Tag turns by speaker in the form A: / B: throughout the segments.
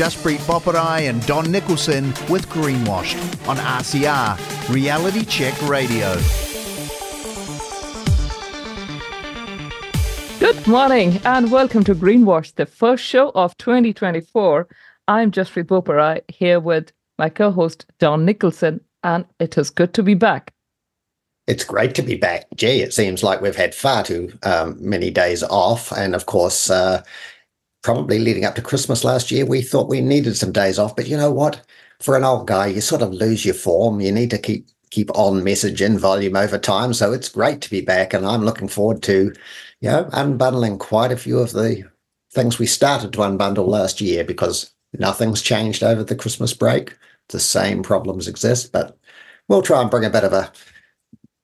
A: Jaspreet Boparai and Don Nicholson with Greenwashed on RCR, Reality Check Radio.
B: Good morning and welcome to Greenwash, the first show of 2024. I'm Jaspreet Boparai here with my co host Don Nicholson, and it is good to be back.
C: It's great to be back. Gee, it seems like we've had far too um, many days off. And of course, uh, probably leading up to Christmas last year, we thought we needed some days off. But you know what? For an old guy, you sort of lose your form. You need to keep keep on message and volume over time. So it's great to be back, and I'm looking forward to, you know, unbundling quite a few of the things we started to unbundle last year because nothing's changed over the Christmas break. The same problems exist, but we'll try and bring a bit of a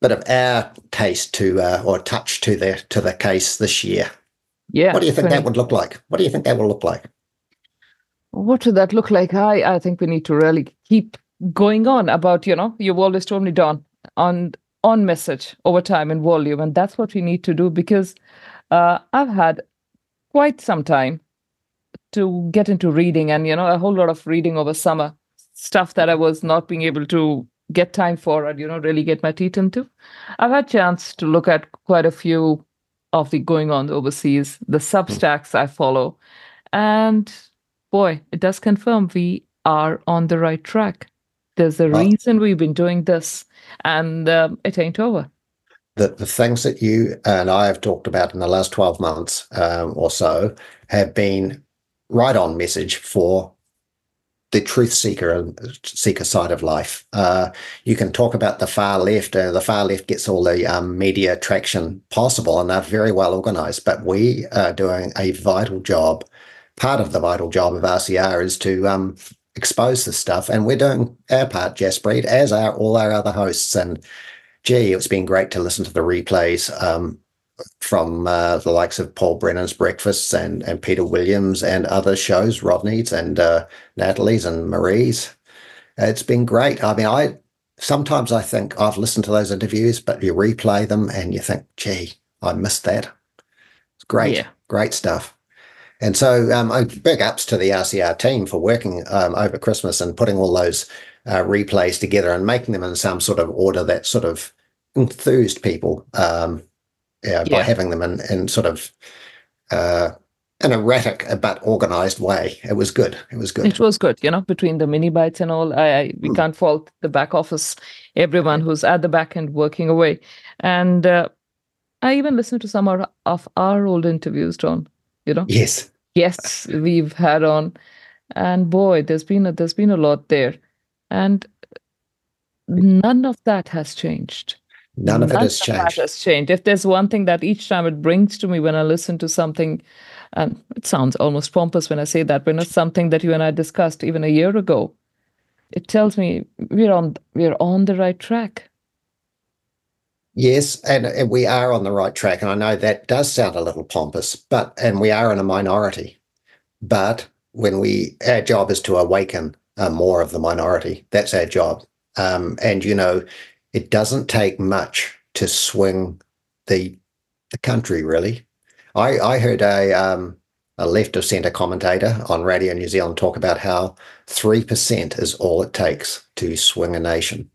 C: bit of our taste to uh, or touch to the to the case this year.
B: Yeah.
C: What do you think that would look like? What do you think that will look like?
B: What would that look like? I, I think we need to really keep going on about, you know, you've always told me, Don, on on message over time and volume. And that's what we need to do because uh, I've had quite some time to get into reading and, you know, a whole lot of reading over summer, stuff that I was not being able to get time for and, you know, really get my teeth into. I've had chance to look at quite a few of the going on overseas, the substacks I follow. And boy, it does confirm we are on the right track. There's a reason we've been doing this, and um, it ain't over.
C: The, the things that you and I have talked about in the last 12 months um, or so have been right on message for the truth seeker seeker side of life. Uh, you can talk about the far left. Uh, the far left gets all the um, media traction possible, and they're very well organized. But we are doing a vital job. Part of the vital job of RCR is to um, expose this stuff, and we're doing our part, Jaspreet, as are all our other hosts. And gee, it's been great to listen to the replays. Um, from uh, the likes of Paul Brennan's Breakfasts and, and Peter Williams and other shows, Rodney's and uh, Natalie's and Marie's. It's been great. I mean, I sometimes I think I've listened to those interviews, but you replay them and you think, gee, I missed that. It's great, yeah. great stuff. And so, um, big ups to the RCR team for working um, over Christmas and putting all those uh, replays together and making them in some sort of order that sort of enthused people um, yeah, by having them in, in sort of uh, an erratic but organized way. It was good. It was good.
B: It was good. You know, between the mini bites and all, I, I we mm. can't fault the back office, everyone who's at the back end working away. And uh, I even listened to some of our old interviews, John. You know.
C: Yes.
B: Yes, we've had on, and boy, there's been a, there's been a lot there, and none of that has changed.
C: None of it has changed.
B: has changed. If there's one thing that each time it brings to me when I listen to something, and it sounds almost pompous when I say that, but it's something that you and I discussed even a year ago. It tells me we're on we're on the right track.
C: Yes, and, and we are on the right track. And I know that does sound a little pompous, but and we are in a minority. But when we our job is to awaken uh, more of the minority. That's our job. Um, and you know, it doesn't take much to swing the the country. Really, I I heard a um, a left of centre commentator on Radio New Zealand talk about how three percent is all it takes to swing a nation.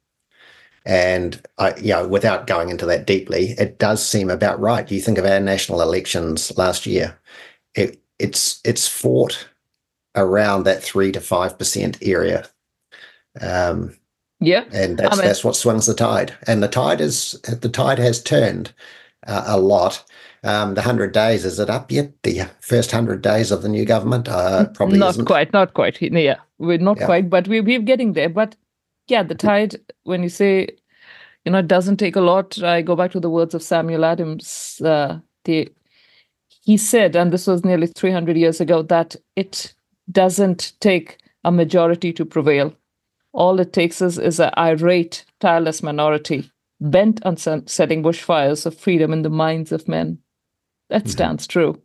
C: And I, you know, without going into that deeply, it does seem about right. You think of our national elections last year; it, it's it's fought around that three to five percent area. Um,
B: yeah,
C: and that's I mean, that's what swings the tide. And the tide is the tide has turned uh, a lot. Um, the hundred days is it up yet? The first hundred days of the new government uh, probably
B: not
C: isn't.
B: quite, not quite. Yeah, we're not yeah. quite, but we, we're getting there. But yeah, the tide. When you say, you know, it doesn't take a lot. I go back to the words of Samuel Adams. Uh, the he said, and this was nearly 300 years ago, that it doesn't take a majority to prevail. All it takes is, is an irate, tireless minority bent on setting bushfires of freedom in the minds of men. That mm-hmm. stands true.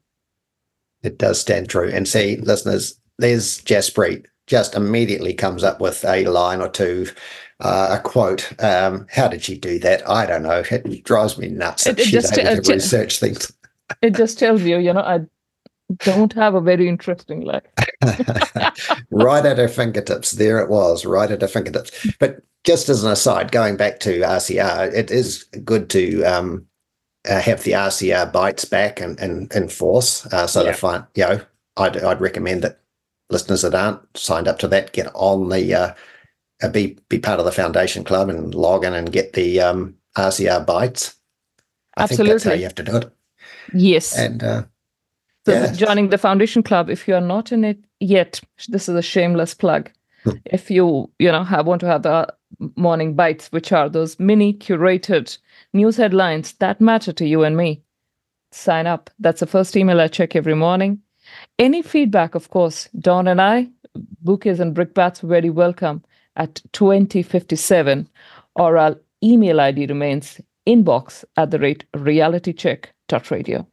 C: It does stand true. And see, listeners, there's Jaspreet just immediately comes up with a line or two, uh, a quote. Um, how did she do that? I don't know. It drives me nuts. It, it just, able to research things.
B: It just tells you, you know, I don't have a very interesting life.
C: right at her fingertips. There it was, right at her fingertips. But just as an aside, going back to RCR, it is good to um, uh, have the RCR bites back and in, in, force. Uh, so yeah. to find, you know, I'd, I'd recommend that listeners that aren't signed up to that get on the uh, uh be be part of the foundation club and log in and get the um, RCR bites. I
B: Absolutely. think
C: that's how you have to do it.
B: Yes.
C: And uh,
B: so yeah. joining the foundation club, if you are not in it yet, this is a shameless plug. Hmm. if you you know have, want to have the morning bites, which are those mini curated news headlines that matter to you and me, sign up. That's the first email I check every morning. Any feedback, of course, Don and I, bouquets and brickbats, very welcome at 2057, or our email ID remains inbox at the rate realitycheck.radio.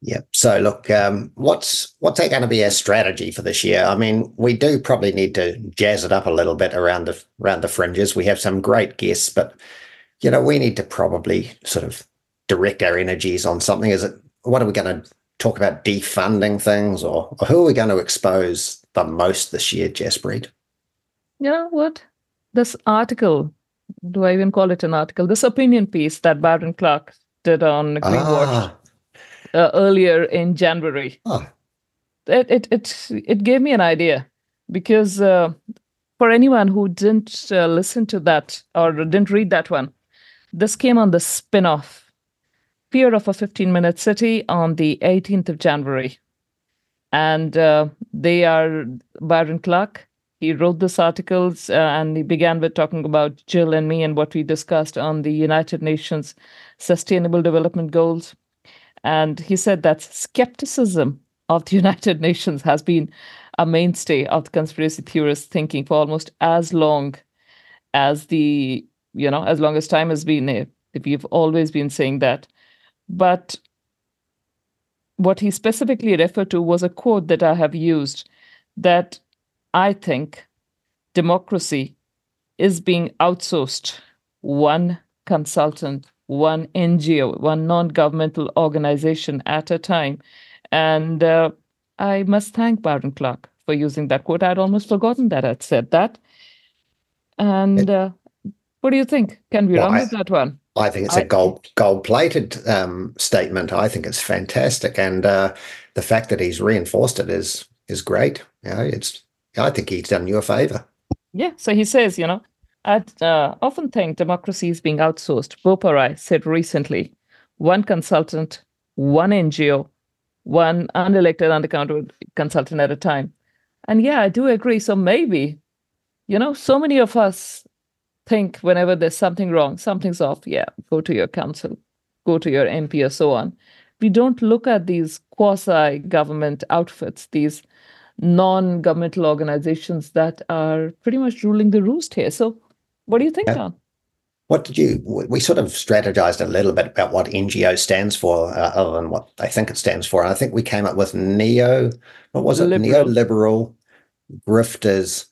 C: Yeah. So look, um, what's what's that going to be our strategy for this year? I mean, we do probably need to jazz it up a little bit around the around the fringes. We have some great guests, but you know, we need to probably sort of direct our energies on something. Is it what are we going to talk about defunding things, or, or who are we going to expose the most this year, Jaspreet?
B: You know what? This article, do I even call it an article? This opinion piece that Byron Clark did on Greenwashed. Ah uh, earlier in January. Oh. It, it it it gave me an idea because uh, for anyone who didn't uh, listen to that or didn't read that one, this came on the spin-off Fear of a 15-minute city on the 18th of January, and uh, they are Byron Clark. He wrote this articles uh, and he began with talking about Jill and me and what we discussed on the United Nations Sustainable Development Goals and he said that skepticism of the United Nations has been a mainstay of the conspiracy theorist thinking for almost as long as the, you know, as long as time has been eh, there. We've always been saying that. But what he specifically referred to was a quote that I have used that I think democracy is being outsourced one consultant one NGO, one non governmental organization at a time. And uh, I must thank Byron Clark for using that quote. I'd almost forgotten that I'd said that. And uh, what do you think? Can we well, run I, with that one?
C: I think it's I, a gold gold plated um, statement. I think it's fantastic, and uh, the fact that he's reinforced it is is great. You know, it's I think he's done you a favor.
B: Yeah. So he says, you know, I uh, often think democracy is being outsourced. Boparai said recently one consultant, one NGO, one unelected, unaccounted consultant at a time. And yeah, I do agree. So maybe, you know, so many of us think whenever there's something wrong, something's off, yeah, go to your council, go to your MP, or so on. We don't look at these quasi government outfits, these non governmental organizations that are pretty much ruling the roost here. So what do you think, yeah. John?
C: What did you? We sort of strategized a little bit about what NGO stands for, uh, other than what I think it stands for. And I think we came up with neo. What was it? Neoliberal grifters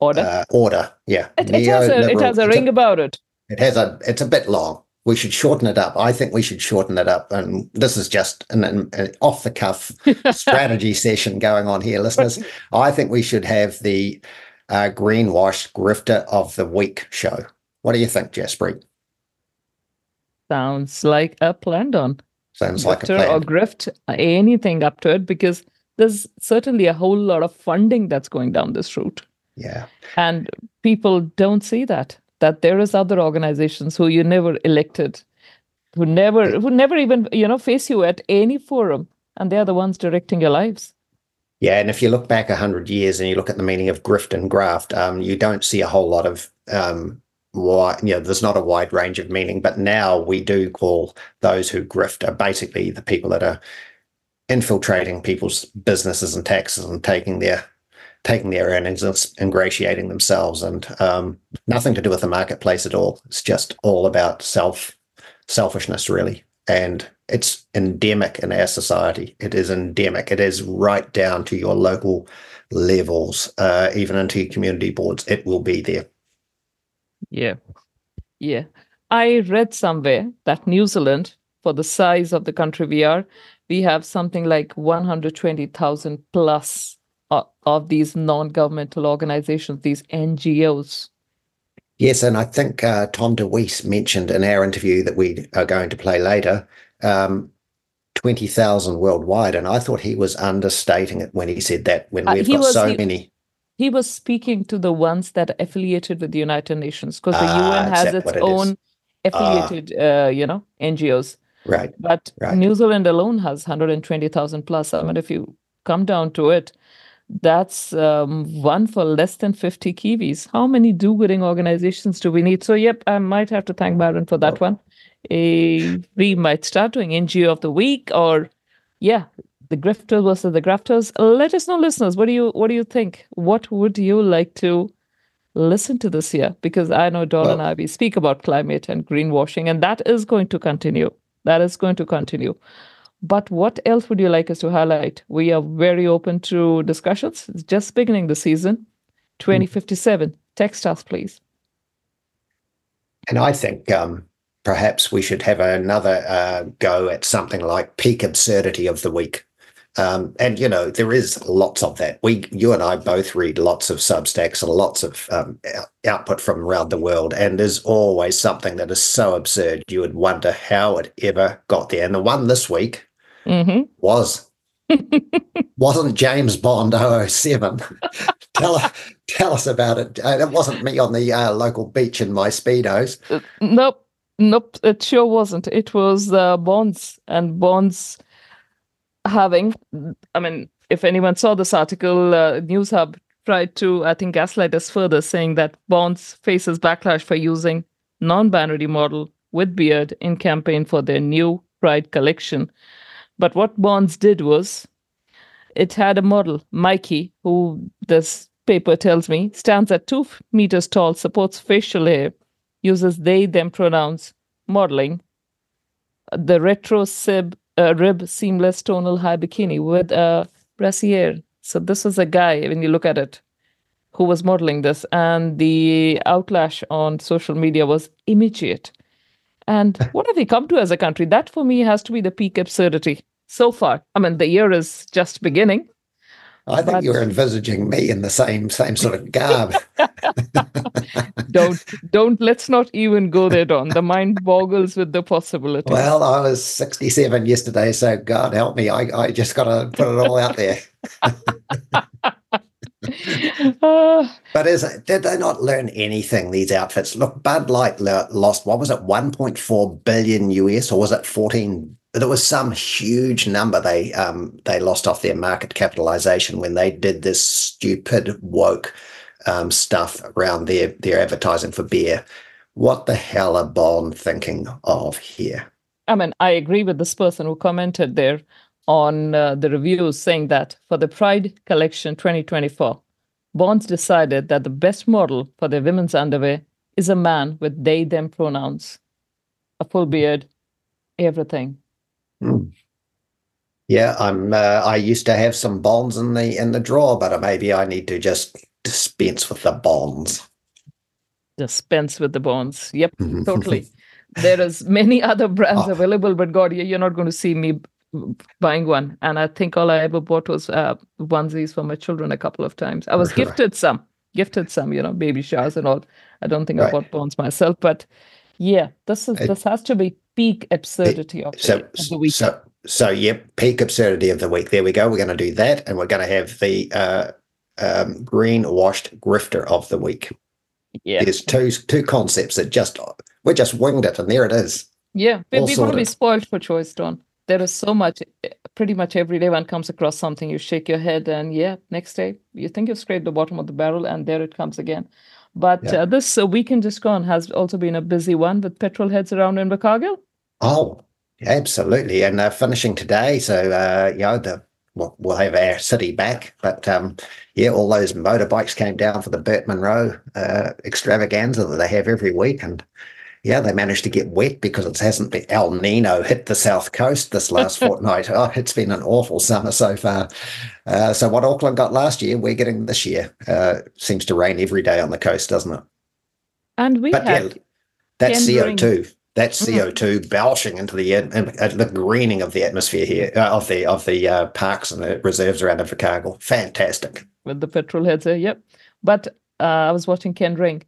B: order.
C: Uh, order, yeah.
B: It, it has a it has a ring about it.
C: It has a. It's a bit long. We should shorten it up. I think we should shorten it up. And this is just an, an, an off the cuff strategy session going on here, listeners. I think we should have the uh, greenwash grifter of the week show. What do you think, Jaspreet?
B: Sounds like a plan, Don.
C: Sounds like a
B: Grifter
C: plan.
B: or grift anything up to it because there's certainly a whole lot of funding that's going down this route.
C: yeah.
B: and people don't see that that there is other organizations who you never elected who never who never even you know face you at any forum and they're the ones directing your lives
C: Yeah, and if you look back a hundred years and you look at the meaning of grift and graft, um, you don't see a whole lot of um, wide. You know, there's not a wide range of meaning, but now we do call those who grift are basically the people that are infiltrating people's businesses and taxes and taking their taking their earnings and ingratiating themselves, and um, nothing to do with the marketplace at all. It's just all about self selfishness, really, and it's endemic in our society. It is endemic. It is right down to your local levels, uh, even into your community boards. It will be there.
B: yeah yeah i read somewhere that new zealand for the size of the country we are we have something like 120000 plus of, of these non-governmental organizations these ngos
C: Yes, and I think uh, Tom DeWeese mentioned in our interview that we are going to play later, um, 20,000 worldwide. And I thought he was understating it when he said that, when
B: Uh,
C: we've
B: he
C: got
B: was-
C: so
B: he-
C: many.
B: he was speaking to the ones that are affiliated with the United Nations because the
C: Ah,
B: UN has its
C: it is?
B: own affiliated, uh, you know, NGOs.
C: Right.
B: But
C: Right.
B: New Zealand alone has 120,000 plus. I mean, if you come down to it, that's um, one for less than 50 Kiwis. How many do-gooding organizations do we need? So, yep, I might have to thank Byron for that one. Eh, we might start doing NGO of the week or, yeah, the grifters versus the grafters. Let us know, listeners. What do you What do you think? What would you like to listen to this year? Because I know Don and I we speak about climate and greenwashing, and that is going to continue. That is going to continue. But what else would you like us to highlight? We are very open to discussions. It's just beginning the season. 2057. Text us, please.
C: And I think um, perhaps we should have another uh, go at something like peak absurdity of the week. Um, and you know there is lots of that. We, you and I, both read lots of Substacks and lots of um, output from around the world, and there's always something that is so absurd you would wonder how it ever got there. And the one this week
B: hmm
C: was wasn't James Bond 007. tell tell us about it. Uh, it wasn't me on the uh, local beach in my speedos.
B: Nope. Nope. It sure wasn't. It was uh, Bonds and Bonds having. I mean, if anyone saw this article, uh, Newshub tried to, I think, gaslight us further, saying that Bonds faces backlash for using non-binary model with beard in campaign for their new Pride collection. But what Bonds did was, it had a model, Mikey, who this paper tells me stands at two meters tall, supports facial hair, uses they them pronouns, modeling the retro sib, uh, rib seamless tonal high bikini with a brassiere. So this was a guy, when you look at it, who was modeling this, and the outlash on social media was immediate. And what have we come to as a country? That for me has to be the peak absurdity so far. I mean, the year is just beginning.
C: I think
B: But-
C: you're envisaging me in the same same sort of garb.
B: Don't don't let's not even go there, Don. The mind boggles with the possibilities.
C: well, I was 67 yesterday, so God help me, I, I just got to put it all out there. But is it, did they not learn anything? These outfits. Look, Bud Light lost what was it, 1.4 billion US, or was it 14? There was some huge number they um they lost off their market capitalization when they did this stupid woke um, stuff around their their advertising for beer. What the hell are Bond thinking of here?
B: I mean, I agree with this person who commented there on uh, the reviews saying that for the Pride Collection 2024, Bonds decided that the best model for their women's underwear is a man with they them pronouns, a full beard, everything.
C: Hmm. Yeah, I'm. Uh, I used to have some bonds in the in the drawer, but maybe I need to just dispense with the bonds.
B: Dispense with the bonds. Yep, totally. there is many other brands
C: Oh.
B: available, but God, you- you're not going to see me buying one. And I think all I ever bought was uh, onesies for my children a couple of times. I was
C: Right.
B: gifted some, gifted some, you know, baby showers and all. I don't think I bought bonds myself, but yeah, this is this has to be peak absurdity of, the,
C: So,
B: of the week.
C: so, so, yep, peak absurdity of the week. There we go. We're going to do that, and we're going to have the uh, um, green-washed grifter of the week.
B: yeah,
C: There's two two concepts that just we just winged it, and there it is.
B: yeah. We want to be spoiled for choice, Don. There is so much. eh, Pretty much every day, one comes across something, you shake your head, and yeah, next day you think you've scraped the bottom of the barrel, and there it comes again. But
C: Yeah.
B: uh, this uh, weekend just gone has also been a busy one with petrol heads around in Invercargill.
C: Oh, absolutely, and uh, finishing today. So, uh, you know, the we'll, we'll have our city back, but um, yeah, all those motorbikes came down for the Burt Munro uh, extravaganza that they have every week, and yeah, they managed to get wet because it hasn't been El Nino hit the south coast this last fortnight. Oh, it's been an awful summer so far. Uh, so what Auckland got last year, we're getting this year. Uh, seems to rain every day on the coast, doesn't it?
B: And we
C: But yeah,
B: had
C: that's
B: Ken Ring.
C: CO2. That's
B: Mm.
C: CO2 belching into the at the greening of the atmosphere here, uh, of the of the uh, parks and the reserves around Invercargill. Fantastic.
B: with the petrol heads there. Yep. But uh, I was watching Ken Ring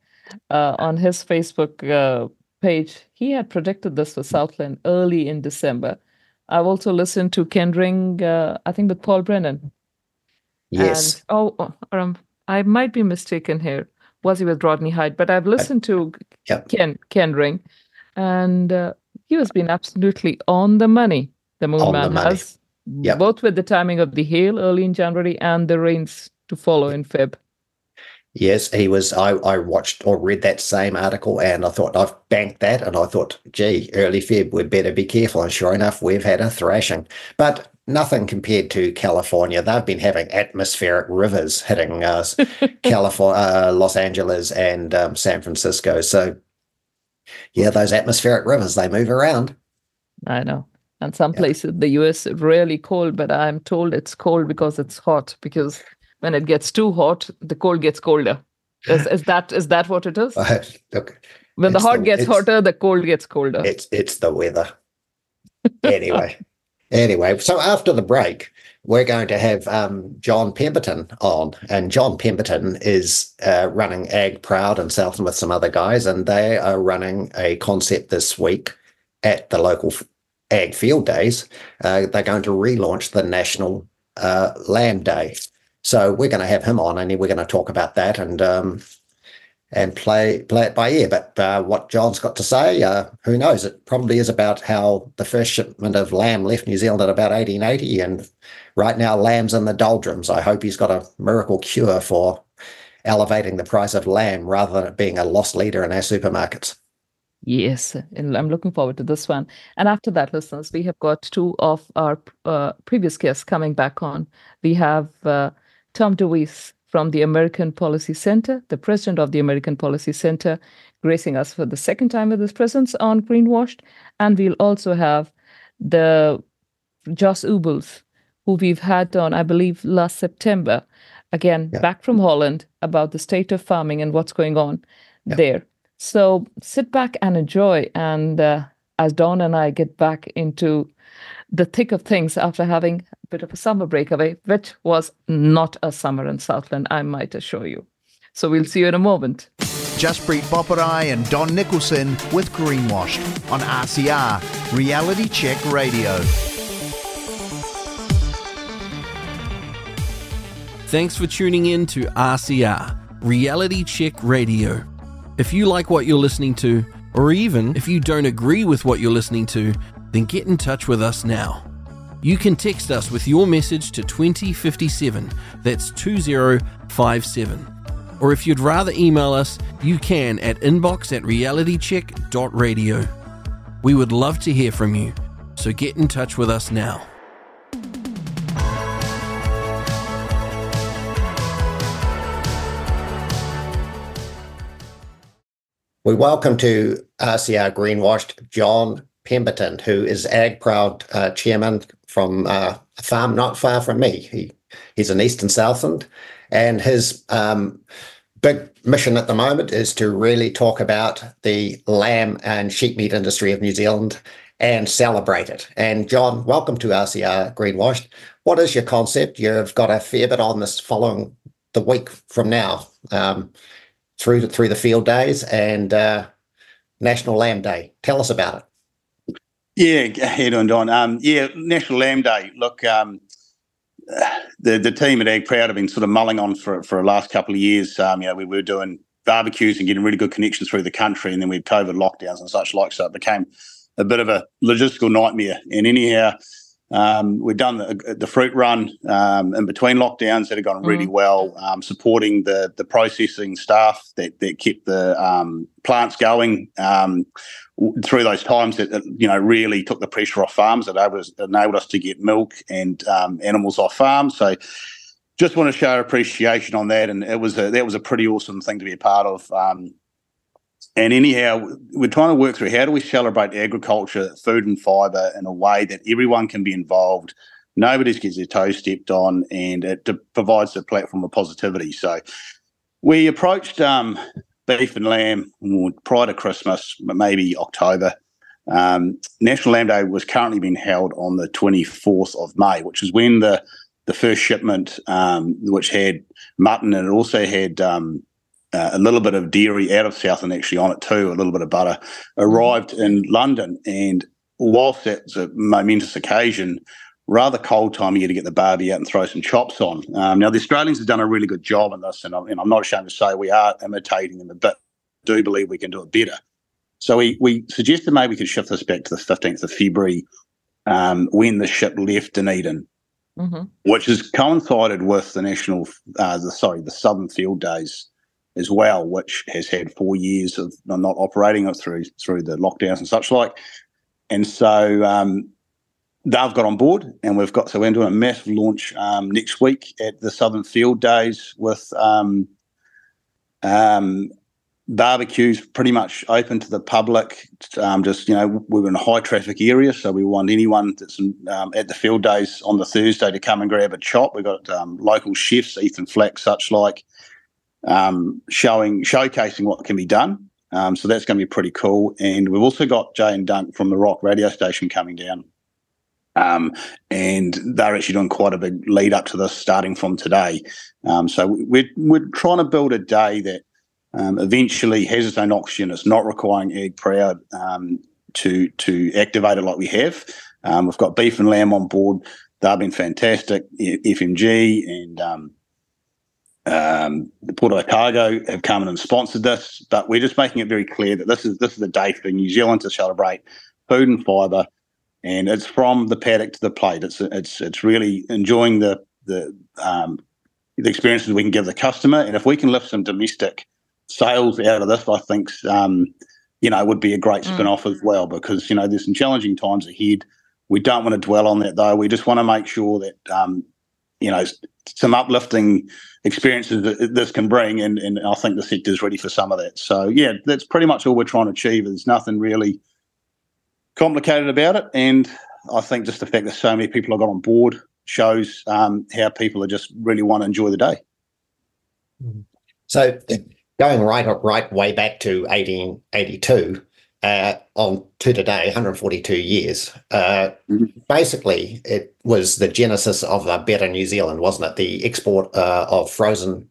B: uh, on his Facebook uh, page. He had predicted this for Southland early in December. I've also listened to Ken Ring, uh, I think with Paul Brennan.
C: Yes.
B: And, oh, oh, um, I might be mistaken here. Was he with Rodney Hide? But I've listened to
C: Yep.
B: Ken Ken Ring, and uh, he has been absolutely on the money. The Moon
C: On
B: Man
C: money.
B: has,
C: Yep.
B: both with the timing of the hail early in January and the rains to follow in Feb.
C: Yes, he was. I, I watched or read that same article and I thought, I've banked that. And I thought, gee, early Feb, we'd better be careful. And sure enough, we've had a thrashing. But nothing compared to California. They've been having atmospheric rivers hitting us, California, uh, Los Angeles, and um, San Francisco. So, yeah, those atmospheric rivers, they move around.
B: I know. And some
C: Yeah.
B: places, the US, really cold, but I'm told it's cold because it's hot. Because when it gets too hot, the cold gets colder. Is, is that is that what it is?
C: Look,
B: When the
C: it's
B: hot
C: the-
B: gets hotter, the cold gets colder.
C: it's it's the weather. Anyway, anyway, so after the break, we're going to have um, John Pemberton on, and John Pemberton is uh, running Ag Proud in Southland with some other guys, and they are running a concept this week at the local Ag Field Days. Uh, they're going to relaunch the National uh, Lamb Day, so we're going to have him on, and we're going to talk about that and. Um, and play play it by ear. But uh, what John's got to say, uh, who knows? It probably is about how the first shipment of lamb left New Zealand at about 1880, and right now lamb's in the doldrums. I hope he's got a miracle cure for elevating the price of lamb rather than it being a loss leader in our supermarkets.
B: Yes, I'm looking forward to this one. And after that, listeners, we have got two of our uh, previous guests coming back on. We have uh, Tom DeWeese from the American Policy Center, the president of the American Policy Center, gracing us for the second time with his presence on Greenwashed. And we'll also have the Joss Ubels, who we've had on, I believe, last September, again,
C: Yeah.
B: back from Holland, about the state of farming and what's going on there. So sit back and enjoy. And uh, as Don and I get back into the thick of things after having a bit of a summer breakaway, which was not a summer in Southland, I might assure you. So we'll see you in a moment.
A: Jaspreet Boparai and Don Nicholson with Greenwashed on RCR, Reality Check Radio.
D: Thanks for tuning in to RCR, Reality Check Radio. If you like what you're listening to, or even if you don't agree with what you're listening to, then get in touch with us now. You can text us with your message to 2057, that's 2057. Or if you'd rather email us, you can at inbox at realitycheck.radio. We would love to hear from you, so get in touch with us now.
C: We welcome to RCR Greenwashed John Pemberton, who is Ag Proud uh, chairman from uh, a farm not far from me. He, he's in Eastern Southland, And his um, big mission at the moment is to really talk about the lamb and sheep meat industry of New Zealand and celebrate it. And John, welcome to RCR Greenwashed. What is your concept? You've got a fair bit on this following the week from now um, through the, through the field days and uh, National Lamb Day. Tell us about it.
E: Yeah, you doing, Don? Um, yeah, National Lamb Day. Look, um, the the team at Ag Proud have been sort of mulling on for for the last couple of years. Um, you know, we were doing barbecues and getting really good connections through the country, and then we had COVID lockdowns and such like. So it became a bit of a logistical nightmare. And anyhow, um, we've done the, the fruit run um, in between lockdowns that have gone really mm. well, um, supporting the the processing staff that that kept the um, plants going um, through those times that you know really took the pressure off farms. That enabled, enabled us to get milk and um, animals off farms. So just want to show appreciation on that, and it was a, that was a pretty awesome thing to be a part of. Um, and anyhow, we're trying to work through how do we celebrate agriculture, food, and fibre in a way that everyone can be involved. Nobody gets their toes stepped on, and it provides a platform of positivity. So, we approached um, beef and lamb prior to Christmas, maybe October. Um, National Lamb Day was currently being held on the 24th of May, which is when the the first shipment, um, which had mutton and it also had um, uh, a little bit of dairy out of Southland actually on it too, a little bit of butter, arrived in London. And whilst that's a momentous occasion, rather cold time of year to get the barbie out and throw some chops on. Um, now, the Australians have done a really good job in this, and I'm, and I'm not ashamed to say we are imitating them a bit. Do believe we can do it better. So we we suggested maybe we could shift this back to the 15th of February um, when the ship left Dunedin, mm-hmm. which has coincided with the national, uh, the sorry, the Southern Field Days as well, which has had four years of not operating through through the lockdowns and such like. And so um, they've got on board, and we've got so we're doing a massive launch um, next week at the Southern Field Days with um, um, barbecues pretty much open to the public. Um, just you know, we're in a high traffic area, so we want anyone that's in, um, at the field days on the Thursday to come and grab a chop. We've got um, local chefs, Ethan Flack, such like showing showcasing what can be done. So that's going to be pretty cool. And we've also got Jay and Dunk from the Rock radio station coming down. Um, and they're actually doing quite a big lead up to this starting from today. Um, so we're, we're trying to build a day that um, eventually has its own oxygen. It's not requiring Ag Proud um, to, to activate it like we have. we've got beef and lamb on board. They've been fantastic. FMG and um, the Port Otago have come in and sponsored this, but we're just making it very clear that this is this is a day for New Zealand to celebrate food and fibre, and it's from the paddock to the plate. It's it's it's really enjoying the the um, the experiences we can give the customer, and if we can lift some domestic sales out of this, I think um, you know would be a great spin off mm. as well because you know there's some challenging times ahead. We don't want to dwell on that though. We just want to make sure that um, you know some uplifting experiences that this can bring, and, and I think the sector is ready for some of that. So yeah, that's pretty much all we're trying to achieve. There's nothing really complicated about it, and I think just the fact that so many people have got on board shows um, how people are just really want to enjoy the day.
C: So going right right way back to 1882, uh, on to today, 142 years. Uh, mm-hmm. Basically, it was the genesis of a better New Zealand, wasn't it? The export uh, of frozen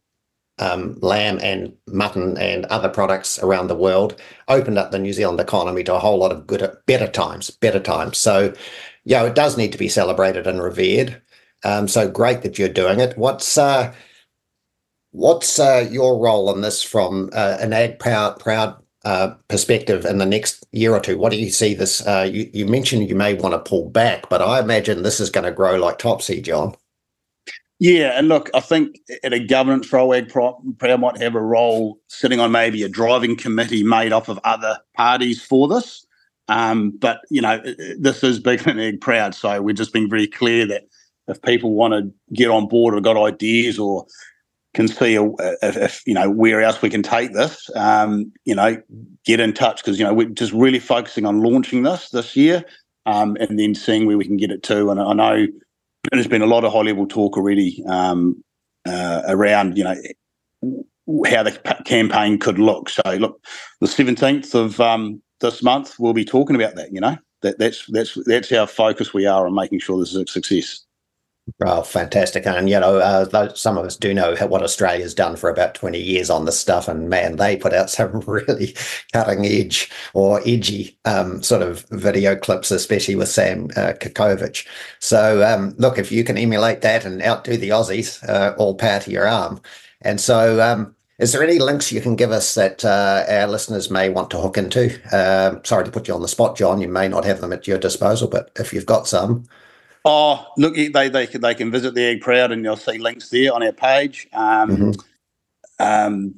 C: um, lamb and mutton and other products around the world opened up the New Zealand economy to a whole lot of good, better times, better times. So, yeah, it does need to be celebrated and revered. Um, so great that you're doing it. What's uh, what's uh, your role in this from uh, an ag proud proud uh, perspective in the next year or two? What do you see this? Uh, you, you, mentioned you may want to pull back, but I imagine this is going to grow like Topsy, John.
E: Yeah, and look, I think at a governance role, Ag Proud might have a role sitting on maybe a driving committee made up of other parties for this. Um, but you know, this is big and Ag Proud, so we're just being very clear that if people want to get on board or got ideas or can see a, if, if, you know where else we can take this. Um, you know, get in touch because you know we're just really focusing on launching this this year, um, and then seeing where we can get it to. And I know there's been a lot of high level talk already um, uh, around you know how the campaign could look. So look, the seventeenth of um, this month we'll be talking about that. You know that that's that's that's our focus. We are on making sure this is a success.
C: Oh, fantastic. And, you know, uh, some of us do know what Australia's done for about 20 years on this stuff. And man, they put out some really cutting edge or edgy um, sort of video clips, especially with Sam uh. So, um, look, if you can emulate that and outdo the Aussies, uh, all power to your arm. And so, um, is there any links you can give us that uh, our listeners may want to hook into? Uh, sorry to put you on the spot, John. You may not have them at your disposal, but if you've got some.
E: Oh, look, they they can, they can visit the Ag Proud and you'll see links there on our page. Um, mm-hmm. um,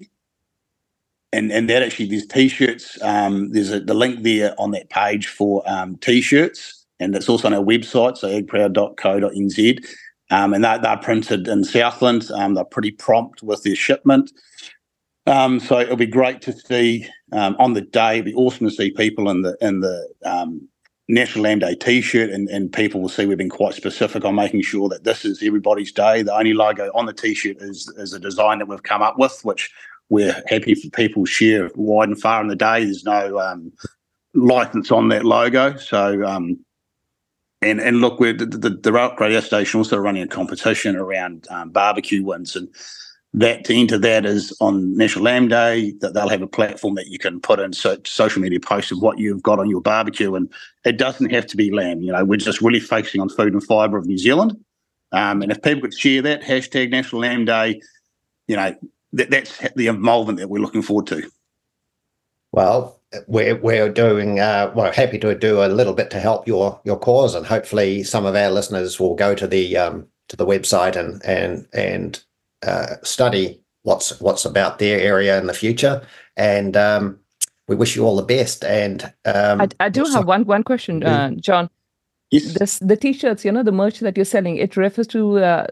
E: and and that actually there's t-shirts. Um, there's a, the link there on that page for um, t-shirts, and it's also on our website, so agproud.co.nz. Um, and they're, they're printed in Southland. Um, they're pretty prompt with their shipment. Um, so it'll be great to see um, on the day. It'll be awesome to see people in the in the um, National Lamb Day T-shirt, and, and people will see we've been quite specific on making sure that this is everybody's day. The only logo on the T-shirt is is a design that we've come up with, which we're happy for people to share wide and far in the day. There's no um, license on that logo, so um, and and look, we're the, the, the radio station also running a competition around um, barbecue wins and that to enter that is on National Lamb Day that they'll have a platform that you can put in so, social media posts of what you've got on your barbecue, and it doesn't have to be lamb. You know, we're just really focusing on food and fibre of New Zealand, um, and if people could share that hashtag National Lamb Day, you know, that, that's the involvement that we're looking forward to.
C: Well, we're we're doing uh, we're happy to do a little bit to help your your cause, and hopefully some of our listeners will go to the um, to the website and and and uh, study what's what's about their area in the future, and um, we wish you all the best. And um,
B: I, I, do have one one question, uh, John. Yes. This the t-shirts, you know, the merch that you're selling. It refers to uh,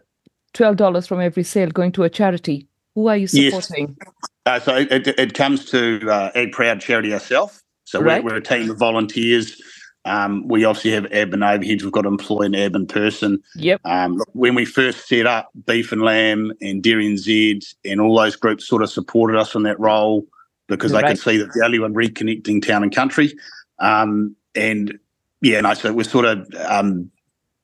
B: twelve dollars from every sale going to a charity. Who are you supporting?
E: Yes. Uh, so it, it, comes to uh, Ag Proud Charity ourselves. So right. we're, we're, a team of volunteers um, we obviously have admin overheads. We've got to employ an admin person.
B: Yep.
E: Um, when we first set up Beef and Lamb and Dairy NZ and all those groups sort of supported us in that role because they could see that the value in reconnecting town and country. Um, and yeah, no, so we're sort of um,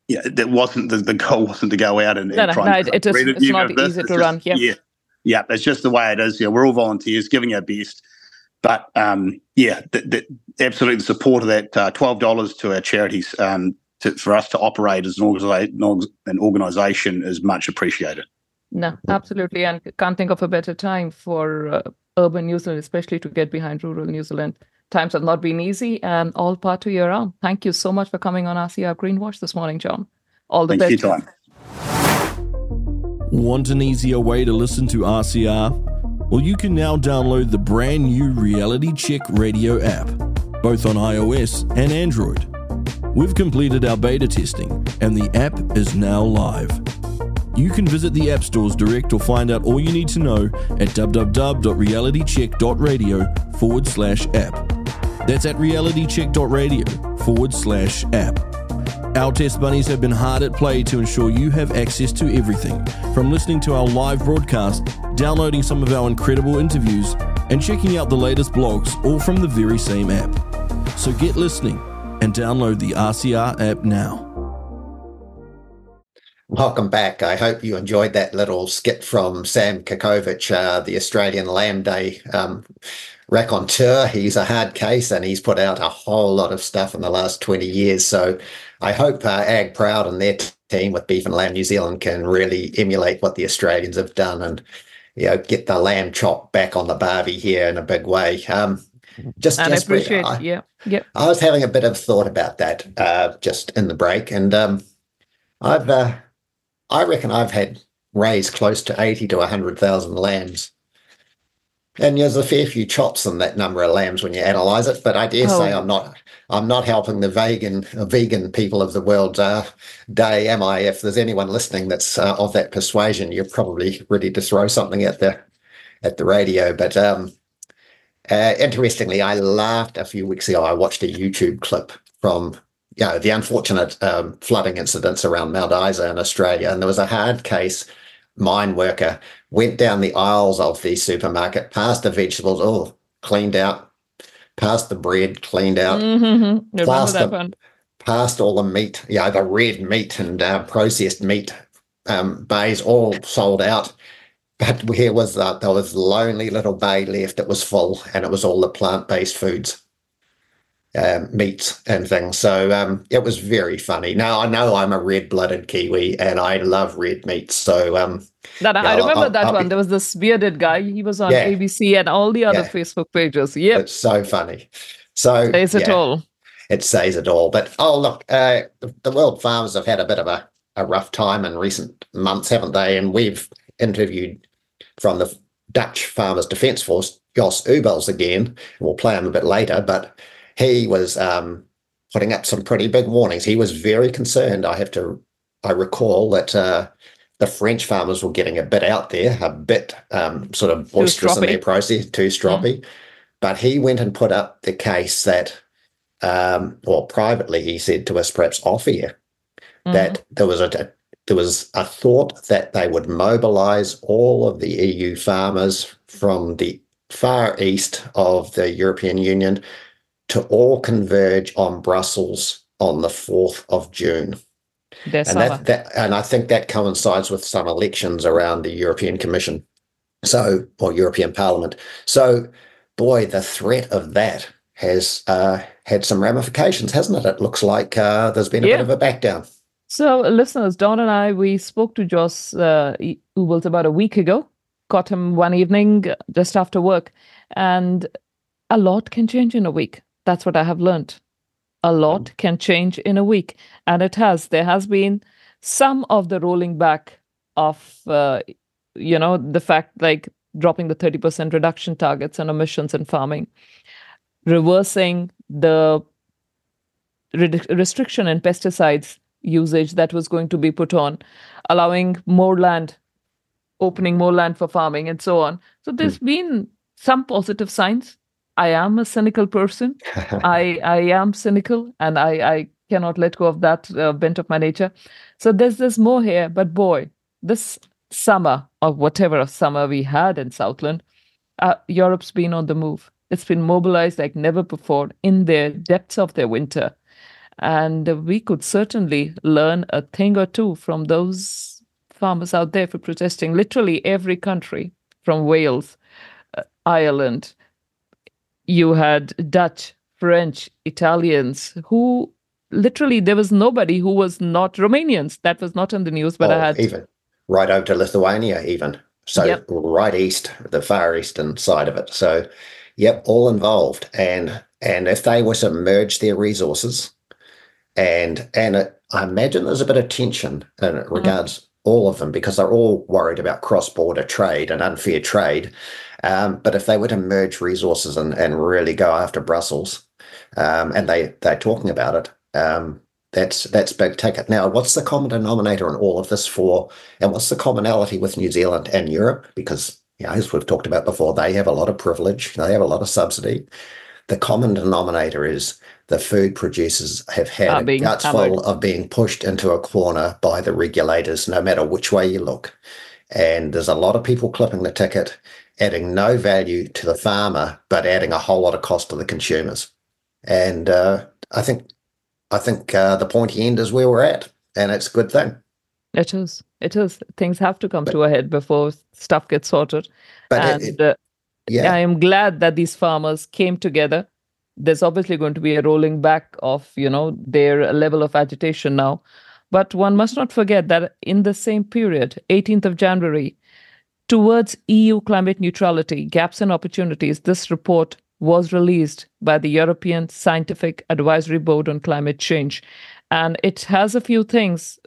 E: yeah, that wasn't the, the goal wasn't to go out and,
B: no,
E: and
B: no, no, it, it is, it's not easy to
E: just,
B: run. Yeah.
E: yeah, yeah, it's just the way it is. Yeah, we're all volunteers, giving our best. But um, yeah, th- th- absolutely the support of that uh, twelve dollars to our charities um, to, for us to operate as an, organiza- an organisation is much appreciated.
B: No, absolutely, and can't think of a better time for uh, urban New Zealand, especially to get behind rural New Zealand. Times have not been easy, and all part to your own. Thank you so much for coming on RCR Greenwash this morning, John. All the
E: Thank
B: best.
E: You, time.
D: Want an easier way to listen to RCR? Well, you can now download the brand new Reality Check Radio app, both on iOS and Android. We've completed our beta testing, and the app is now live. You can visit the app stores direct or find out all you need to know at www.realitycheck.radio forward slash app. That's at realitycheck.radio forward slash app. Our test bunnies have been hard at play to ensure you have access to everything from listening to our live broadcast, downloading some of our incredible interviews, and checking out the latest blogs, all from the very same app. So get listening and download the RCR app now.
C: Welcome back. I hope you enjoyed that little skit from Sam Kekovich, uh, the Australian Lamb Day um, raconteur. He's a hard case and he's put out a whole lot of stuff in the last 20 years. So I hope uh, Ag Proud and their team with Beef and Lamb New Zealand can really emulate what the Australians have done and you know get the lamb chop back on the barbie here in a big way. Um, just,
B: and
C: just
B: I appreciate, I, yeah, yeah.
C: I was having a bit of thought about that uh, just in the break, and um, I've, uh, I reckon I've had raised close to eighty to hundred thousand lambs and there's a fair few chops in that number of lambs when you analyze it, but I dare oh. say I'm not I'm not helping the vegan vegan people of the world uh, day, am I? If there's anyone listening that's uh, of that persuasion, you're probably ready to throw something at the at the radio. But um, uh, interestingly, I laughed a few weeks ago. I watched a YouTube clip from you know the unfortunate um, flooding incidents around Mount Isa in Australia, and there was a hard case mine worker went down the aisles of the supermarket, passed the vegetables, oh, cleaned out, past the bread, cleaned out,
B: Mm-hmm.
C: past, the,
B: one.
C: past all the meat, yeah, the red meat and uh, processed meat um, bays all sold out. But here was uh, there was lonely little bay left that was full, and it was all the plant-based foods, um, meats and things. So um, it was very funny. Now I know I'm a red-blooded Kiwi, and I love red meat. So um,
B: That I
C: Yeah, I'll-
B: remember
C: I'll-
B: that
C: I'll
B: one. There was this bearded guy. He was on
C: Yeah.
B: ABC and all the other
C: Yeah.
B: Facebook pages. Yeah,
C: it's so funny. So
B: says it all.
C: it says it all. But oh look, uh, the, world farmers have had a bit of a, a rough time in recent months, haven't they? And we've interviewed from the Dutch Farmers Defence Force, Jos Ubels again. We'll play him a bit later, but he was um, putting up some pretty big warnings. He was very concerned. I have to, I recall that. Uh, the French farmers were getting a bit out there, a bit um, sort of boisterous in their process, too stroppy. But he went and put up the case that um, or privately, he said to us, perhaps off air,
B: Mhm.
C: that there was a there was a thought that they would mobilise all of the EU farmers from the far east of the European Union to all converge on Brussels on the fourth of June,
B: Their
C: and that, that and I think that coincides with some elections around the European Commission, so or European Parliament. So, boy, the threat of that has uh, had some ramifications, hasn't it? It looks like uh, there's been a
B: Yeah.
C: bit of a back down.
B: So, listeners, Don and I, we spoke to Jos uh, Ubels about a week ago. Caught him one evening just after work, and a lot can change in a week. That's what I have learned. A lot can change in a week, and it has. There has been some of the rolling back of, uh, you know, the fact like dropping the thirty percent reduction targets and emissions in farming, reversing the red- restriction in pesticides usage that was going to be put on, allowing more land, opening more land for farming, and so on. So there's been some positive signs. I am a cynical person. I I am cynical, and I I cannot let go of that uh, bent of my nature. So there's there's more here, but boy, this summer or whatever of summer we had in Southland, uh, Europe's been on the move. It's been mobilized like never before in the depths of their winter. And we could certainly learn a thing or two from those farmers out there for protesting. Literally every country from Wales, uh, Ireland, you had Dutch, French, Italians who literally there was nobody who was not Romanians. That was not in the news, but I had
C: even right over to Lithuania, even so
B: Yep.
C: right east, the far eastern side of it. So, yep, all involved, and and if they were to merge their resources, and and it, I imagine there's a bit of tension in it mm-hmm. regards all of them because they're all worried about cross-border trade and unfair trade. Um, but if they were to merge resources and, and really go after Brussels, um, and they they're talking about it, um, that's that's big ticket. Now, what's the common denominator in all of this for, and what's the commonality with New Zealand and Europe? Because you know, as we've talked about before, they have a lot of privilege, they have a lot of subsidy. The common denominator is the food producers have had a guts full of being pushed into a corner by the regulators, no matter which way you look. And there's a lot of people clipping the ticket, adding no value to the farmer, but adding a whole lot of cost to the consumers. And uh, I think I think uh, the pointy end is where we're at, and it's a good thing.
B: It is. It is. Things have to come to a head before stuff gets sorted.
C: But
B: and
C: it,
B: uh,
C: yeah,
B: I am glad that these farmers came together. There's obviously going to be a rolling back of, you know, their level of agitation now. But one must not forget that in the same period, 18th of January, towards EU climate neutrality, gaps and opportunities, this report was released by the European Scientific Advisory Board on Climate Change. And it has a few things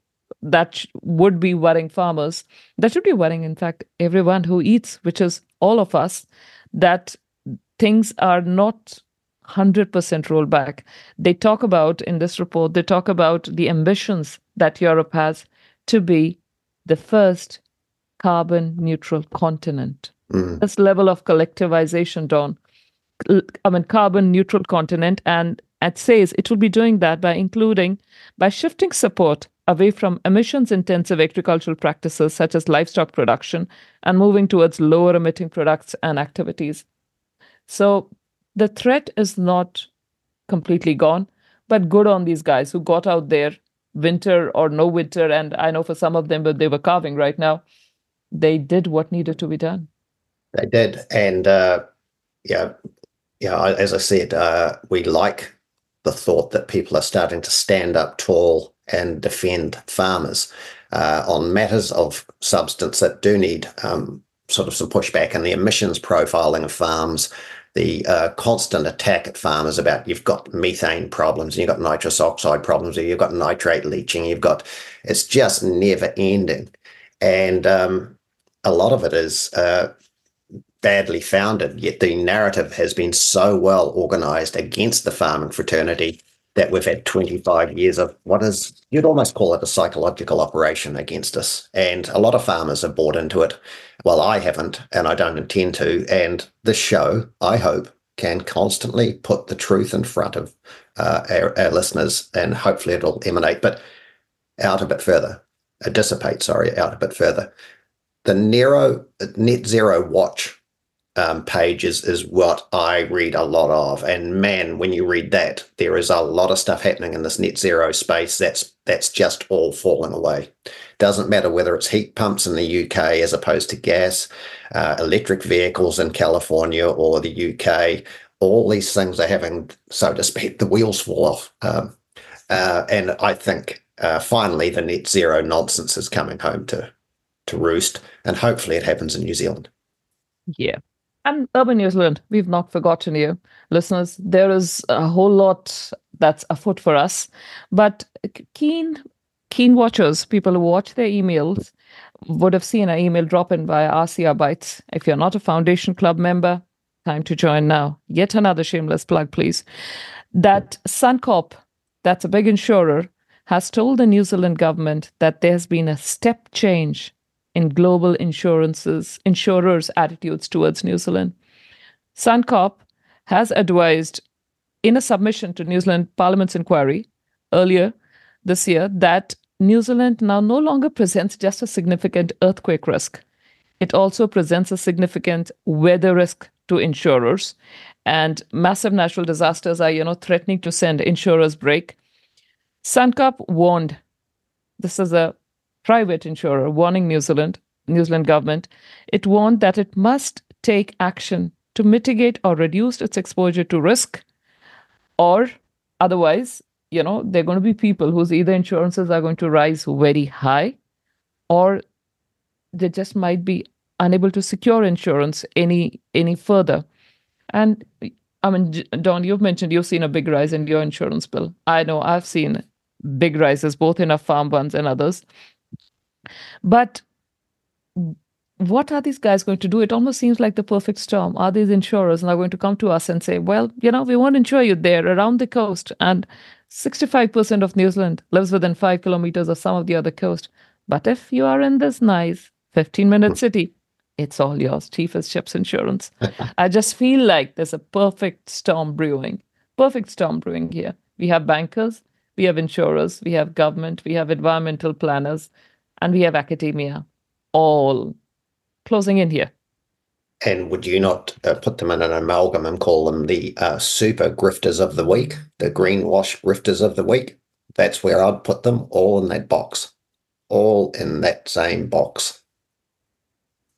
B: that would be worrying farmers, that should be worrying, in fact, everyone who eats, which is all of us, that things are not 100% rolled back. They talk about, in this report, they talk about the ambitions that Europe has to be the first carbon neutral continent.
C: Mm.
B: This level of collectivization, Don. I mean, carbon neutral continent, and It says it will be doing that by including, by shifting support away from emissions intensive agricultural practices such as livestock production and moving towards lower emitting products and activities. So the threat is not completely gone, but good on these guys who got out there, winter or no winter. And I know for some of them, but they were carving right now, they did what needed to be done.
C: They did. And uh, yeah, yeah, as I said, uh, we like the thought that people are starting to stand up tall and defend farmers uh, on matters of substance that do need um, sort of some pushback and the emissions profiling of farms, the uh, constant attack at farmers about you've got methane problems and you've got nitrous oxide problems or you've got nitrate leaching, you've got it's just never ending. And um, a lot of it is uh, badly founded, yet the narrative has been so well organized against the farming fraternity that we've had 25 years of what is, you'd almost call it a psychological operation against us. And a lot of farmers have bought into it. Well, I haven't, and I don't intend to. And this show, I hope, can constantly put the truth in front of uh, our, our, listeners, and hopefully it'll emanate, but out a bit further, uh, dissipate, sorry, out a bit further. The Nero Net Zero Watch um, pages is what I read a lot of. And man, when you read that, there is a lot of stuff happening in this net zero space that's that's just all falling away. Doesn't matter whether it's heat pumps in the UK as opposed to gas, uh, electric vehicles in California or the UK. All these things are having, so to speak, the wheels fall off. Um, uh, and I think uh, finally the net zero nonsense is coming home to to roost, and hopefully it happens in New Zealand.
B: Yeah, and Urban New Zealand, we've not forgotten you. Listeners, there is a whole lot that's afoot for us. But keen keen watchers, people who watch their emails, would have seen an email drop in by RCR Bytes. If you're not a Foundation Club member, time to join now. Yet another shameless plug, please. That Suncorp, that's a big insurer, has told the New Zealand government that there's been a step change in global insurances, insurers' attitudes towards New Zealand. Suncorp has advised in a submission to New Zealand Parliament's inquiry earlier this year that New Zealand now no longer presents just a significant earthquake risk. It also presents a significant weather risk to insurers. And massive natural disasters are, you know, threatening to send insurers break. Suncorp warned this is a private insurer warning New Zealand, New Zealand government, it warned that it must take action to mitigate or reduce its exposure to risk, or otherwise, you know, there are going to be people whose either insurances are going to rise very high, or they just might be unable to secure insurance any any further. And I mean, Don, you've mentioned you've seen a big rise in your insurance bill. I know I've seen big rises both in our farm ones and others. But what are these guys going to do? It almost seems like the perfect storm. Are these insurers now going to come to us and say, well, you know, we won't insure you there around the coast? And 65% of New Zealand lives within five kilometers of some of the other coast. But if you are in this nice 15 minute city, it's all yours, cheapest ships insurance. I just feel like there's a perfect storm brewing, perfect storm brewing here. We have bankers, we have insurers, we have government, we have environmental planners, and we have academia all closing in here.
C: And would you not uh, put them in an amalgam and call them the uh, super grifters of the week, the greenwash grifters of the week? That's where I'd put them all in that box, all in that same box.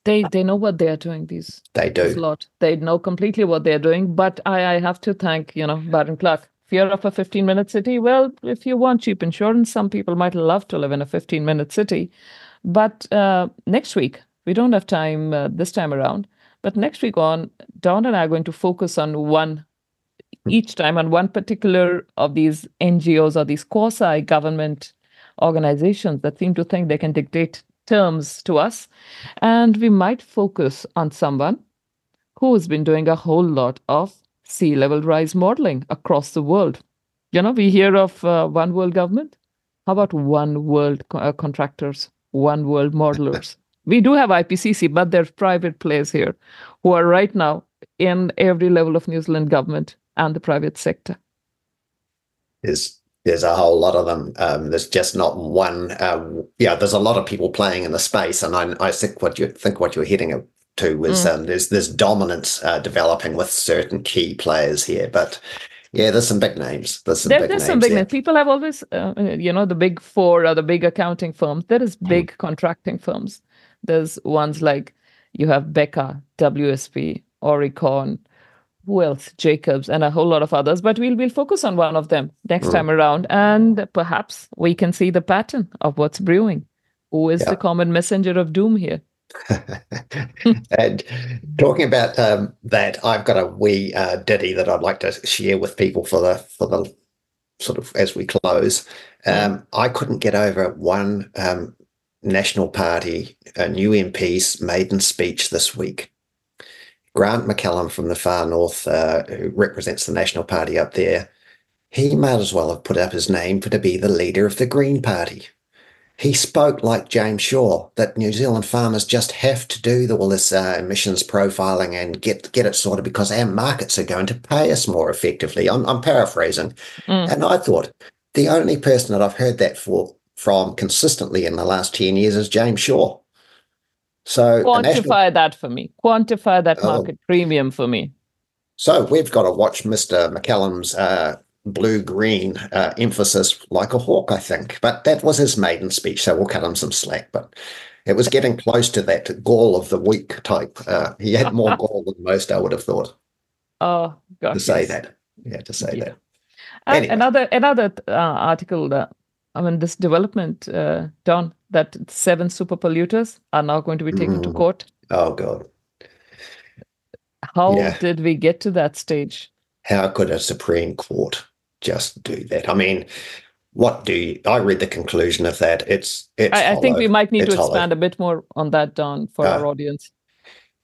B: They they know what they are doing. These
C: they do.
B: a lot. They know completely what they're doing. But I I have to thank you know Baron Clark fear of a 15 minute city. Well if you want cheap insurance some people might love to live in a 15 minute city. But uh, next week we don't have time uh, this time around. But next week on don and i are going to focus on one each time on one particular of these ngos or these quasi government organizations that seem to think they can dictate terms to us. And we might focus on someone who's been doing a whole lot of sea level rise modeling across the world. You know, we hear of uh, one world government. How about one world co- uh, contractors, one world modelers? we do have IPCC, but there's private players here who are right now in every level of New Zealand government and the private sector.
C: There's there's a whole lot of them. Um, there's just not one. Uh, yeah, there's a lot of people playing in the space, and I, I think what you think what you're hitting to was mm. um, there's there's dominance uh, developing with certain key players here, but. Yeah, there's some big names. There's some
B: there,
C: big
B: there's
C: names
B: some big
C: there.
B: names. People have always, uh, you know, the big four are the big accounting firms. There is
C: Hmm.
B: big contracting firms. There's ones like you have Beca, WSP, Aurecon, who else? Jacobs, and a whole lot of others. But we'll we'll focus on one of them next
C: Mm.
B: time around, and perhaps we can see the pattern of what's brewing. Who is
C: Yeah.
B: the common messenger of doom here?
C: and talking about um, that, I've got a wee uh, ditty that I'd like to share with people for the for the sort of as we close. Um, I couldn't get over one um, National Party, a new MP's maiden speech this week. Grant McCallum from the far north, uh, who represents the National Party up there, he might as well have put up his name for to be the leader of the Green Party he spoke like James Shaw that New Zealand farmers just have to do all this uh, emissions profiling and get get it sorted because our markets are going to pay us more effectively. I'm, I'm paraphrasing,
B: Mm.
C: and I thought the only person that I've heard that for from consistently in the last ten years is James Shaw. So the national-
B: Quantify that for me. Quantify that
C: Oh.
B: market premium for me.
C: So we've got to watch Mr. McCallum's uh, blue green uh, emphasis like a hawk, I think. But that was his maiden speech, so we'll cut him some slack. But it was getting close to that gall of the week type. Uh, he had more gall than most, I would have thought,
B: Oh God.
C: to say
B: yes.
C: that. Yeah, to say
B: Yeah.
C: that.
B: And
C: Anyway.
B: Another another uh, article that I mean this development, uh, Don, that seven super polluters are now going to be taken to
C: Mm.
B: court.
C: Oh God,
B: How
C: Yeah.
B: did we get to that stage?
C: how could a Supreme Court just do that? I mean, what do you, I read the conclusion of that? It's it's.
B: I, I think we might need
C: It's
B: to
C: hollow.
B: expand a bit more on that, Don, for
C: Uh,
B: our audience.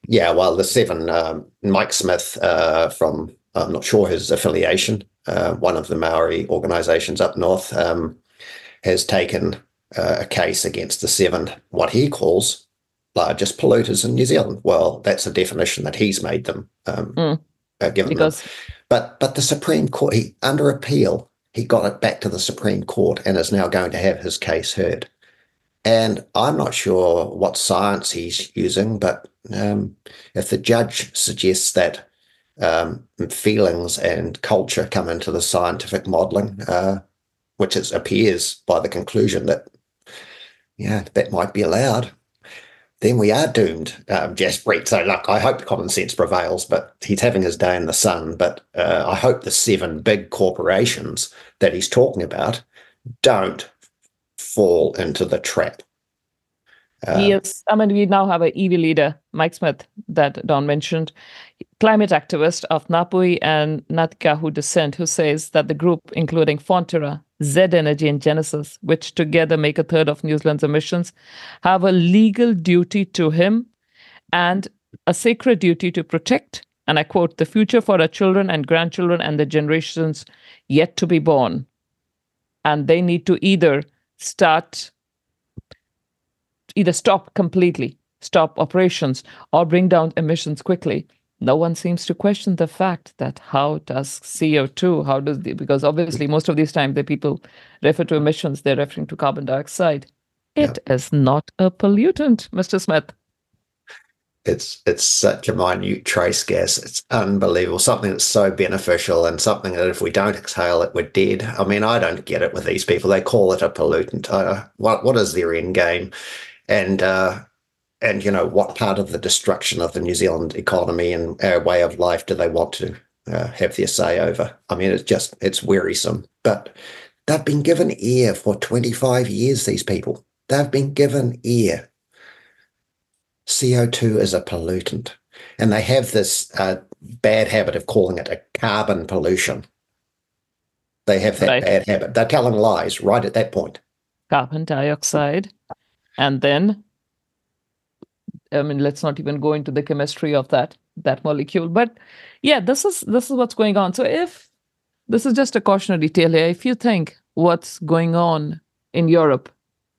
C: Yeah, well, the seven, um, Mike Smith uh, from, I'm not sure his affiliation, uh, one of the Maori organizations up north, um, has taken uh, a case against the seven, what he calls largest polluters in New Zealand. Well, that's a definition that he's made them, um,
B: Mm.
C: uh, given them. But but the Supreme Court, he under appeal, he got it back to the Supreme Court and is now going to have his case heard. And I'm not sure what science he's using, but um, if the judge suggests that um, feelings and culture come into the scientific modelling, uh, which it appears by the conclusion that yeah that might be allowed, then we are doomed, um, Jaspreet. So, look, I hope common sense prevails, but he's having his day in the sun. But uh, I hope the seven big corporations that he's talking about don't fall into the trap.
B: He is, I mean, we now have an iwi leader, Mike Smith, that Don mentioned, climate activist of Ngāpuhi and Ngāti Kahu descent, who says that the group, including Fonterra, Z Energy, and Genesis, which together make a third of New Zealand's emissions, have a legal duty to him and a sacred duty to protect, and I quote, the future for our children and grandchildren and the generations yet to be born. And they need to either start either stop completely, stop operations, or bring down emissions quickly. No one seems to question the fact that how does CO2, how does the, because obviously most of these times the people refer to emissions, they're referring to carbon dioxide. It is not a pollutant, Mr. Smith.
C: it's it's such a minute trace gas. It's unbelievable. Something that's so beneficial and something that if we don't exhale it, we're dead. I mean, I don't get it with these people. They call it a pollutant. Uh, what what is their end game? And uh, and you know what part of the destruction of the New Zealand economy and our way of life do they want to uh, have their say over? I mean, it's just it's wearisome. But they've been given ear for twenty five years. These people they've been given ear. CO2 is a pollutant. And they have this uh, bad habit of calling it a carbon pollution. They have that
B: Right.
C: bad habit. They're telling lies right at that point.
B: Carbon dioxide. And then, I mean, let's not even go into the chemistry of that that molecule. But yeah, this is this is what's going on. So if this is just a cautionary tale here, if you think what's going on in Europe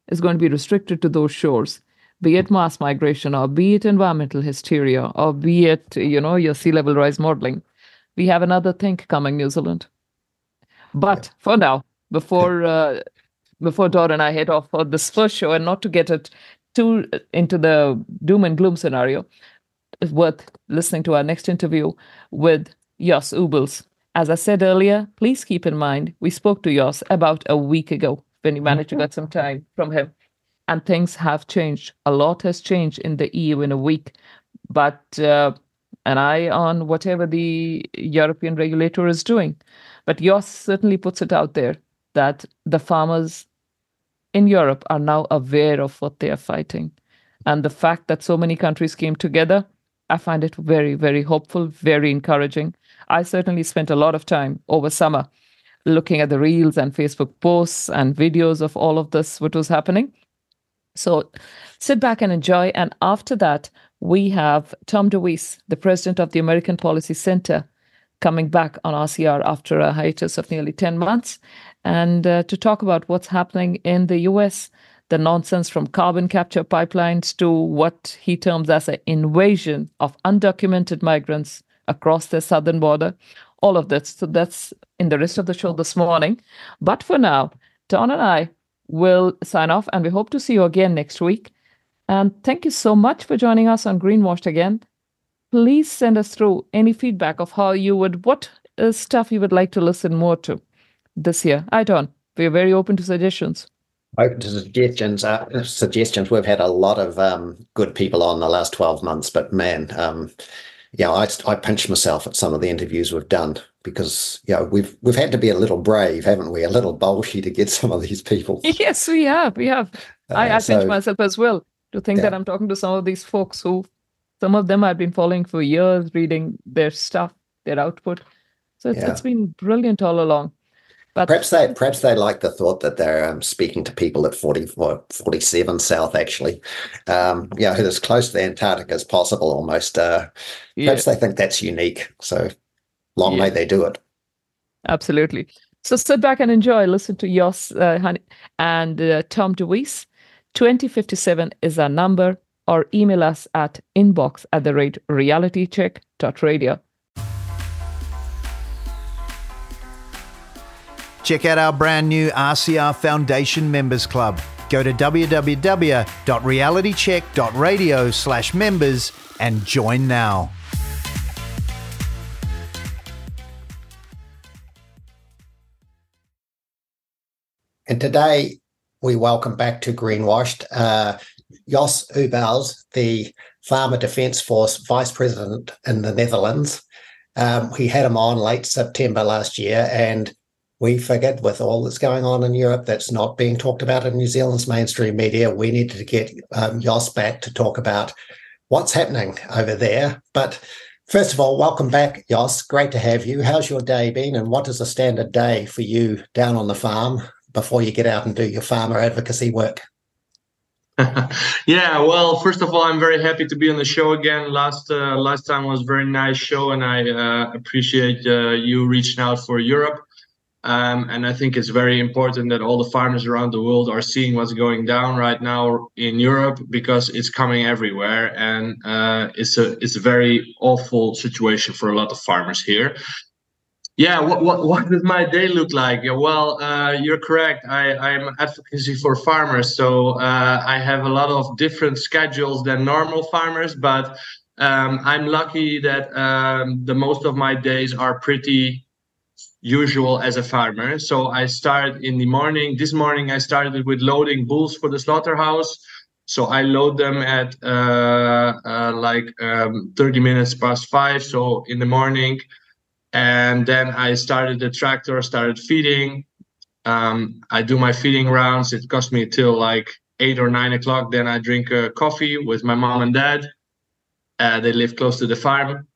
B: is going to be restricted to those shores, be it mass migration or be it environmental hysteria or be it, you know, your sea level rise modeling, we have another thing coming, New Zealand. But for now, before uh, before Don and I head off for this first show, and not to get it too into the doom and gloom scenario, it's worth listening to our next interview with Jos Ubels. As I said earlier, please keep in mind we spoke to Jos about a week ago when you managed to get some time from him. And things have changed. A lot has changed in the EU in a week. But uh, an eye on whatever the European regulator is doing. But Jos certainly puts it out there that the farmers in Europe are now aware of what they are fighting. And the fact that so many countries came together, I find it very, very hopeful, very encouraging. I certainly spent a lot of time over summer looking at the reels and Facebook posts and videos of all of this, what was happening. So sit back and enjoy. And after that, we have Tom DeWeese, the president of the American Policy Center, coming back on RCR after a hiatus of nearly 10 months and uh, to talk about what's happening in the US, the nonsense from carbon capture pipelines to what he terms as an invasion of undocumented migrants across the southern border. All of that. So that's in the rest of the show this morning. But for now, Don and I will sign off and we hope to see you again next week. And thank you so much for joining us on Greenwashed again. Please send us through any feedback of how you would, what uh, stuff you would like to listen more to this year. I don't. We're very open to suggestions.
C: Open to suggestions. Uh, suggestions. We've had a lot of um, good people on the last twelve months, but man, um, yeah, I I pinch myself at some of the interviews we've done because you know we've we've had to be a little brave, haven't we? A little bolshy to get some of these people.
B: Yes, we have. We have. Uh, I, I so, pinch myself as well to think yeah. that I'm talking to some of these folks who, some of them I've been following for years, reading their stuff, their output. So it's, yeah. it's been brilliant all along.
C: But perhaps they perhaps they like the thought that they're um, speaking to people at 40, 47 south actually, um, yeah, as close to the Antarctic as possible almost. Uh, yeah. Perhaps they think that's unique. So long yeah. may they do it.
B: Absolutely. So sit back and enjoy. Listen to Jos uh, and uh, Tom DeWeese. 2057 is our number, or email us at inbox at the rate realitycheck.radio.
A: Check out our brand new RCR Foundation Members Club. Go to www.realitycheck.radio slash members and join now.
C: And today we welcome back to Greenwashed uh, Jos Ubels, the Farmer Defence Force Vice President in the Netherlands. Um, we had him on late September last year, and we figured with all that's going on in Europe that's not being talked about in New Zealand's mainstream media, we needed to get um, Jos back to talk about what's happening over there. But first of all, welcome back, Jos. Great to have you. How's your day been, and what is a standard day for you down on the farm before you get out and do your farmer advocacy work?
F: yeah, well, first of all, I'm very happy to be on the show again. Last uh, last time was a very nice show, and I uh, appreciate uh, you reaching out for Europe. Um, and I think it's very important that all the farmers around the world are seeing what's going down right now in Europe because it's coming everywhere, and uh, it's a it's a very awful situation for a lot of farmers here. Yeah, what what, what does my day look like? Yeah, well, uh, you're correct. I I'm advocacy for farmers, so uh, I have a lot of different schedules than normal farmers, but um, I'm lucky that um, the most of my days are pretty usual as a farmer. So I start in the morning. This morning I started with loading bulls for the slaughterhouse. So I load them at uh, uh, like um, 30 minutes past five. So in the morning, and then I started the tractor, started feeding. Um, I do my feeding rounds. It cost me till like eight or nine o'clock. Then I drink coffee with my mom and dad. Uh, they live close to the farm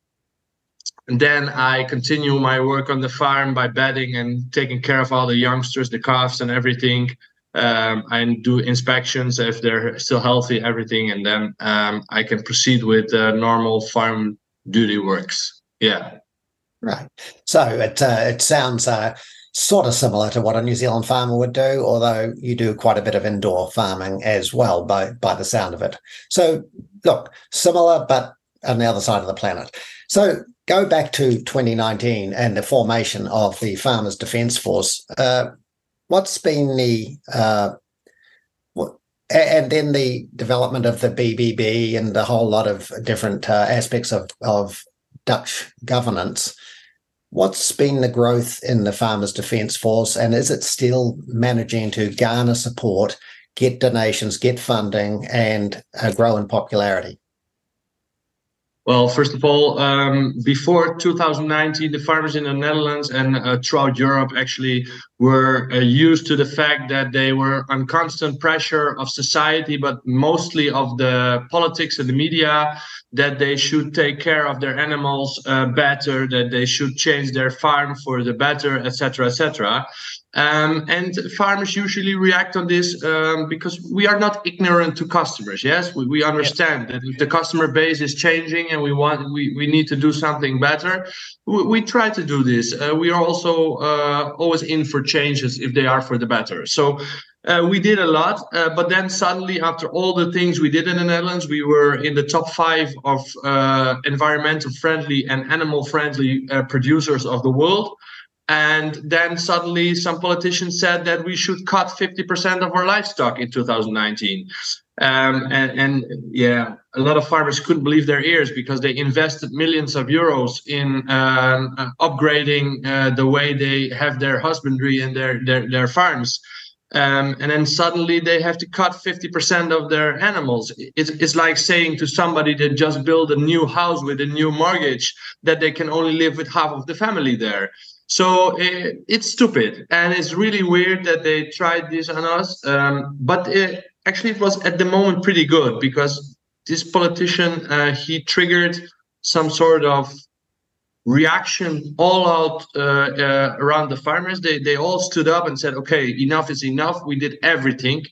F: and then I continue my work on the farm by bedding and taking care of all the youngsters, the calves, and everything. Um, I do inspections if they're still healthy, everything, and then um, I can proceed with uh, normal farm duty works. Yeah.
C: Right. So it uh, it sounds uh, sort of similar to what a New Zealand farmer would do, although you do quite a bit of indoor farming as well, by by the sound of it. So look, similar but on the other side of the planet. So go back to 2019 and the formation of the Farmers Defence Force. Uh, what's been the uh, what, and then the development of the BBB and the whole lot of different uh, aspects of, of Dutch governance. What's been the growth in the Farmers Defence Force, and is it still managing to garner support, get donations, get funding, and uh, grow in popularity?
F: Well, first of all, um, before 2019, the farmers in the Netherlands and uh, throughout Europe actually were uh, used to the fact that they were on constant pressure of society, but mostly of the politics and the media, that they should take care of their animals uh, better, that they should change their farm for the better, etc., etc. Um, and farmers usually react on this um, because we are not ignorant to customers. Yes, we, we understand that if the customer base is changing and we want we, we need to do something better, we, we try to do this. Uh, we are also uh, always in for changes if they are for the better. So uh, we did a lot, uh, but then suddenly, after all the things we did in the Netherlands, we were in the top five of uh, environmental friendly and animal friendly uh, producers of the world. And then suddenly, some politicians said that we should cut 50% of our livestock in 2019. Um, and, and, yeah, a lot of farmers couldn't believe their ears because they invested millions of euros in um, upgrading uh, the way they have their husbandry and their their, their farms. Um, and then suddenly they have to cut 50% of their animals. It's, it's like saying to somebody that just built a new house with a new mortgage that they can only live with half of the family there. So it, it's stupid, and it's really weird that they tried this on us. Um, but it, actually, it was at the moment pretty good because this politician uh, he triggered some sort of reaction all out uh, uh, around the farmers. They they all stood up and said, "Okay, enough is enough. We did everything."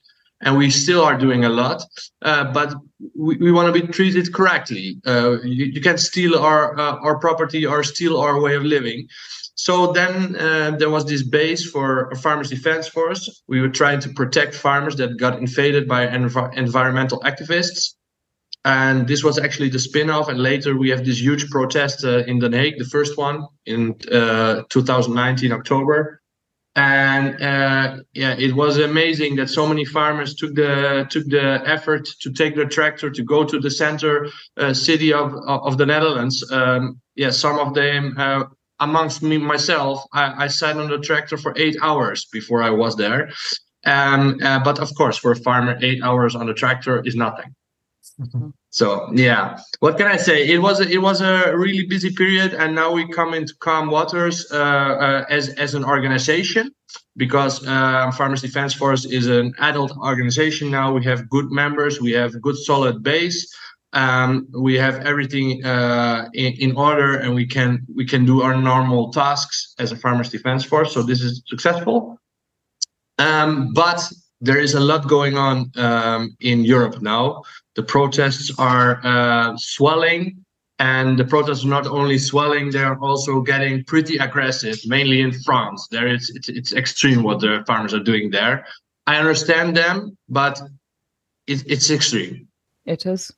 F: And we still are doing a lot, uh, but we, we want to be treated correctly. Uh, you, you can't steal our uh, our property or steal our way of living. So then uh, there was this base for a farmers defense force. We were trying to protect farmers that got invaded by env- environmental activists. And this was actually the spin-off. And later we have this huge protest uh, in The Hague, the first one in uh, 2019 October. And uh, yeah, it was amazing that so many farmers took the took the effort to take their tractor to go to the center uh, city of of the Netherlands. Um, yeah, some of them amongst me myself, I, I, sat on the tractor for eight hours before I was there. Um, uh, but of course, for a farmer, eight hours on the tractor is nothing. Mm-hmm. So yeah, what can I say? It was a, it was a really busy period, and now we come into calm waters uh, uh, as as an organization because uh, Farmers Defense Force is an adult organization now. We have good members, we have good solid base um, we have everything uh, in, in, order and we can we can do our normal tasks as a farmers defense force. So this is successful. Um, but there is a lot going on um, in europe now. The protests are uh, swelling and the protests are not only swelling they're also getting pretty aggressive mainly in france. There is it's, it's extreme what the farmers are doing there. I understand them but it, it's extreme.
B: It is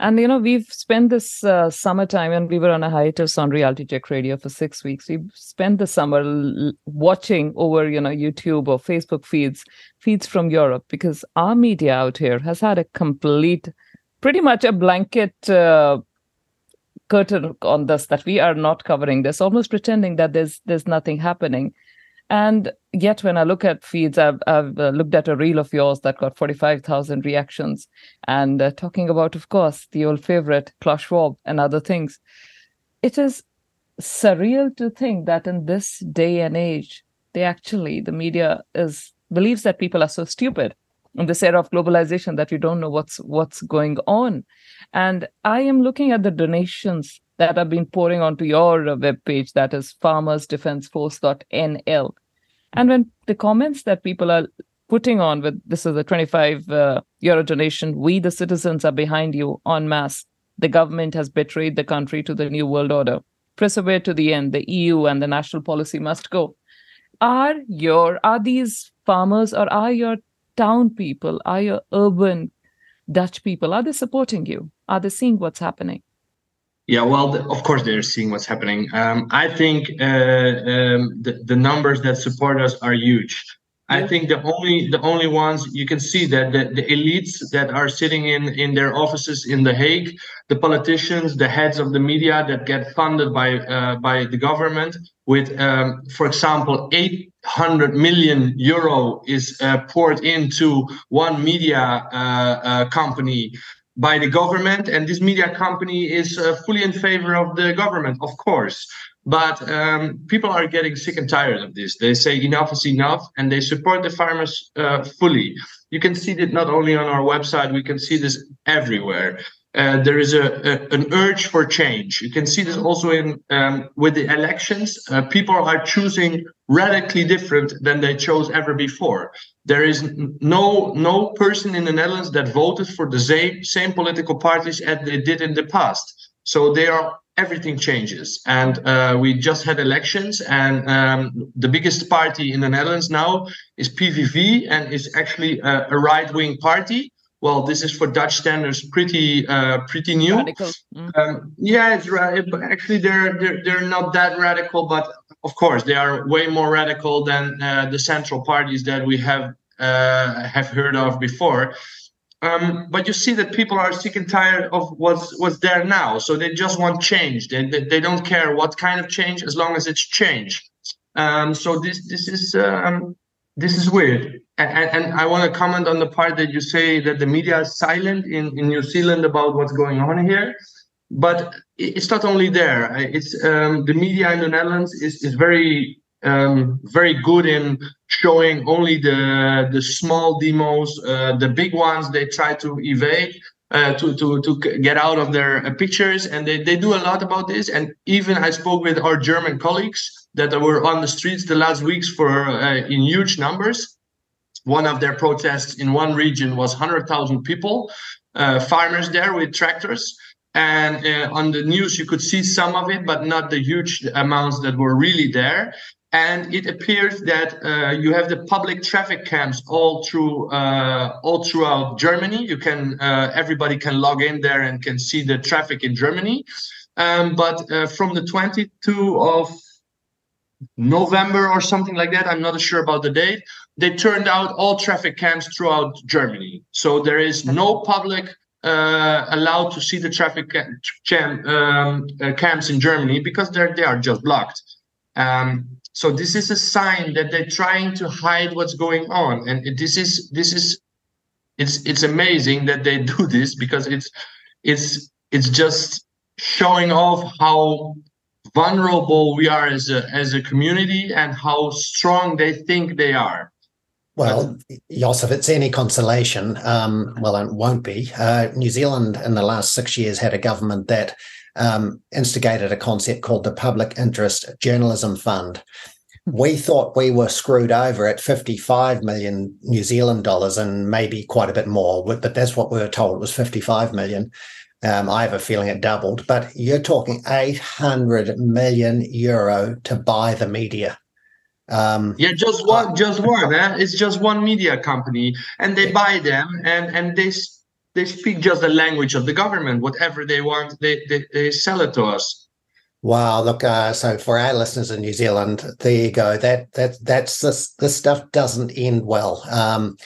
B: and you know, we've spent this uh, summertime, and we were on a hiatus on Reality Check Radio for six weeks. We spent the summer l- watching over, you know, YouTube or Facebook feeds, feeds from Europe, because our media out here has had a complete, pretty much a blanket. Uh, curtain on this that we are not covering this almost pretending that there's there's nothing happening and yet, when I look at feeds, I've, I've uh, looked at a reel of yours that got 45,000 reactions and uh, talking about, of course, the old favorite, Klaus Schwab and other things. It is surreal to think that in this day and age, they actually, the media is believes that people are so stupid in this era of globalization that you don't know what's what's going on. And I am looking at the donations that have been pouring onto your webpage, that is farmersdefenseforce.nl. And when the comments that people are putting on with this is a 25 uh, euro donation, we the citizens are behind you en masse. The government has betrayed the country to the new world order. Persevere to the end. The EU and the national policy must go. Are your are these farmers or are your town people, are your urban Dutch people, are they supporting you? Are they seeing what's happening?
F: Yeah, well, the, of course they're seeing what's happening. Um, I think uh, um, the, the numbers that support us are huge. I think the only the only ones you can see that the, the elites that are sitting in in their offices in The Hague, the politicians, the heads of the media that get funded by uh, by the government with, um, for example, 800 million euro is uh, poured into one media uh, uh company by the government, and this media company is uh, fully in favor of the government, of course. But um, people are getting sick and tired of this. They say enough is enough, and they support the farmers uh, fully. You can see it not only on our website, we can see this everywhere. Uh, there is a, a, an urge for change. You can see this also in um, with the elections. Uh, people are choosing radically different than they chose ever before. There is no no person in the Netherlands that voted for the same same political parties as they did in the past. So they are everything changes. And uh, we just had elections, and um, the biggest party in the Netherlands now is PVV, and is actually a, a right wing party. Well, this is for Dutch standards pretty uh, pretty new. Mm. Um, yeah, it's right. Actually, they're, they're they're not that radical, but of course they are way more radical than uh, the central parties that we have uh, have heard of before. Um, but you see that people are sick and tired of what's what's there now, so they just want change. They, they, they don't care what kind of change, as long as it's change. Um, so this this is um, this is weird, and, and I want to comment on the part that you say that the media is silent in, in New Zealand about what's going on here. But it's not only there. It's um, the media in the Netherlands is is very um, very good in showing only the the small demos. Uh, the big ones they try to evade. Uh, to to to get out of their uh, pictures and they, they do a lot about this and even i spoke with our german colleagues that were on the streets the last weeks for uh, in huge numbers one of their protests in one region was 100000 people uh, farmers there with tractors and uh, on the news you could see some of it but not the huge amounts that were really there and it appears that uh, you have the public traffic cams all through uh, all throughout Germany. You can uh, everybody can log in there and can see the traffic in Germany. Um, but from the 22 of November or something like that, I'm not sure about the date. They turned out all traffic cams throughout Germany, so there is no public uh, allowed to see the traffic cam, um, uh, cams in Germany because they're they are just blocked. Um, so this is a sign that they're trying to hide what's going on, and this is this is it's it's amazing that they do this because it's it's it's just showing off how vulnerable we are as a as a community and how strong they think they are.
C: Well, Jos, if it's any consolation, um, well, it won't be. Uh, New Zealand in the last six years had a government that um, instigated a concept called the Public Interest Journalism Fund. We thought we were screwed over at 55 million New Zealand dollars and maybe quite a bit more, but that's what we were told. Was 55 million. Um, I have a feeling it doubled, but you're talking 800 million euro to buy the media.
F: Um, yeah, just one, just one. Eh? It's just one media company, and they buy them, and and they they speak just the language of the government. Whatever they want, they they, they sell it to us.
C: Wow, look, uh, so for our listeners in New Zealand, there you go. That that that's this this stuff doesn't end well. Um,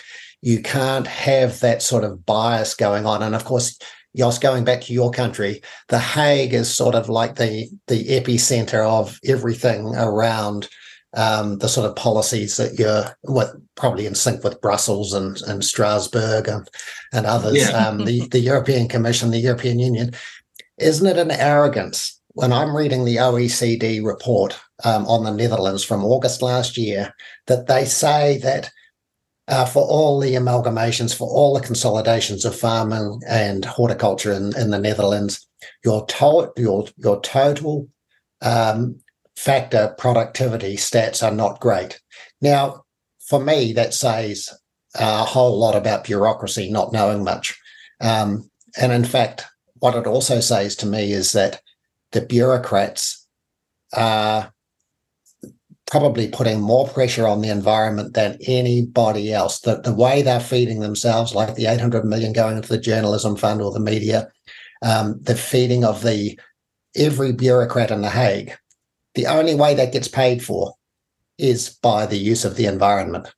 C: you can't have that sort of bias going on, and of course, Jos, going back to your country, The Hague is sort of like the the epicenter of everything around um, the sort of policies that you're what probably in sync with Brussels and, and Strasbourg and, and others, yeah. um, the, the European Commission, the European Union. Isn't it an arrogance? When I'm reading the OECD report um, on the Netherlands from August last year, that they say that uh, for all the amalgamations, for all the consolidations of farming and horticulture in, in the Netherlands, your, to- your, your total um, factor productivity stats are not great. Now, for me, that says a whole lot about bureaucracy not knowing much. Um, and in fact, what it also says to me is that the bureaucrats are probably putting more pressure on the environment than anybody else. The, the way they're feeding themselves, like the 800 million going into the journalism fund or the media, um, the feeding of the every bureaucrat in The Hague, the only way that gets paid for is by the use of the environment.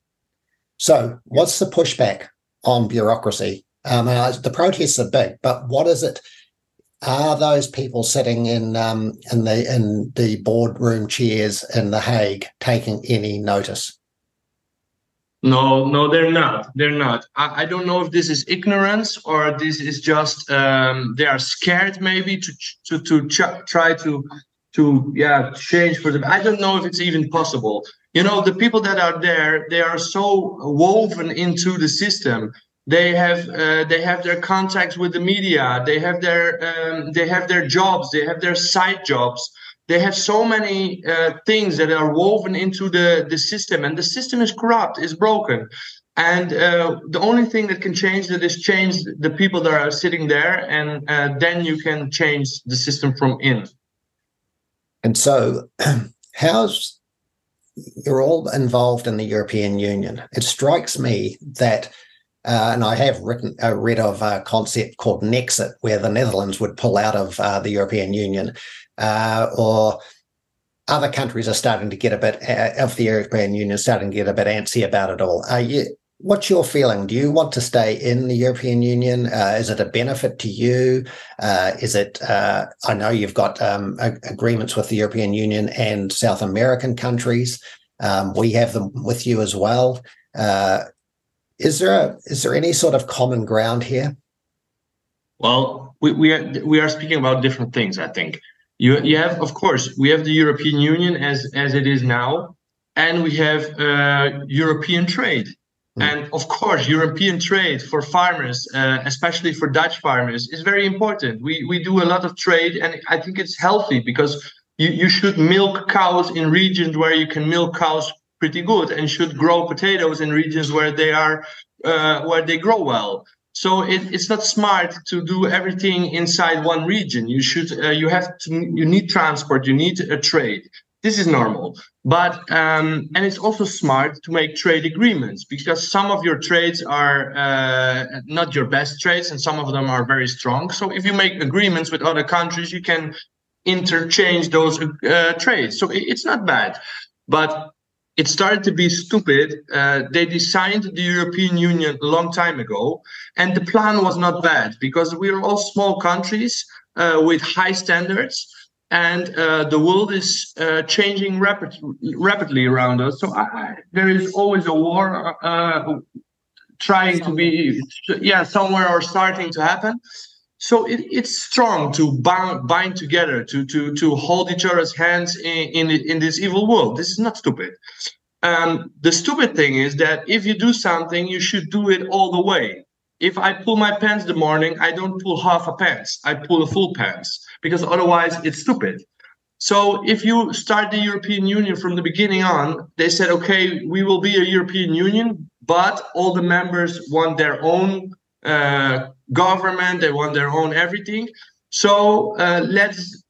C: So, what's the pushback on bureaucracy? Um, the protests are big, but what is it? Are those people sitting in um, in the in the boardroom chairs in The Hague taking any notice?
F: No, no, they're not. They're not. I, I don't know if this is ignorance or this is just um, they are scared maybe to to to ch- try to to yeah change for them. I don't know if it's even possible. You know, the people that are there, they are so woven into the system. They have uh, they have their contacts with the media. They have their um, they have their jobs. They have their side jobs they have so many uh, things that are woven into the, the system and the system is corrupt is broken and uh, the only thing that can change that is change the people that are sitting there and uh, then you can change the system from in
C: and so how's you're all involved in the european union it strikes me that uh, and I have written uh, read of a concept called Nexit, where the Netherlands would pull out of uh, the European Union uh, or other countries are starting to get a bit uh, of the European Union starting to get a bit antsy about it all. You, what's your feeling? Do you want to stay in the European Union? Uh, is it a benefit to you? Is it? I know you've got um, agreements with the European Union and South American countries. Um, we have them with you as well. Is there a, is there any sort of common ground here?
F: Well, we, we are we are speaking about different things. I think you you have of course we have the European Union as as it is now, and we have uh, European trade. Mm. And of course, European trade for farmers, uh, especially for Dutch farmers, is very important. We we do a lot of trade, and I think it's healthy because you, you should milk cows in regions where you can milk cows pretty good, and should grow potatoes in regions where they are uh, where they grow well. So it, it's not smart to do everything inside one region. You should, uh, you have to, you need transport, you need a trade. This is normal, but um, and it's also smart to make trade agreements because some of your trades are uh, not your best trades, and some of them are very strong. So if you make agreements with other countries, you can interchange those uh, trades. So it's not bad, but it started to be stupid. Uh, they designed the European Union a long time ago, and the plan was not bad because we are all small countries uh, with high standards, and uh, the world is uh, changing rapid, rapidly around us. So I, there is always a war uh, trying to be, yeah, somewhere or starting to happen. So it, it's strong to bind, bind together, to to to hold each other's hands in, in in this evil world. This is not stupid. Um, the stupid thing is that if you do something, you should do it all the way. If I pull my pants the morning, I don't pull half a pants. I pull a full pants because otherwise it's stupid. So if you start the European Union from the beginning on, they said, okay, we will be a European Union, but all the members want their own uh, government, they want their own everything. So uh, let's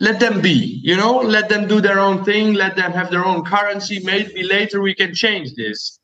F: let them be, you know, let them do their own thing, let them have their own currency. Maybe later we can change this.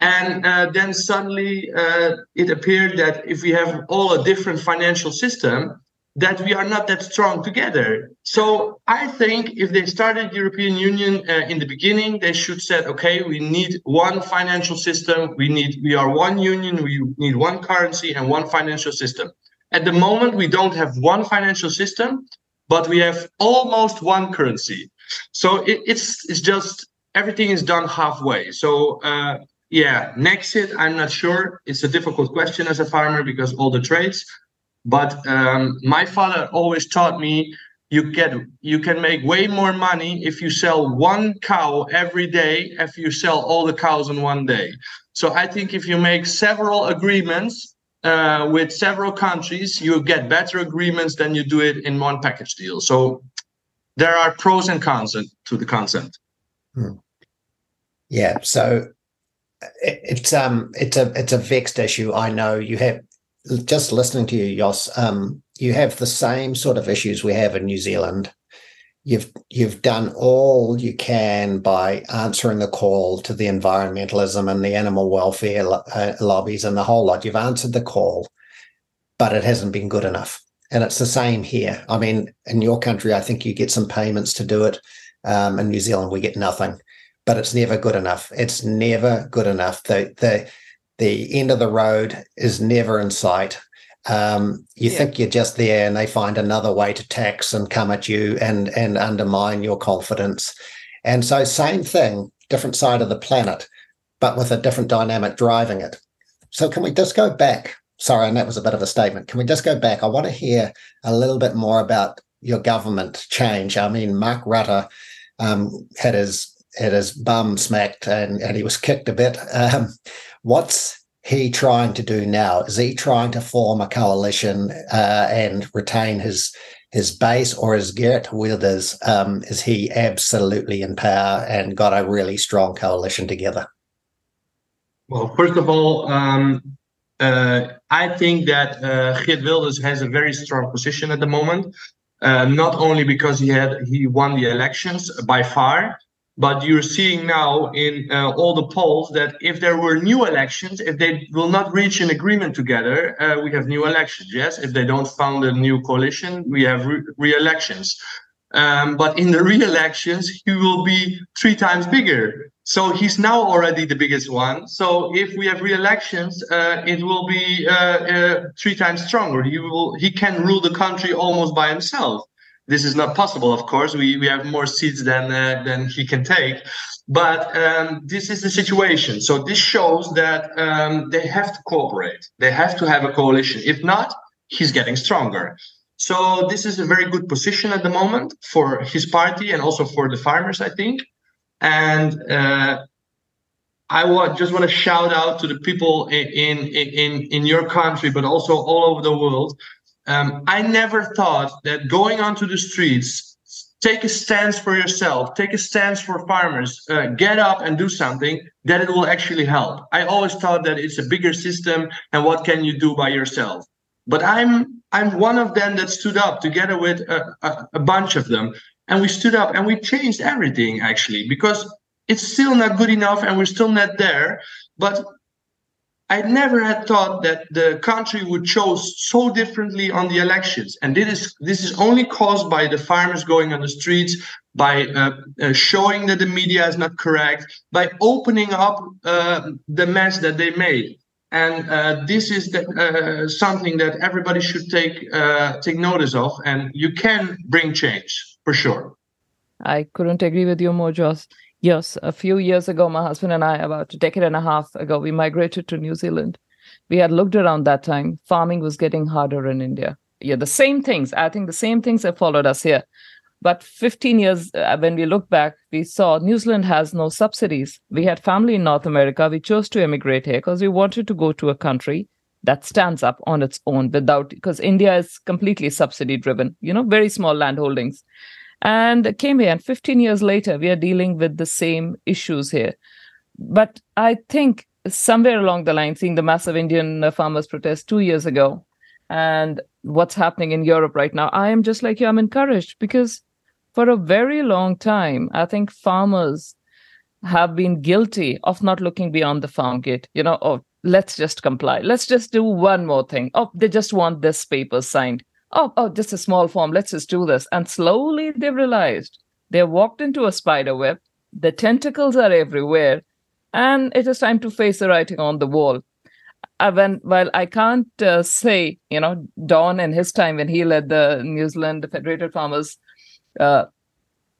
F: And uh, then suddenly uh, it appeared that if we have all a different financial system, that we are not that strong together. So I think if they started European Union uh, in the beginning, they should said, okay, we need one financial system. We need we are one union. We need one currency and one financial system. At the moment, we don't have one financial system, but we have almost one currency. So it, it's it's just everything is done halfway. So uh, yeah, Nexit, I'm not sure. It's a difficult question as a farmer because all the trades. But um, my father always taught me you get you can make way more money if you sell one cow every day if you sell all the cows in one day. So i think if you make several agreements uh, with several countries you get better agreements than you do it in one package deal. So there are pros and cons to the concept.
C: Hmm. yeah so it, it's um it's a it's a vexed issue i know. You have just listening to you, Jos, um, you have the same sort of issues we have in New Zealand. You've you've done all you can by answering the call to the environmentalism and the animal welfare uh, lobbies and the whole lot. You've answered the call, but it hasn't been good enough. And it's the same here. I mean, in your country, I think you get some payments to do it. Um, in New Zealand, we get nothing, but it's never good enough. It's never good enough. The the the end of the road is never in sight. Um, you yeah. think you're just there, and they find another way to tax and come at you and and undermine your confidence. And so, same thing, different side of the planet, but with a different dynamic driving it. So, can we just go back? Sorry, and that was a bit of a statement. Can we just go back? I want to hear a little bit more about your government change. I mean, Mark Rutte um, had his had his bum smacked and, and he was kicked a bit. Um, what's he trying to do now? Is he trying to form a coalition uh, and retain his his base, or is Geert Wilders um, is he absolutely in power and got a really strong coalition together?
F: Well, first of all, um, uh, I think that uh, Geert Wilders has a very strong position at the moment. Uh, not only because he had he won the elections by far, but you're seeing now in uh, all the polls that if there were new elections, if they will not reach an agreement together, uh, we have new elections. Yes, if they don't found a new coalition, we have re- elections Um, but in the re-elections, he will be three times bigger. So he's now already the biggest one. So if we have re-elections, uh, it will be uh, uh, three times stronger. He will he can rule the country almost by himself. This is not possible, of course. We, we have more seats than, uh, than he can take. But um, this is the situation. So this shows that um, they have to cooperate. They have to have a coalition. If not, he's getting stronger. So this is a very good position at the moment for his party and also for the farmers, I think. And uh, I want, just want to shout out to the people in, in in in your country, but also all over the world um, I never thought that going onto the streets, take a stance for yourself, take a stance for farmers, uh, get up and do something, that it will actually help. I always thought that it's a bigger system and what can you do by yourself? But I'm I'm one of them that stood up together with a, a, a bunch of them, and we stood up and we changed everything actually because it's still not good enough and we're still not there. But I never had thought that the country would choose so differently on the elections, and this is this is only caused by the farmers going on the streets, by uh, uh, showing that the media is not correct, by opening up uh, the mess that they made, and uh, this is the, uh, something that everybody should take uh, take notice of, and you can bring change for sure.
B: I couldn't agree with you more, Jos. Yes, a few years ago, my husband and I, about a decade and a half ago, we migrated to New Zealand. We had looked around that time. Farming was getting harder in India. Yeah, the same things. I think the same things have followed us here. But 15 years, uh, when we look back, we saw New Zealand has no subsidies. We had family in North America. We chose to emigrate here because we wanted to go to a country that stands up on its own without, because India is completely subsidy driven, you know, very small land holdings and came here. And 15 years later, we are dealing with the same issues here. But I think somewhere along the line, seeing the massive Indian uh, farmers protest two years ago and what's happening in Europe right now, I am just like you, I'm encouraged because for a very long time, I think farmers have been guilty of not looking beyond the farm gate. You know, oh, let's just comply. Let's just do one more thing. Oh, they just want this paper signed oh, oh, just a small form. Let's just do this. And slowly they realized they walked into a spider web. The tentacles are everywhere. And it is time to face the writing on the wall. Uh, when, well, I can't uh, say, you know, Don and his time when he led the New Zealand Federated Farmers, uh,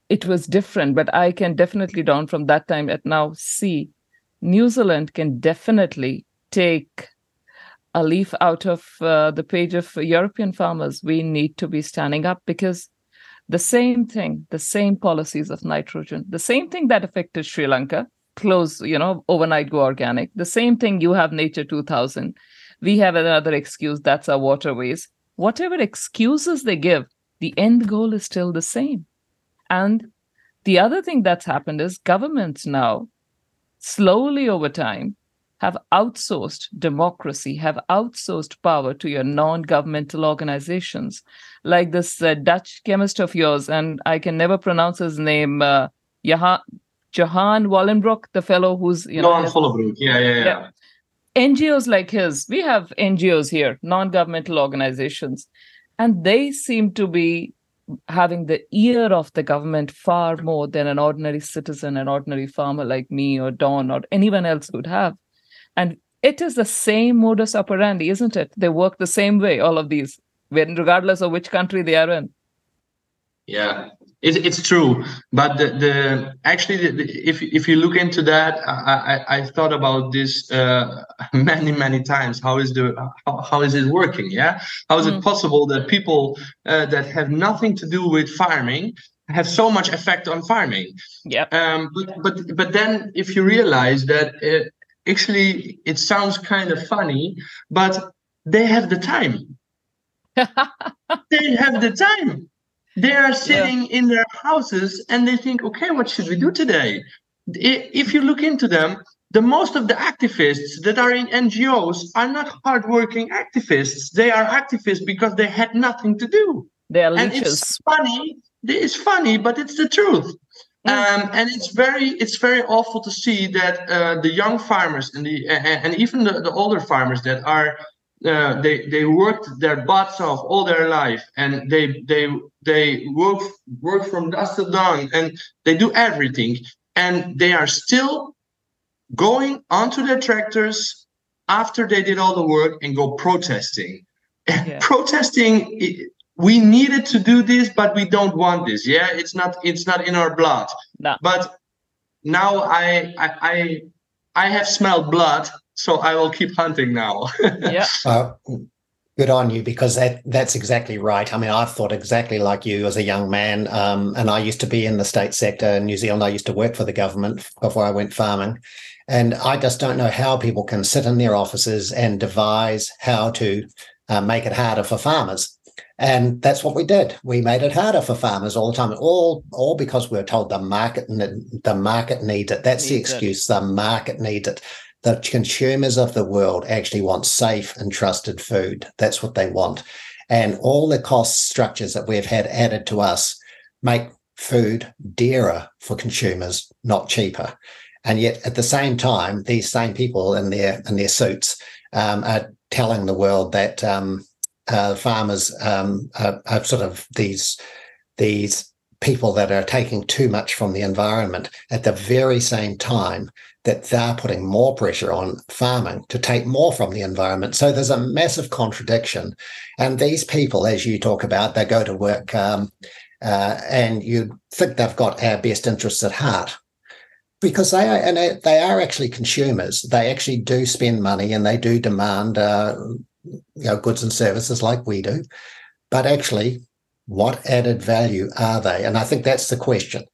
B: it was different. But I can definitely, Don, from that time at now, see New Zealand can definitely take a leaf out of uh, the page of European farmers. We need to be standing up because the same thing, the same policies of nitrogen, the same thing that affected Sri Lanka, close, you know, overnight go organic, the same thing you have Natura 2000. We have another excuse that's our waterways. Whatever excuses they give, the end goal is still the same. And the other thing that's happened is governments now, slowly over time, have outsourced democracy, have outsourced power to your non governmental organizations, like this uh, Dutch chemist of yours, and I can never pronounce his name, uh, Johan, Johan Vollenbroek, the fellow who's, you
F: know. Johan yeah, yeah, yeah, yeah.
B: NGOs like his, we have NGOs here, non governmental organizations. and they seem to be having the ear of the government far more than an ordinary citizen, an ordinary farmer like me or Don or anyone else would have. And it is the same modus operandi, isn't it? They work the same way, all of these, regardless of which country they are in.
F: Yeah, it, it's true. But the, the actually, the, the, if if you look into that, I, I, I thought about this uh, many many times. How is the how, how is it working? Yeah, how is mm. it possible that people uh, that have nothing to do with farming have so much effect on farming?
B: Yeah.
F: Um. But but but then if you realize that uh, actually it sounds kind of funny, but they have the time. they have the time they are sitting yeah. in their houses and they think, okay, what should we do today? If you look into them, the most of the activists that are in NGOs are not hardworking activists. They are activists because they had nothing to do.
B: They are
F: leeches. And it's funny. It's funny, but it's the truth. Um, and it's very it's very awful to see that uh, the young farmers and the and, even the, the older farmers that are uh, they they worked their butts off all their life and they they they work work from dusk to dawn and they do everything and they are still going onto their tractors after they did all the work and go protesting yeah. protesting we needed to do this but we don't want this yeah it's not it's not in our blood
B: no.
F: but now I, I i i have smelled blood so I will keep hunting now.
B: yeah. Uh,
C: good on you because that that's exactly right. I mean, I've thought exactly like you as a young man, um, and I used to be in the state sector in New Zealand. I used to work for the government before I went farming, and I just don't know how people can sit in their offices and devise how to uh, make it harder for farmers. And that's what we did. We made it harder for farmers all the time, all all because we were told the market the market needs it. That's needs the excuse. It. The market needs it the consumers of the world actually want safe and trusted food. That's what they want. And all the cost structures that we've had added to us make food dearer for consumers, not cheaper. And yet, at the same time, these same people in their in their suits um, are telling the world that um, uh, farmers um, are, are sort of these these people that are taking too much from the environment at the very same time that they're putting more pressure on farming to take more from the environment. So there's a massive contradiction. And these people, as you talk about, they go to work um, uh, and you think they've got our best interests at heart because they are and they are actually consumers. They actually do spend money and they do demand uh, you know goods and services like we do. But actually, what added value are they? And I think that's the question.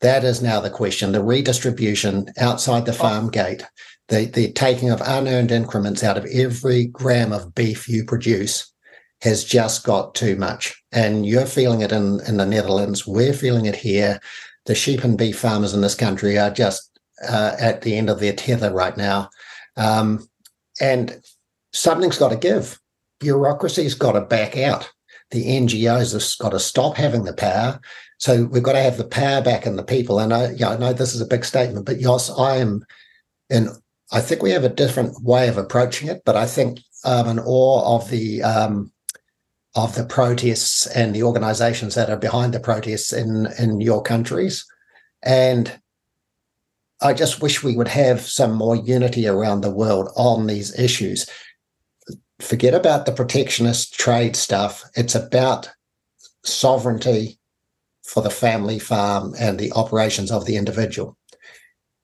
C: That is now the question. The redistribution outside the farm gate, the, the taking of unearned increments out of every gram of beef you produce has just got too much. And you're feeling it in, in the Netherlands. We're feeling it here. The sheep and beef farmers in this country are just uh, at the end of their tether right now. Um, and something's got to give. Bureaucracy's got to back out. The NGOs have got to stop having the power so we've got to have the power back in the people. And I, yeah, I know this is a big statement, but yes, I am, and I think we have a different way of approaching it. But I think I'm in awe of the um, of the protests and the organisations that are behind the protests in in your countries, and I just wish we would have some more unity around the world on these issues. Forget about the protectionist trade stuff. It's about sovereignty for the family farm and the operations of the individual.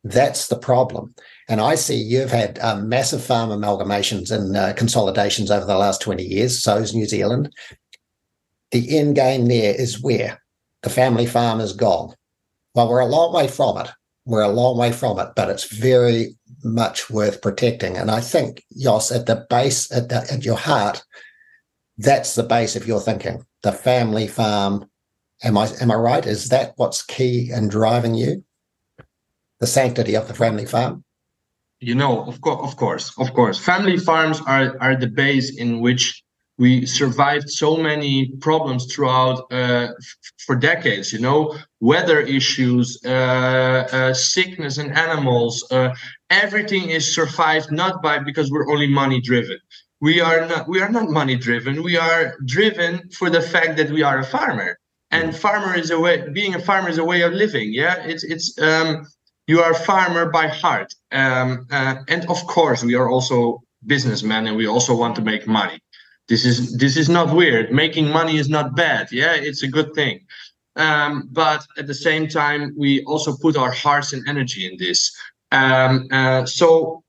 C: That's the problem. And I see you've had um, massive farm amalgamations and uh, consolidations over the last 20 years. So is New Zealand. The end game there is where the family farm is gone. Well, we're a long way from it. We're a long way from it, but it's very much worth protecting. And I think, Jos, at the base, at, the, at your heart, that's the base of your thinking. The family farm Am I am I right? Is that what's key in driving you? The sanctity of the family farm.
F: You know, of course, of course, of course. Family farms are are the base in which we survived so many problems throughout uh, f- for decades. You know, weather issues, uh, uh, sickness in animals. Everything is survived not by because we're only money driven. we are not we are not money driven. We are driven for the fact that we are a farmer. And farmer is a way being a farmer is a way of living yeah? It's it's um you are a farmer by heart. Um uh, and of course we are also businessmen and we also want to make money. This is this is not weird. Making money is not bad yeah? It's a good thing. Um, but at the same time we also put our hearts and energy in this um, uh, so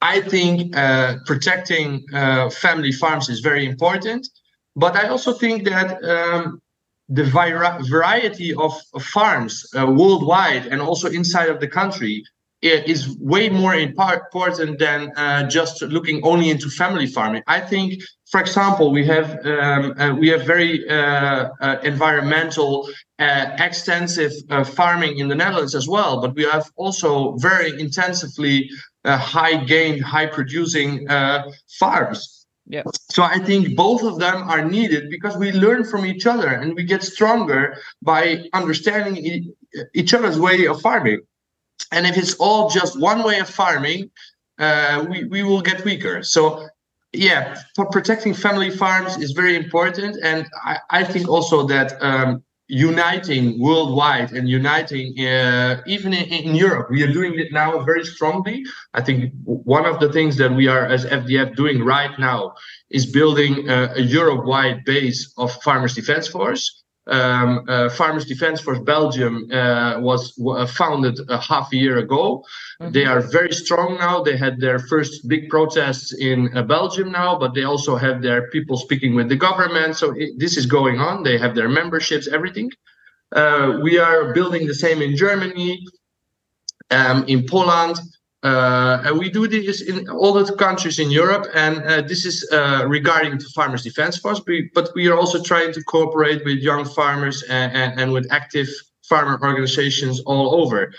F: I think uh, protecting uh, family farms is very important, but I also think that um, the variety of, farms uh, worldwide and also inside of the country is way more important than uh, just looking only into family farming. I think, for example, we have um, uh, we have very uh, environmental, extensive farming in the Netherlands as well, but we have also very intensively uh, high gain, high producing uh, farms.
B: Yeah.
F: So I think both of them are needed because we learn from each other and we get stronger by understanding e- each other's way of farming. And if it's all just one way of farming, uh, we, we will get weaker. So yeah, for protecting family farms is very important. And I, I think also that um, uniting worldwide and uniting uh, even in, in, Europe. We are doing it now very strongly. I think one of the things that we are as FDF doing right now is building a, a Europe-wide base of Farmers Defence Force. Um, uh, Farmers Defence Force Belgium uh, was uh, founded a half a year ago. Mm-hmm. They are very strong now. They had their first big protests in uh, Belgium now, but they also have their people speaking with the government. So it, this is going on. They have their memberships, everything. Uh, we are building the same in Germany, um, in Poland. Uh, and we do this in all the countries in Europe, and uh, this is uh, regarding to Farmers Defence Force. But we are also trying to cooperate with young farmers and, and, and with active farmer organizations all over.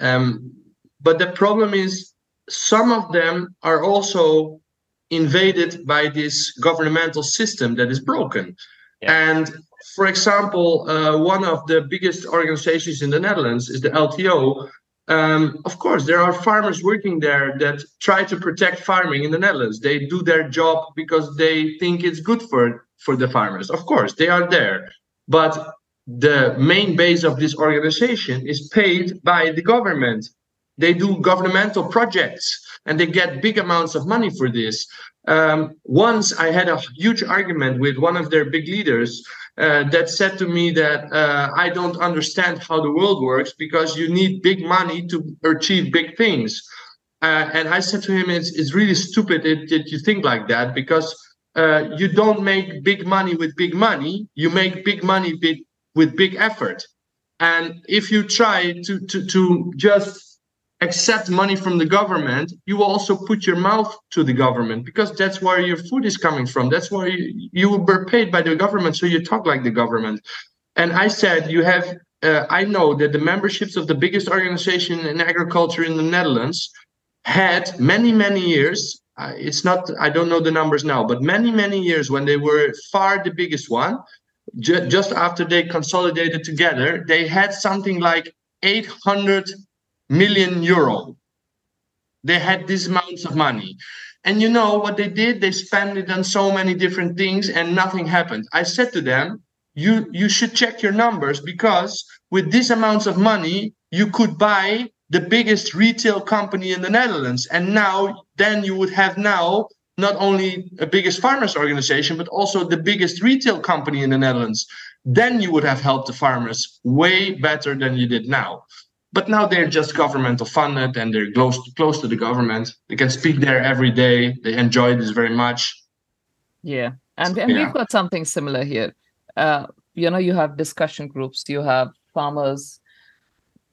F: Um, but the problem is, some of them are also invaded by this governmental system that is broken. Yeah. And for example, uh, one of the biggest organizations in the Netherlands is the LTO, um, of course, there are farmers working there that try to protect farming in the Netherlands. They do their job because they think it's good for for the farmers. Of course, they are there, but the main base of this organization is paid by the government. They do governmental projects and they get big amounts of money for this. Um, once I had a huge argument with one of their big leaders uh, that said to me that uh, I don't understand how the world works because you need big money to achieve big things. Uh, and I said to him, it's, it's really stupid that, you think like that because uh, you don't make big money with big money, you make big money with big effort. And if you try to, to, to just accept money from the government, you also put your mouth to the government because that's where your food is coming from. That's why you, you were paid by the government, so you talk like the government. And I said, you have. Uh, I know that the memberships of the biggest organization in agriculture in the Netherlands had many, many years. Uh, it's not. I don't know the numbers now, but many, many years when they were far the biggest one. Ju- just after they consolidated together, they had something like 800 million euro. They had these amounts of money. And you know what they did? They spent it on so many different things and nothing happened. I said to them, you you should check your numbers because with these amounts of money, you could buy the biggest retail company in the Netherlands. And now then you would have now not only a biggest farmers organization, but also the biggest retail company in the Netherlands. Then you would have helped the farmers way better than you did now. But now they're just governmental funded and they're close close to the government. They can speak there every day. They enjoy this very much.
B: Yeah, and and yeah. we've got something similar here. Uh, you know, you have discussion groups, you have farmers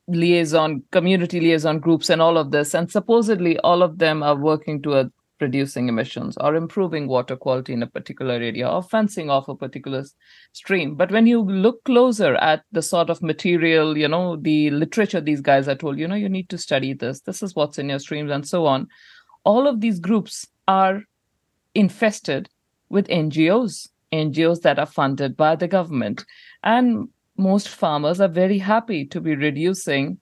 B: liaison, community liaison groups, and all of this, and supposedly all of them are working to a reducing emissions or improving water quality in a particular area or fencing off a particular stream. But when you look closer at the sort of material, you know, the literature these guys are told, you know, you need to study this, this is what's in your streams, and so on. All of these groups are infested with NGOs, NGOs that are funded by the government. And most farmers are very happy to be reducing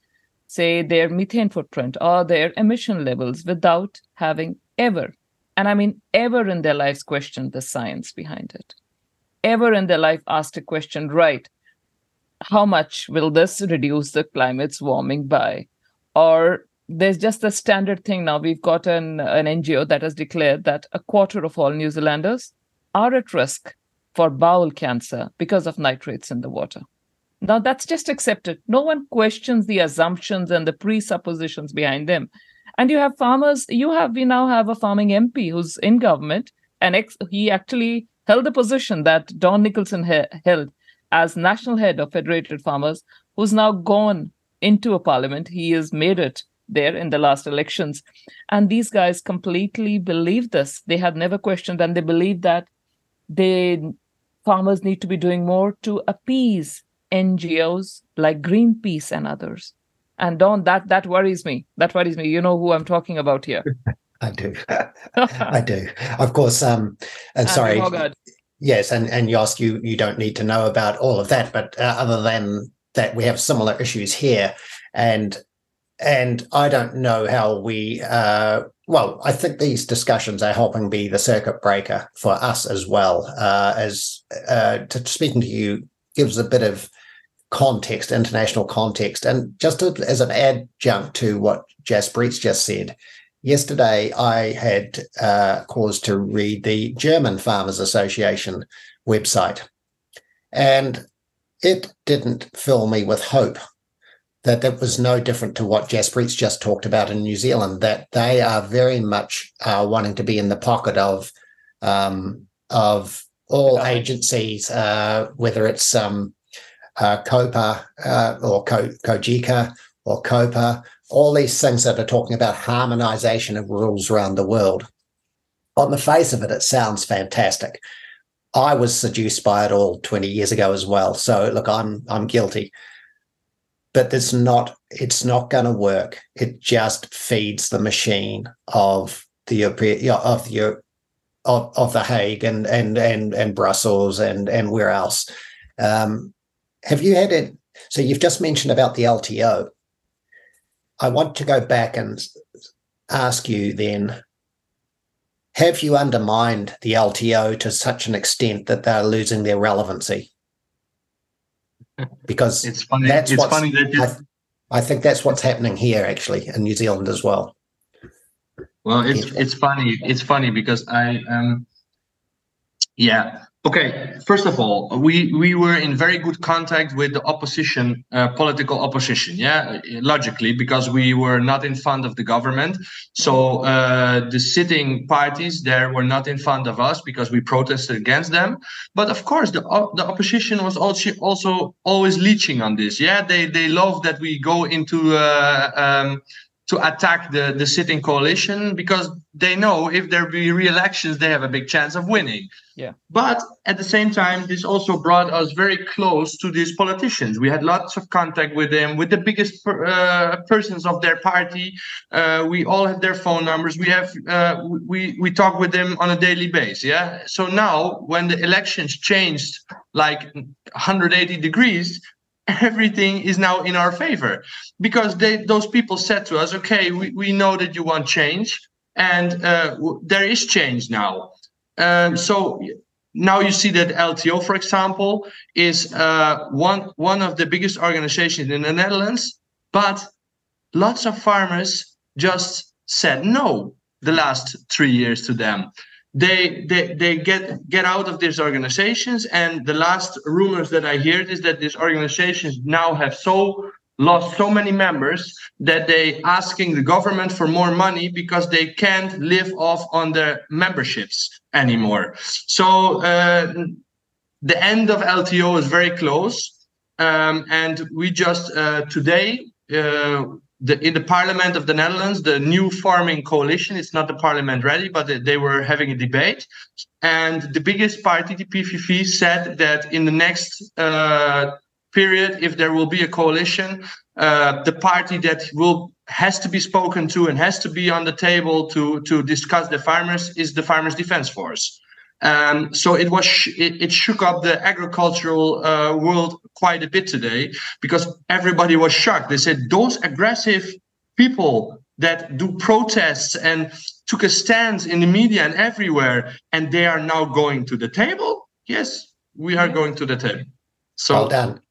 B: say their methane footprint or their emission levels without having ever and I mean ever in their lives questioned the science behind it, ever in their life asked a question, right? How much will this reduce the climate's warming by? Or there's just the standard thing now. We've got an, an NGO that has declared that a quarter of all New Zealanders are at risk for bowel cancer because of nitrates in the water. Now that's just accepted. No one questions the assumptions and the presuppositions behind them. And you have farmers, you have, we now have a farming MP who's in government, and ex- he actually held the position that Don Nicholson he- held as national head of Federated Farmers, who's now gone into a parliament. He has made it there in the last elections. And these guys completely believe this. They have never questioned, and they believe that they farmers need to be doing more to appease NGOs like Greenpeace and others. And Don, that that worries me. That worries me. You know who I'm talking about here.
C: I do. I do. Of course. Um, and sorry. Yes, and and Jos, you you don't need to know about all of that, but uh, other than that, we have similar issues here, and and I don't know how we. Uh, well, I think these discussions are helping be the circuit breaker for us as well. Uh, as uh, to, speaking to you gives a bit of context, international context. And just as an adjunct to what Jaspreet just said, yesterday I had uh, cause to read the German Farmers Association website, and it didn't fill me with hope that that was no different to what Jaspreet's just talked about in New Zealand, that they are very much uh, wanting to be in the pocket of um, of all agencies, uh, whether it's um, uh, COPA uh, or Co- COGECA or COPA, all these things that are talking about harmonization of rules around the world. On the face of it, it sounds fantastic. I was seduced by it all 20 years ago as well. So look, I'm I'm guilty. But it's not it's not going to work. It just feeds the machine of the of the of, of the Hague and and and and Brussels and and where else. Um, have you had it? So you've just mentioned about the LTO. I want to go back and ask you then have you undermined the LTO to such an extent that they're losing their relevancy? Because
F: it's funny.
C: That's
F: it's funny that you...
C: I, I, think that's what's happening here, actually, in New Zealand as well.
F: Well, it's it's funny. It's funny because I um, yeah, Okay, first of all, we we were in very good contact with the opposition, uh, political opposition. Yeah, logically because we were not in front of the government. So uh, the sitting parties there were not in front of us because we protested against them. But of course, the the opposition was also also always leeching on this. Yeah, they they love that we go into. Uh, um, to attack the, the sitting coalition because they know if there be re-elections, they have a big chance of winning.
B: Yeah.
F: But at the same time, this also brought us very close to these politicians. We had lots of contact with them, with the biggest per, uh, persons of their party. Uh, we all have their phone numbers. We have uh, we we talk with them on a daily basis. Yeah. So now, when the elections changed like 180 degrees, everything is now in our favor. Because they those people said to us okay we, we know that you want change and uh, there is change now. Um, so now you see that lto for example is uh, one one of the biggest organizations in the netherlands but lots of farmers just said no the last three years to them they they they get get out of these organizations and the last rumors that i heard is that these organizations now have so lost so many members that they asking the government for more money because they can't live off on their memberships anymore. So uh, the end of lto is very close um, and we just uh, today uh, the, in the parliament of the Netherlands, the new farming coalition, it's not the parliament ready, but they, were having a debate. And the biggest party, the PVV, said that in the next uh, period, if there will be a coalition, uh, the party that will has to be spoken to and has to be on the table to to discuss the farmers is the Farmers Defence Force. Um, so it was it, it, shook up the agricultural uh, world quite a bit today because everybody was shocked. They said those aggressive people that do protests and took a stance in the media and everywhere, and they are now going to the table. Yes, we are going to the table. So
C: well done.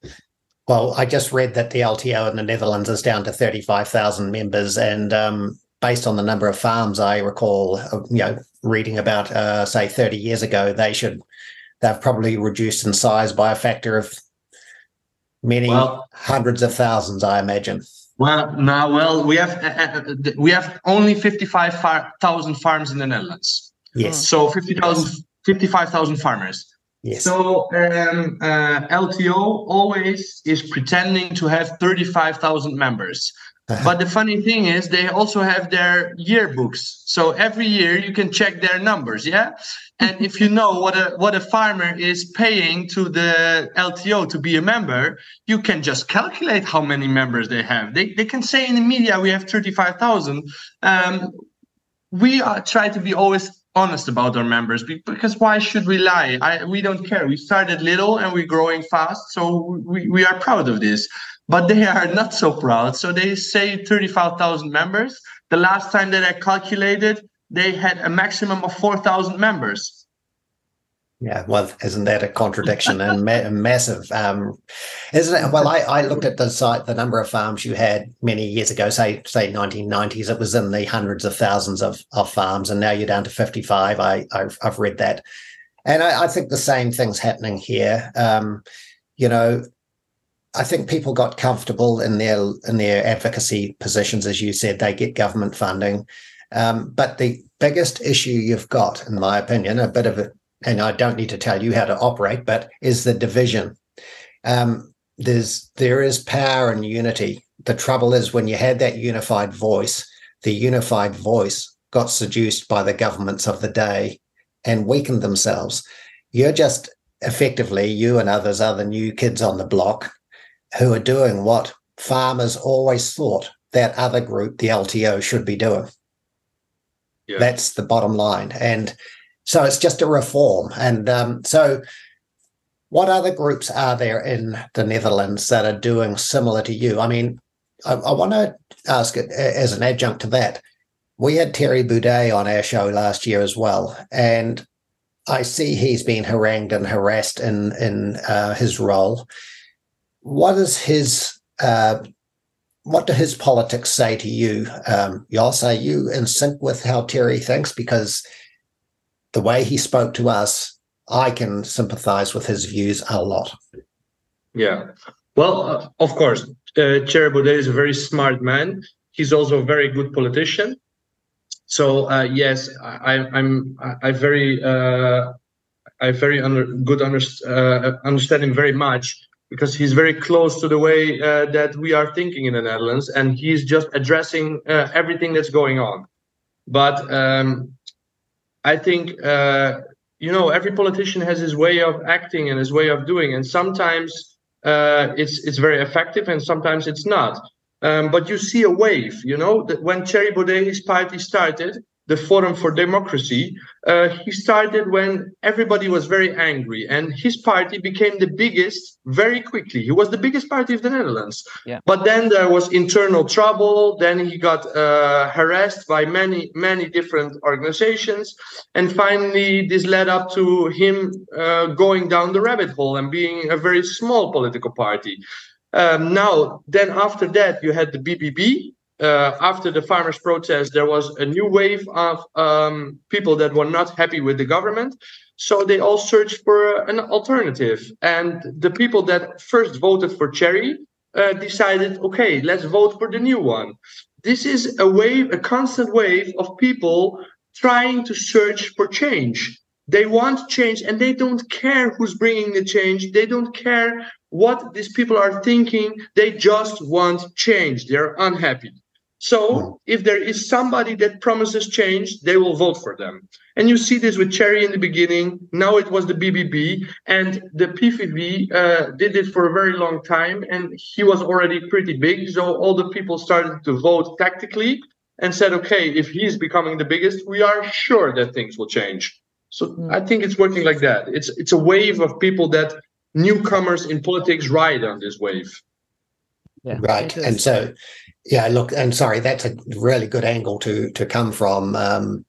C: Well, I just read that the LTO in the Netherlands is down to 35,000 members. And um, based on the number of farms I recall, uh, you know, reading about, uh, say, 30 years ago, they should, they've probably reduced in size by a factor of many well, hundreds of thousands, I imagine.
F: Well, now, well, we have uh, uh we have only 55,000 farms in the Netherlands.
C: Yes.
F: So 50,000, 55,000 farmers.
C: Yes.
F: So um, uh, LTO always is pretending to have 35,000 members. But the funny thing is, they also have their yearbooks. So every year you can check their numbers, yeah. And if you know what a what a farmer is paying to the LTO to be a member, you can just calculate how many members they have. They they can say in the media we have thirty five thousand. Um, we are, try to be always honest about our members because why should we lie I, we don't care we started little and we're growing fast so we, we are proud of this but they are not so proud so they say 35000 members the last time that i calculated they had a maximum of 4000 members
C: yeah, well, isn't that a contradiction and ma- massive? Um, isn't it? Well, I, I looked at the site, the number of farms you had many years ago, say say 1990s. It was in the hundreds of thousands of, of farms, and now you're down to 55. I I've, I've read that, and I, I, think the same thing's happening here. Um, you know, I think people got comfortable in their in their advocacy positions, as you said. They get government funding, um, but the biggest issue you've got, in my opinion, a bit of a and I don't need to tell you how to operate, but is the division. Um, there's there is power and unity. The trouble is when you had that unified voice, the unified voice got seduced by the governments of the day and weakened themselves. You're just effectively, you and others are the new kids on the block who are doing what farmers always thought that other group, the LTO, should be doing. Yeah. That's the bottom line. And so it's just a reform. And um, so, what other groups are there in the Netherlands that are doing similar to you? I mean, I, I want to ask it as an adjunct to that. We had Terry Baudet on our show last year as well, and I see he's been harangued and harassed in in uh, his role. What is his uh, what do his politics say to you? Um, Jos, are you in sync with how Terry thinks? Because the way he spoke to us, I can sympathize with his views a lot.
F: Yeah. Well, uh, of course, uh, Thierry is a very smart man. He's also a very good politician. So uh, yes, I, I'm I very uh, I very under, good under, uh, very much because he's very close to the way uh, that we are thinking in the Netherlands, and he's just addressing uh, everything that's going on. But um, I think uh, you know every politician has his way of acting and his way of doing, and sometimes uh, it's it's very effective, and sometimes it's not. Um, but you see a wave, you know, that when Thierry Baudet's party started, the Forum for Democracy, uh, he started when everybody was very angry, and his party became the biggest very quickly. He was the biggest party of the Netherlands.
B: Yeah.
F: But then there was internal trouble. Then he got uh, harassed by many, many different organizations, and finally, this led up to him uh, going down the rabbit hole and being a very small political party. Um, now, then after that, you had the BBB, uh, after the farmers' protest, there was a new wave of um, people that were not happy with the government. So they all searched for an alternative. And the people that first voted for Thierry uh, decided, okay, let's vote for the new one. This is a wave, a constant wave of people trying to search for change. They want change and they don't care who's bringing the change. They don't care what these people are thinking. They just want change. They're unhappy. So hmm. if there is somebody that promises change, they will vote for them. And you see this with Thierry in the beginning. Now it was the BBB, and the PVV uh, did it for a very long time, and he was already pretty big. So all the people started to vote tactically and said, okay, if he's becoming the biggest, we are sure that things will change. So mm. I think it's working like that. It's it's a wave of people that newcomers in politics ride on this wave.
C: Yeah, right. And so yeah, look, and sorry, that's a really good angle to to come from. Um,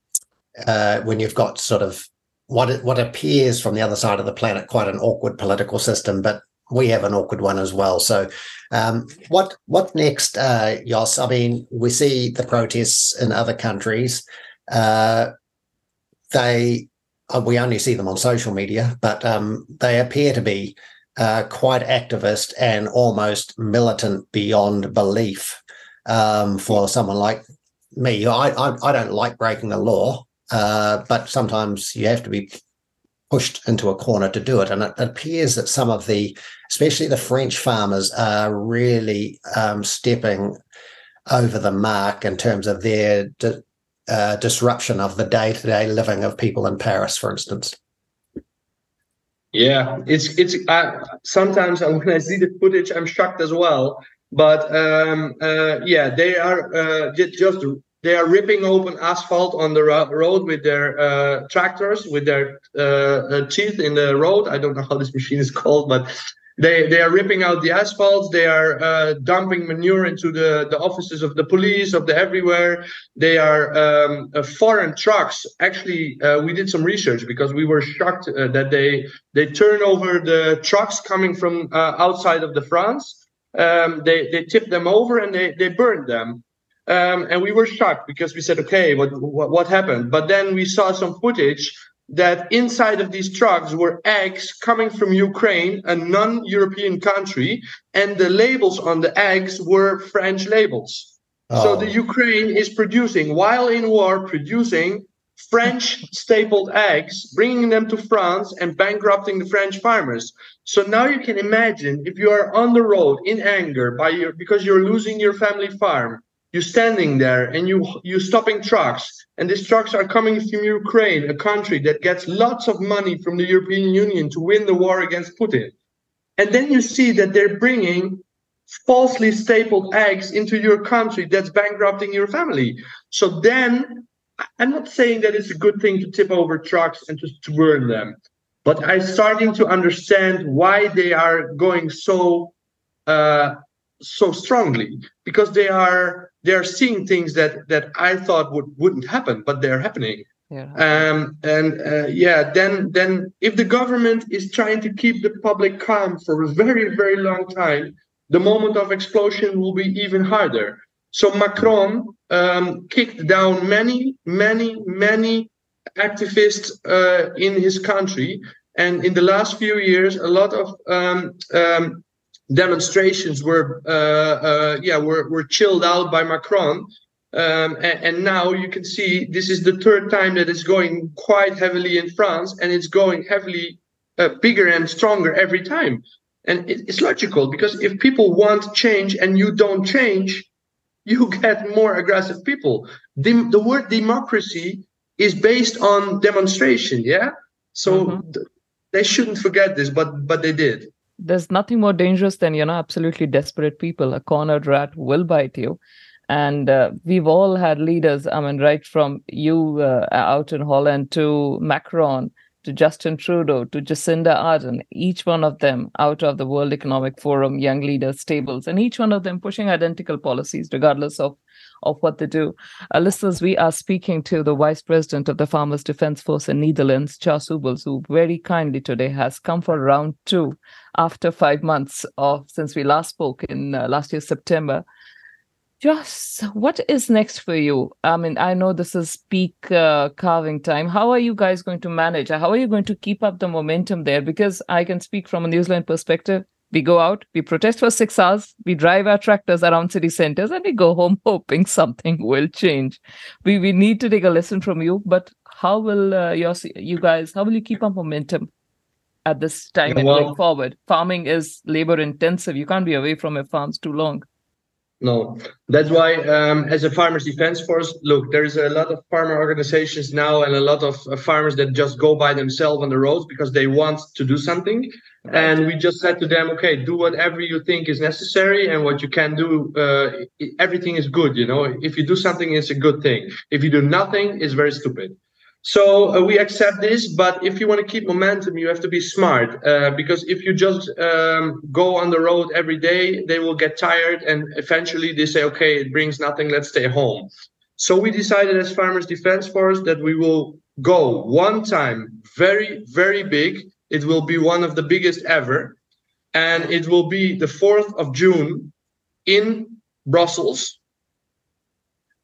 C: uh, when you've got sort of what what appears from the other side of the planet quite an awkward political system, but we have an awkward one as well. So, um, what what next, uh? I mean, we see the protests in other countries. Uh, they uh, we only see them on social media, but um, they appear to be uh, quite activist and almost militant beyond belief um, for someone like me. I, I, I don't like breaking the law, uh, but sometimes you have to be pushed into a corner to do it. And it, appears that some of the, especially the French farmers, are really um, stepping over the mark in terms of their di- uh, disruption of the day to day living of people in Paris, for instance.
F: Yeah, it's it's uh, sometimes when I see the footage, I'm shocked as well. But um, uh, yeah, they are uh, just they are ripping open asphalt on the road with their uh, tractors, with their uh, uh, teeth in the road. I don't know how this machine is called, but they they are ripping out the asphalt. They are uh, dumping manure into the the offices of the police, of the everywhere. They are um, foreign trucks. Actually, we did some research because we were shocked that they they turn over the trucks coming from outside of the France. Um, they they tip them over and they they burn them. Um, and we were shocked because we said, okay, what, what, what happened? But then we saw some footage that inside of these trucks were eggs coming from Ukraine, a non-European country, and the labels on the eggs were French labels. Oh. So the Ukraine is producing, while in war, producing French stapled eggs, bringing them to France and bankrupting the French farmers. So now you can imagine if you are on the road in anger by your because you're losing your family farm you're standing there and you you're stopping trucks and these trucks are coming from ukraine a country that gets lots of money from the european union to win the war against putin and then you see that they're bringing falsely stapled eggs into your country that's bankrupting your family so then i'm not saying that it's a good thing to tip over trucks and to, to burn them but i'm starting to understand why they are going so uh, so strongly because they are they are seeing things that that I thought would wouldn't happen, but they're happening. Yeah. Um, and uh, yeah, then then if the government is trying to keep the public calm for a very very long time, the moment of explosion will be even harder. So Macron um, kicked down many many many activists uh, in his country, and in the last few years, a lot of um, um demonstrations were uh, uh, yeah were, were chilled out by Macron. Um, and, and, now you can see this is the third time that it's going quite heavily in France, and it's going heavily uh, bigger and stronger every time. And it, it's logical because if people want change and you don't change, you get more aggressive people. The, the word democracy is based on demonstration, yeah. So mm-hmm. th- they shouldn't forget this, but but they did
B: there's nothing more dangerous than you know absolutely desperate people a cornered rat will bite you and uh, we've all had leaders i mean right from you uh, out in holland to macron to justin trudeau to jacinda ardern each one of them out of the world economic forum young leaders tables and each one of them pushing identical policies regardless of of what they do. Uh, listeners, we are speaking to the Vice President of the Farmers Defence Force in Netherlands, Charles Ubels, who very kindly today has come for round two after five months of since we last spoke in uh, last year September. Just what is next for you? I mean, I know this is peak uh, calving time. How are you guys going to manage? How are you going to keep up the momentum there? Because I can speak from a New Zealand perspective we go out, we protest for six hours, we drive our tractors around city centers, and we go home hoping something will change. We we need to take a lesson from you, but how will uh, your you guys? How will you keep up momentum at this time yeah, and well, going forward? Farming is labor intensive. You can't be away from your farms too long.
F: No, that's why, um, as a farmers' defense force, look, there's a lot of farmer organizations now and a lot of uh, farmers that just go by themselves on the roads because they want to do something. And we just said to them, okay, do whatever you think is necessary and what you can do. Uh, everything is good, you know. If you do something, it's a good thing. If you do nothing, it's very stupid. So uh, we accept this, but if you want to keep momentum, you have to be smart uh, because if you just um, go on the road every day, they will get tired and eventually they say, okay, it brings nothing, let's stay home. So we decided as Farmers Defense Force that we will go one time very, very big. It will be one of the biggest ever. And it will be the 4th of June in Brussels.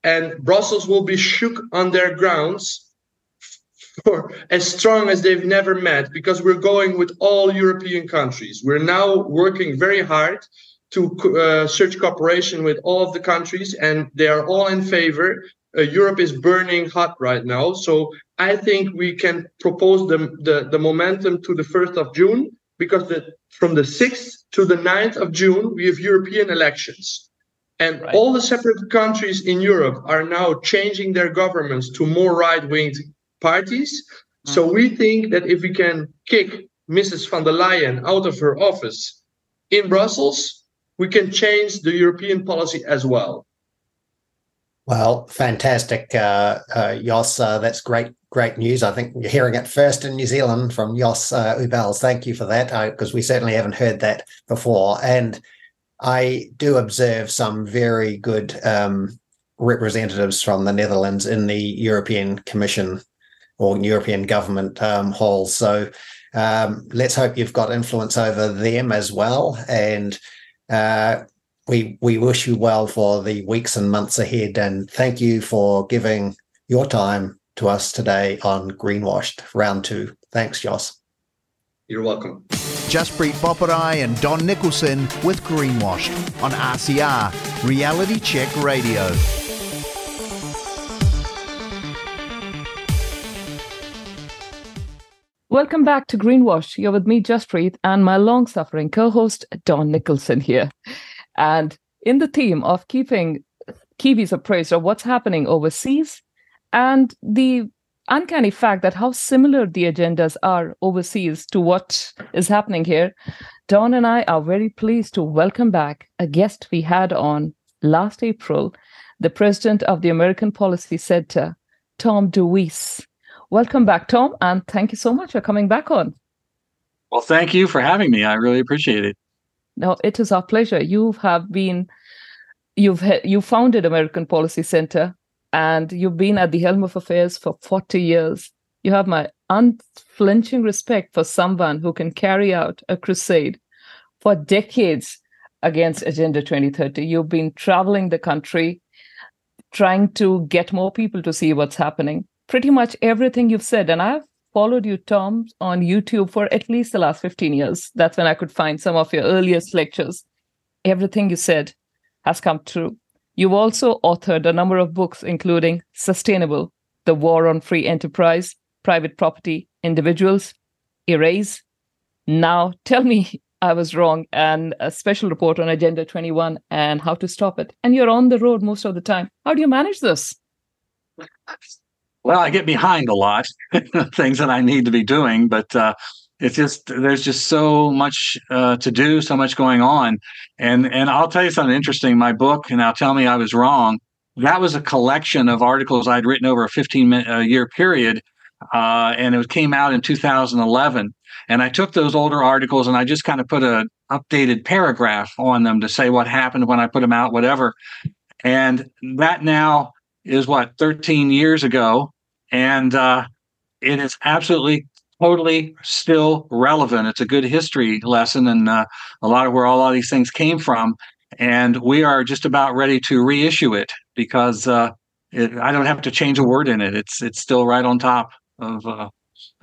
F: And Brussels will be shook on their grounds for as strong as they've never met because we're going with all European countries. We're now working very hard to uh, search cooperation with all of the countries, and they are all in favor. Uh, Europe is burning hot right now, so I think we can propose the, the, the momentum to the 1st of June because the, from the 6th to the 9th of June, we have European elections. And right. all the separate countries in Europe are now changing their governments to more right wing parties. Mm-hmm. So we think that if we can kick Mrs. van der Leyen out of her office in Brussels, we can change the European policy as well.
C: Well, fantastic, uh, uh, Jos. Uh, that's great, great news. I think you're hearing it first in New Zealand from Jos uh, Ubels. Thank you for that, because uh, we certainly haven't heard that before. And I do observe some very good um, representatives from the Netherlands in the European Commission or European government um, halls. So um, let's hope you've got influence over them as well. And uh, we we wish you well for the weeks and months ahead. And thank you for giving your time to us today on Greenwashed Round Two. Thanks, Jos.
F: You're welcome.
A: Jaspreet Boparai and Don Nicholson with Greenwashed on RCR Reality Check Radio.
B: Welcome back to Greenwash. You're with me, Just Jaspreet, and my long suffering co host, Don Nicholson, here. And in the theme of keeping Kiwis appraised of what's happening overseas and the uncanny fact that how similar the agendas are overseas to what is happening here, Don and I are very pleased to welcome back a guest we had on last April, the president of the American Policy Center, Tom DeWeese. Welcome back, Tom, and thank you so much for coming back on.
G: Well, thank you for having me. I really appreciate it.
B: No, it is our pleasure. You have been, you've you founded American Policy Center, and you've been at the helm of affairs for forty years. You have my unflinching respect for someone who can carry out a crusade for decades against Agenda 2030. You've been traveling the country, trying to get more people to see what's happening pretty much everything you've said. And I've followed you, Tom, on YouTube for at least the last 15 years. That's when I could find some of your earliest lectures. Everything you said has come true. You've also authored a number of books, including Sustainable, The War on Free Enterprise, Private Property, Individuals, Erase. Now, tell me I was wrong, and a special report on Agenda 21 and how to stop it. And you're on the road most of the time. How do you manage this?
G: well, I get behind a lot things that I need to be doing, but uh, it's just there's just so much uh, to do, so much going on, and and I'll tell you something interesting. My book, and now tell me I was wrong. That was a collection of articles I'd written over a 15 minute, uh, year period, uh, and it came out in 2011. And I took those older articles and I just kind of put a updated paragraph on them to say what happened when I put them out, whatever. And that now is what 13 years ago and uh, it is absolutely totally still relevant. It's a good history lesson and uh, a lot of where all of these things came from. And we are just about ready to reissue it because uh, it, I don't have to change a word in it. It's it's still right on top of. Uh,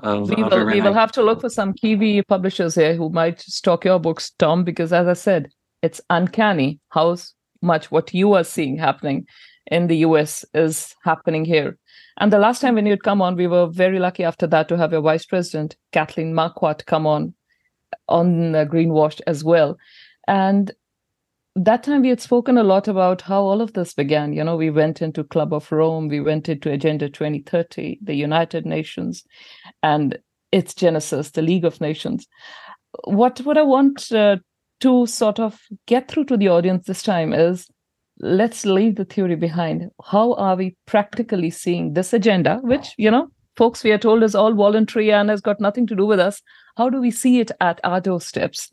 G: of
B: we will, we will have to look for some Kiwi publishers here who might stock your books, Tom, because as I said, it's uncanny how much what you are seeing happening in the US is happening here. And the last time when you'd come on, we were very lucky after that to have your vice president, Kathleen Marquardt, come on on uh, Greenwashed as well. And that time we had spoken a lot about how all of this began. You know, we went into Club of Rome, we went into Agenda 2030, the United Nations, and its genesis, the League of Nations. What what I want uh, to sort of get through to the audience this time is let's leave the theory behind. How are we practically seeing this agenda, which, you know, folks we are told is all voluntary and has got nothing to do with us? How do we see it at our doorsteps?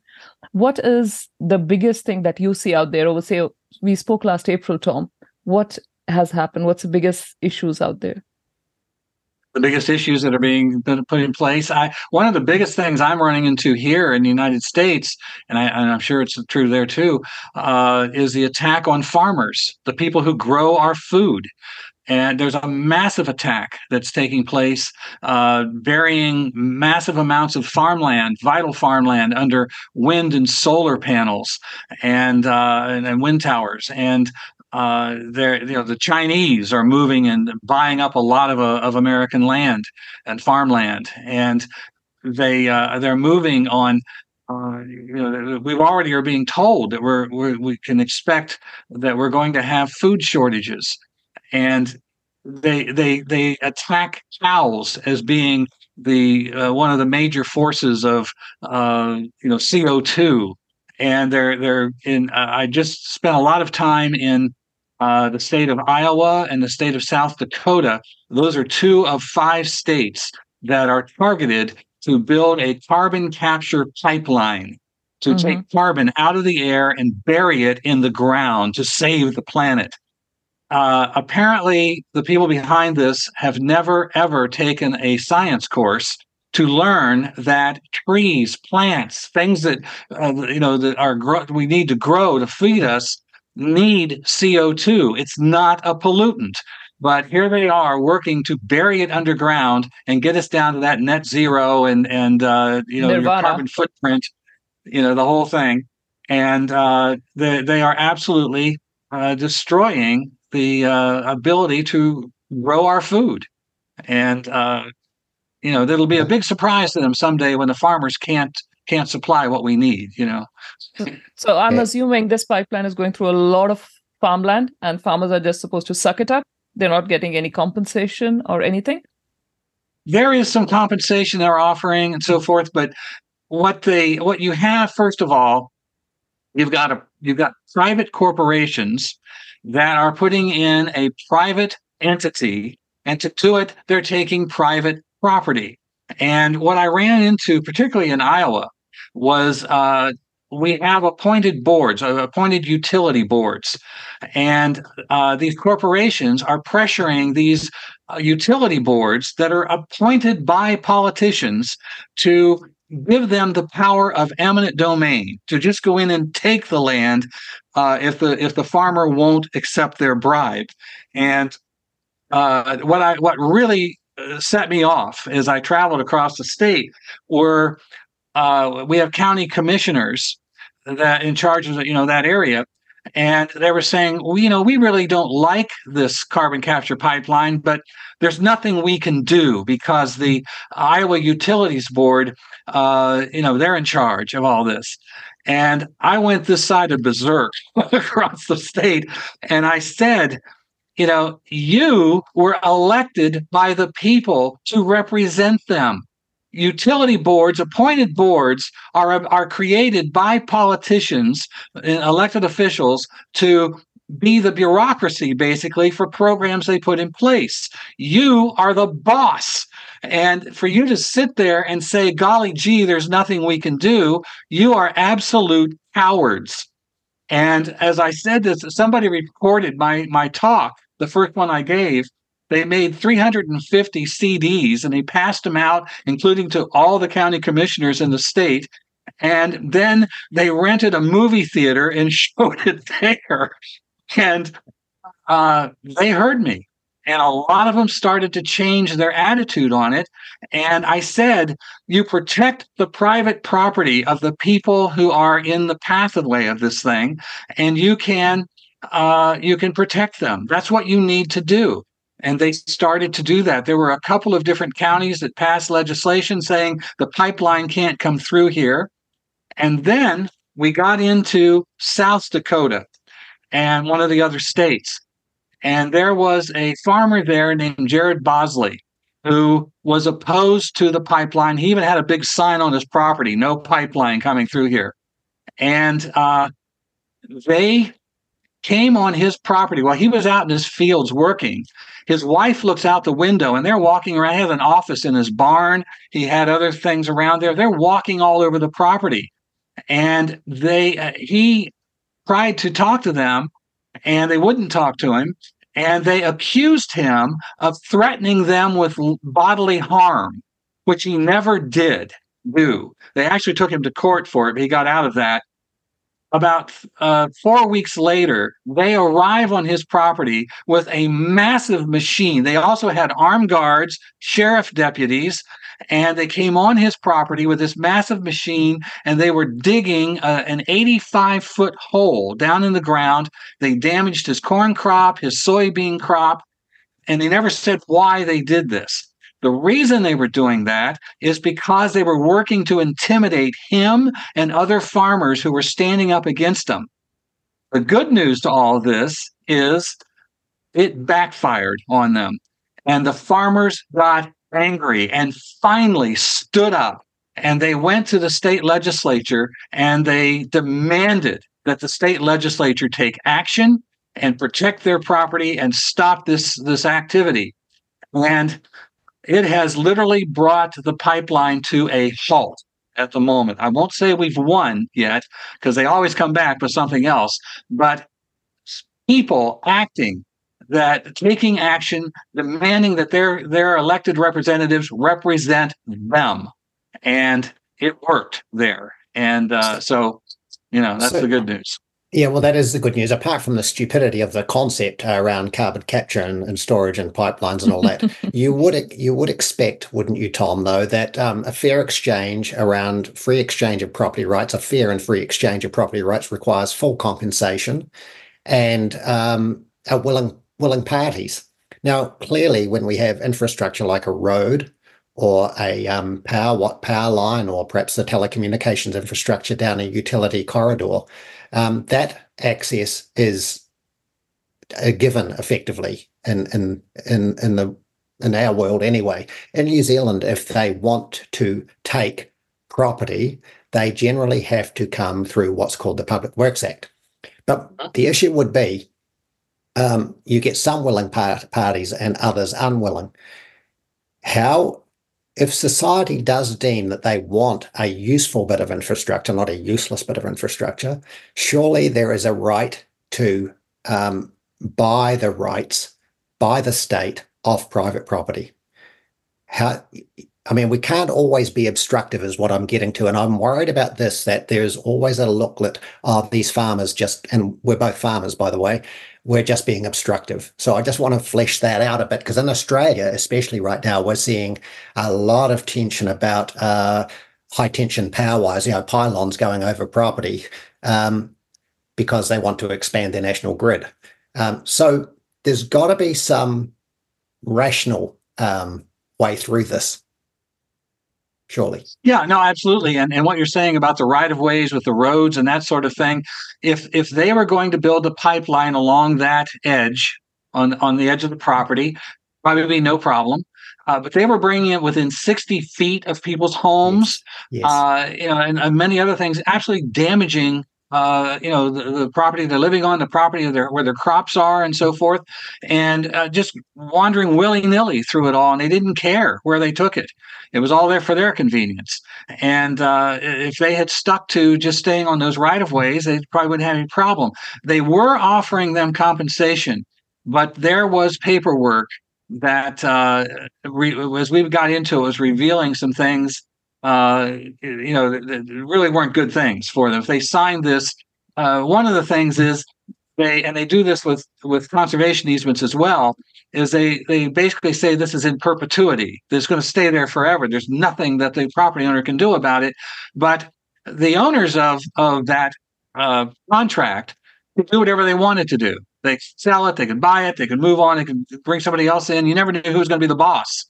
B: What is the biggest thing that you see out there? Over say we spoke last April, Tom. What has happened? What's the biggest issues out there?
G: The biggest issues that are being put in place. I one of the biggest things I'm running into here in the United States, and, I, am sure it's true there too, uh, is the attack on farmers, the people who grow our food. And there's a massive attack that's taking place, uh, burying massive amounts of farmland, vital farmland, under wind and solar panels and uh, and, and wind towers. And uh, they're you know the Chinese are moving and buying up a lot of uh, of American land and farmland, and they uh, they're moving on. Uh, you know, we already are being told that we're, we're we can expect that we're going to have food shortages, and they they they attack cows as being the uh, one of the major forces of uh, you know CO two, and they're they're in. Uh, I just spent a lot of time in uh, the state of Iowa and the state of South Dakota. Those are two of five states that are targeted to build a carbon capture pipeline to mm-hmm. take carbon out of the air and bury it in the ground to save the planet. Uh, apparently, the people behind this have never ever taken a science course to learn that trees, plants, things that uh, you know that are gro- we need to grow to feed us need CO2. It's not a pollutant. But here they are working to bury it underground and get us down to that net zero and and uh, you know your carbon footprint, you know the whole thing, and uh, they they are absolutely uh, destroying the uh, ability to grow our food, and uh, you know that'll be a big surprise to them someday when the farmers can't can't supply what we need you know?
B: So i'm yeah. assuming this pipeline is going through a lot of farmland and farmers are just supposed to suck it up. They're not getting any compensation or anything?
G: There is some compensation they're offering and so forth but what they what you have first of all you've got a you've got private corporations that are putting in a private entity and to do it they're taking private property. And what I ran into, particularly in Iowa, was uh, we have appointed boards, uh, appointed utility boards, and uh, these corporations are pressuring these uh, utility boards that are appointed by politicians to give them the power of eminent domain to just go in and take the land uh, if the if the farmer won't accept their bribe. And uh, what I what really set me off as I traveled across the state were uh, we have county commissioners that in charge of you know that area and they were saying well you know we really don't like this carbon capture pipeline but there's nothing we can do because the iowa utilities board uh, you know they're in charge of all this and i went this side of berserk across the state and i said you know, you were elected by the people to represent them. Utility boards, appointed boards, are, are created by politicians, uh, elected officials, to be the bureaucracy basically for programs they put in place. You are the boss. And for you to sit there and say, golly gee, there's nothing we can do, you are absolute cowards. And as I said this, somebody recorded my my talk, the first one I gave. They made 350 CDs and they passed them out, including to all the county commissioners in the state. And then they rented a movie theater and showed it there. And uh, they heard me. And a lot of them started to change their attitude on it. And I said, you protect the private property of the people who are in the pathway of this thing, and you can uh, you can protect them. That's what you need to do. And they started to do that. There were a couple of different counties that passed legislation saying the pipeline can't come through here. And then we got into South Dakota and one of the other states. And there was a farmer there named Jared Bossly who was opposed to the pipeline. He even had a big sign on his property no pipeline coming through here. And uh, they came on his property while he was out in his fields working. His wife looks out the window and they're walking around. He had an office in his barn. He had other things around there. They're walking all over the property. And they uh, he tried to talk to them and they wouldn't talk to him. and they accused him of threatening them with bodily harm, which he never did do. They actually took him to court for it, but he got out of that. About uh, four weeks later, they arrive on his property with a massive machine. They also had armed guards, sheriff deputies, and they came on his property with this massive machine and they were digging uh, an 85 foot hole down in the ground. They damaged his corn crop, his soybean crop, and they never said why they did this. The reason they were doing that is because they were working to intimidate him and other farmers who were standing up against him. The good news to all this is it backfired on them. And the farmers got angry and finally stood up and they went to the state legislature and they demanded that the state legislature take action and protect their property and stop this this activity and it has literally brought the pipeline to a halt at the moment i won't say we've won yet because they always come back with something else but people acting that taking action, demanding that their their elected representatives represent them, and it worked there. And uh, so, you know, that's so, the good news.
C: Yeah, well, that is the good news. Apart from the stupidity of the concept around carbon capture and, and storage and pipelines and all that, you would you would expect, wouldn't you, Tom? Though that um, a fair exchange around free exchange of property rights, a fair and free exchange of property rights requires full compensation and um, a willing willing parties. Now, clearly, when we have infrastructure like a road or a um, power what power line, or perhaps the telecommunications infrastructure down a utility corridor, um, that access is a given effectively in in in in the in our world anyway. In New Zealand, if they want to take property, they generally have to come through what's called the Public Works Act. But the issue would be um, you get some willing part- parties and others unwilling. How, if society does deem that they want a useful bit of infrastructure, not a useless bit of infrastructure, surely there is a right to um, buy the rights by the state of private property. How, I mean, we can't always be obstructive, is what I'm getting to. And I'm worried about this that there's always a looklet of these farmers just, and we're both farmers, by the way, we're just being obstructive. So I just want to flesh that out a bit because in Australia, especially right now, we're seeing a lot of tension about uh, high tension power wires, you know, pylons going over property um, because they want to expand their national grid. Um, so there's got to be some rational um, way through this surely.
G: Yeah, no, absolutely. And and what you're saying about the right of ways with the roads and that sort of thing, if if they were going to build a pipeline along that edge on on the edge of the property, probably no problem. Uh, but they were bringing it within 60 feet of people's homes, yes. Yes. Uh, you know, and, and, many other things, actually damaging uh, you know, the, the, property they're living on, the property their, where their crops are, and so forth, and uh, just wandering willy nilly through it all. And they didn't care where they took it; it was all there for their convenience. And uh, if they had stuck to just staying on those right of ways, they probably wouldn't have any problem. They were offering them compensation, but there was paperwork that, uh, re- as we got into it, was revealing some things uh, you know, that really weren't good things for them. If they signed this, uh, one of the things is they, and they do this with with conservation easements as well, is they they basically say this is in perpetuity. It's going to stay there forever. There's nothing that the property owner can do about it. But the owners of of that uh, contract could do whatever they wanted to do. They sell it, they could buy it, they could move on, they could bring somebody else in. You never knew who was going to be the boss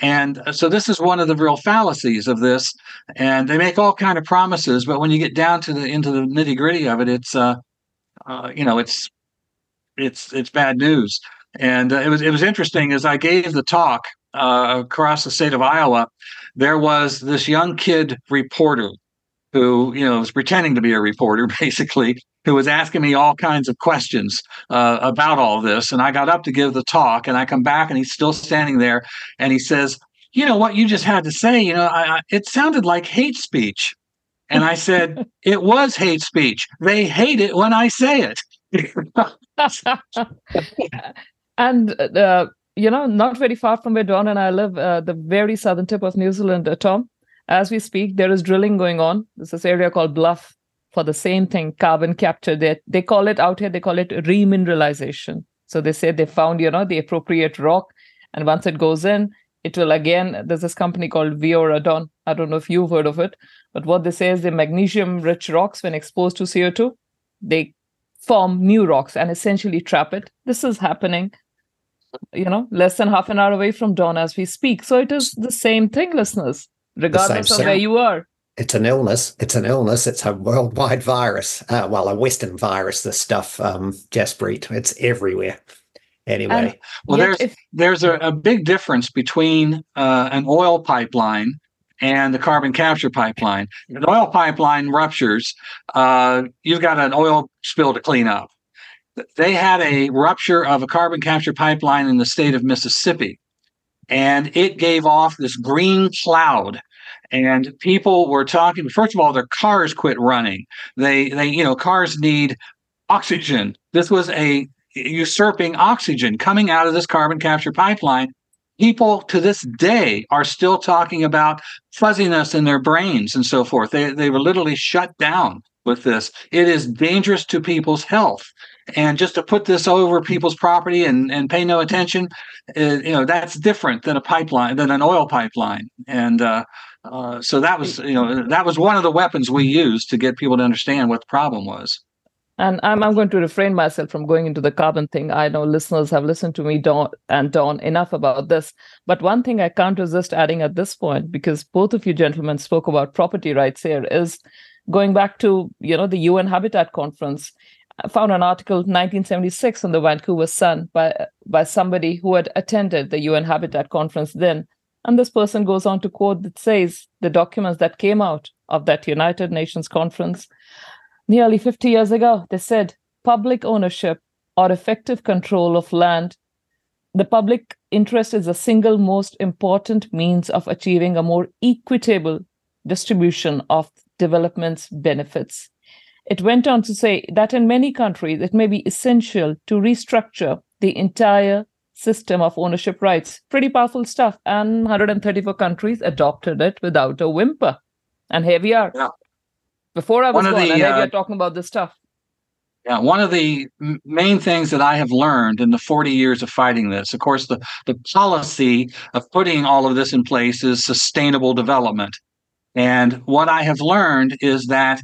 G: and so this is one of the real fallacies of this and they make all kind of promises but when you get down to the into the nitty gritty of it it's uh, uh, you know it's it's it's bad news and uh, it was it was interesting as i gave the talk uh, across the state of iowa there was this young kid reporter who you know was pretending to be a reporter basically who was asking me all kinds of questions uh, about all this. And I got up to give the talk, and I come back, and he's still standing there, and he says, "You know what you just had to say? You know, I, I, it sounded like hate speech." And I said, "It was hate speech. They hate it when I say it."
B: And uh, you know, not very far from where Don and I live, uh, the very southern tip of New Zealand, uh, Tom. As we speak, there is drilling going on. There's this area called Bluff for the same thing, carbon capture. They they call it out here. They call it remineralization. So they say they found, you know, the appropriate rock, and once it goes in, it will again. There's this company called Viora Don. I don't know if you've heard of it, but what they say is the magnesium-rich rocks, when exposed to CO2, they form new rocks and essentially trap it. This is happening you know, less than half an hour away from Don as we speak. So it is the same thing, listeners, regardless of where you are.
C: It's an illness. It's an illness. It's a worldwide virus. Uh, well, a Western virus. This stuff, um, Jaspreet. It's everywhere. Anyway,
G: and well, there's if- there's a, a, big difference between uh, an oil pipeline and the carbon capture pipeline. If an oil pipeline ruptures, uh, you've got an oil spill to clean up they had a rupture of a carbon capture pipeline in the state of Mississippi, and it gave off this green cloud. And people were talking. First of all, their cars quit running. They, they, you know, cars need oxygen. This was a usurping oxygen coming out of this carbon capture pipeline. People to this day are still talking about fuzziness in their brains and so forth. They, they were literally shut down with this. It is dangerous to people's health and just to put this over people's property and, and pay no attention, uh, you know, that's different than a pipeline, than an oil pipeline. And uh, uh, so that was, you know, that was one of the weapons we used to get people to understand what the problem was.
B: And I'm, I'm going to refrain myself from going into the carbon thing. I know listeners have listened to me, Don and Don, enough about this. But one thing I can't resist adding at this point, because both of you gentlemen spoke about property rights here, is going back to you know the UN Habitat Conference I found an article 1976 in the Vancouver Sun by by somebody who had attended the UN Habitat Conference then. And this person goes on to quote that says the documents that came out of that United Nations conference nearly 50 years ago, they said public ownership or effective control of land. The public interest is the single most important means of achieving a more equitable distribution of development's benefits. It went on to say that in many countries, it may be essential to restructure the entire system of ownership rights. Pretty powerful stuff. And 134 countries adopted it without a whimper. And here we are.
G: Yeah.
B: Before I was born, the, and here uh, are talking about this stuff.
G: Yeah, one of the main things that I have learned in the 40 years of fighting this, of course, the, the policy of putting all of this in place is sustainable development. And what I have learned is that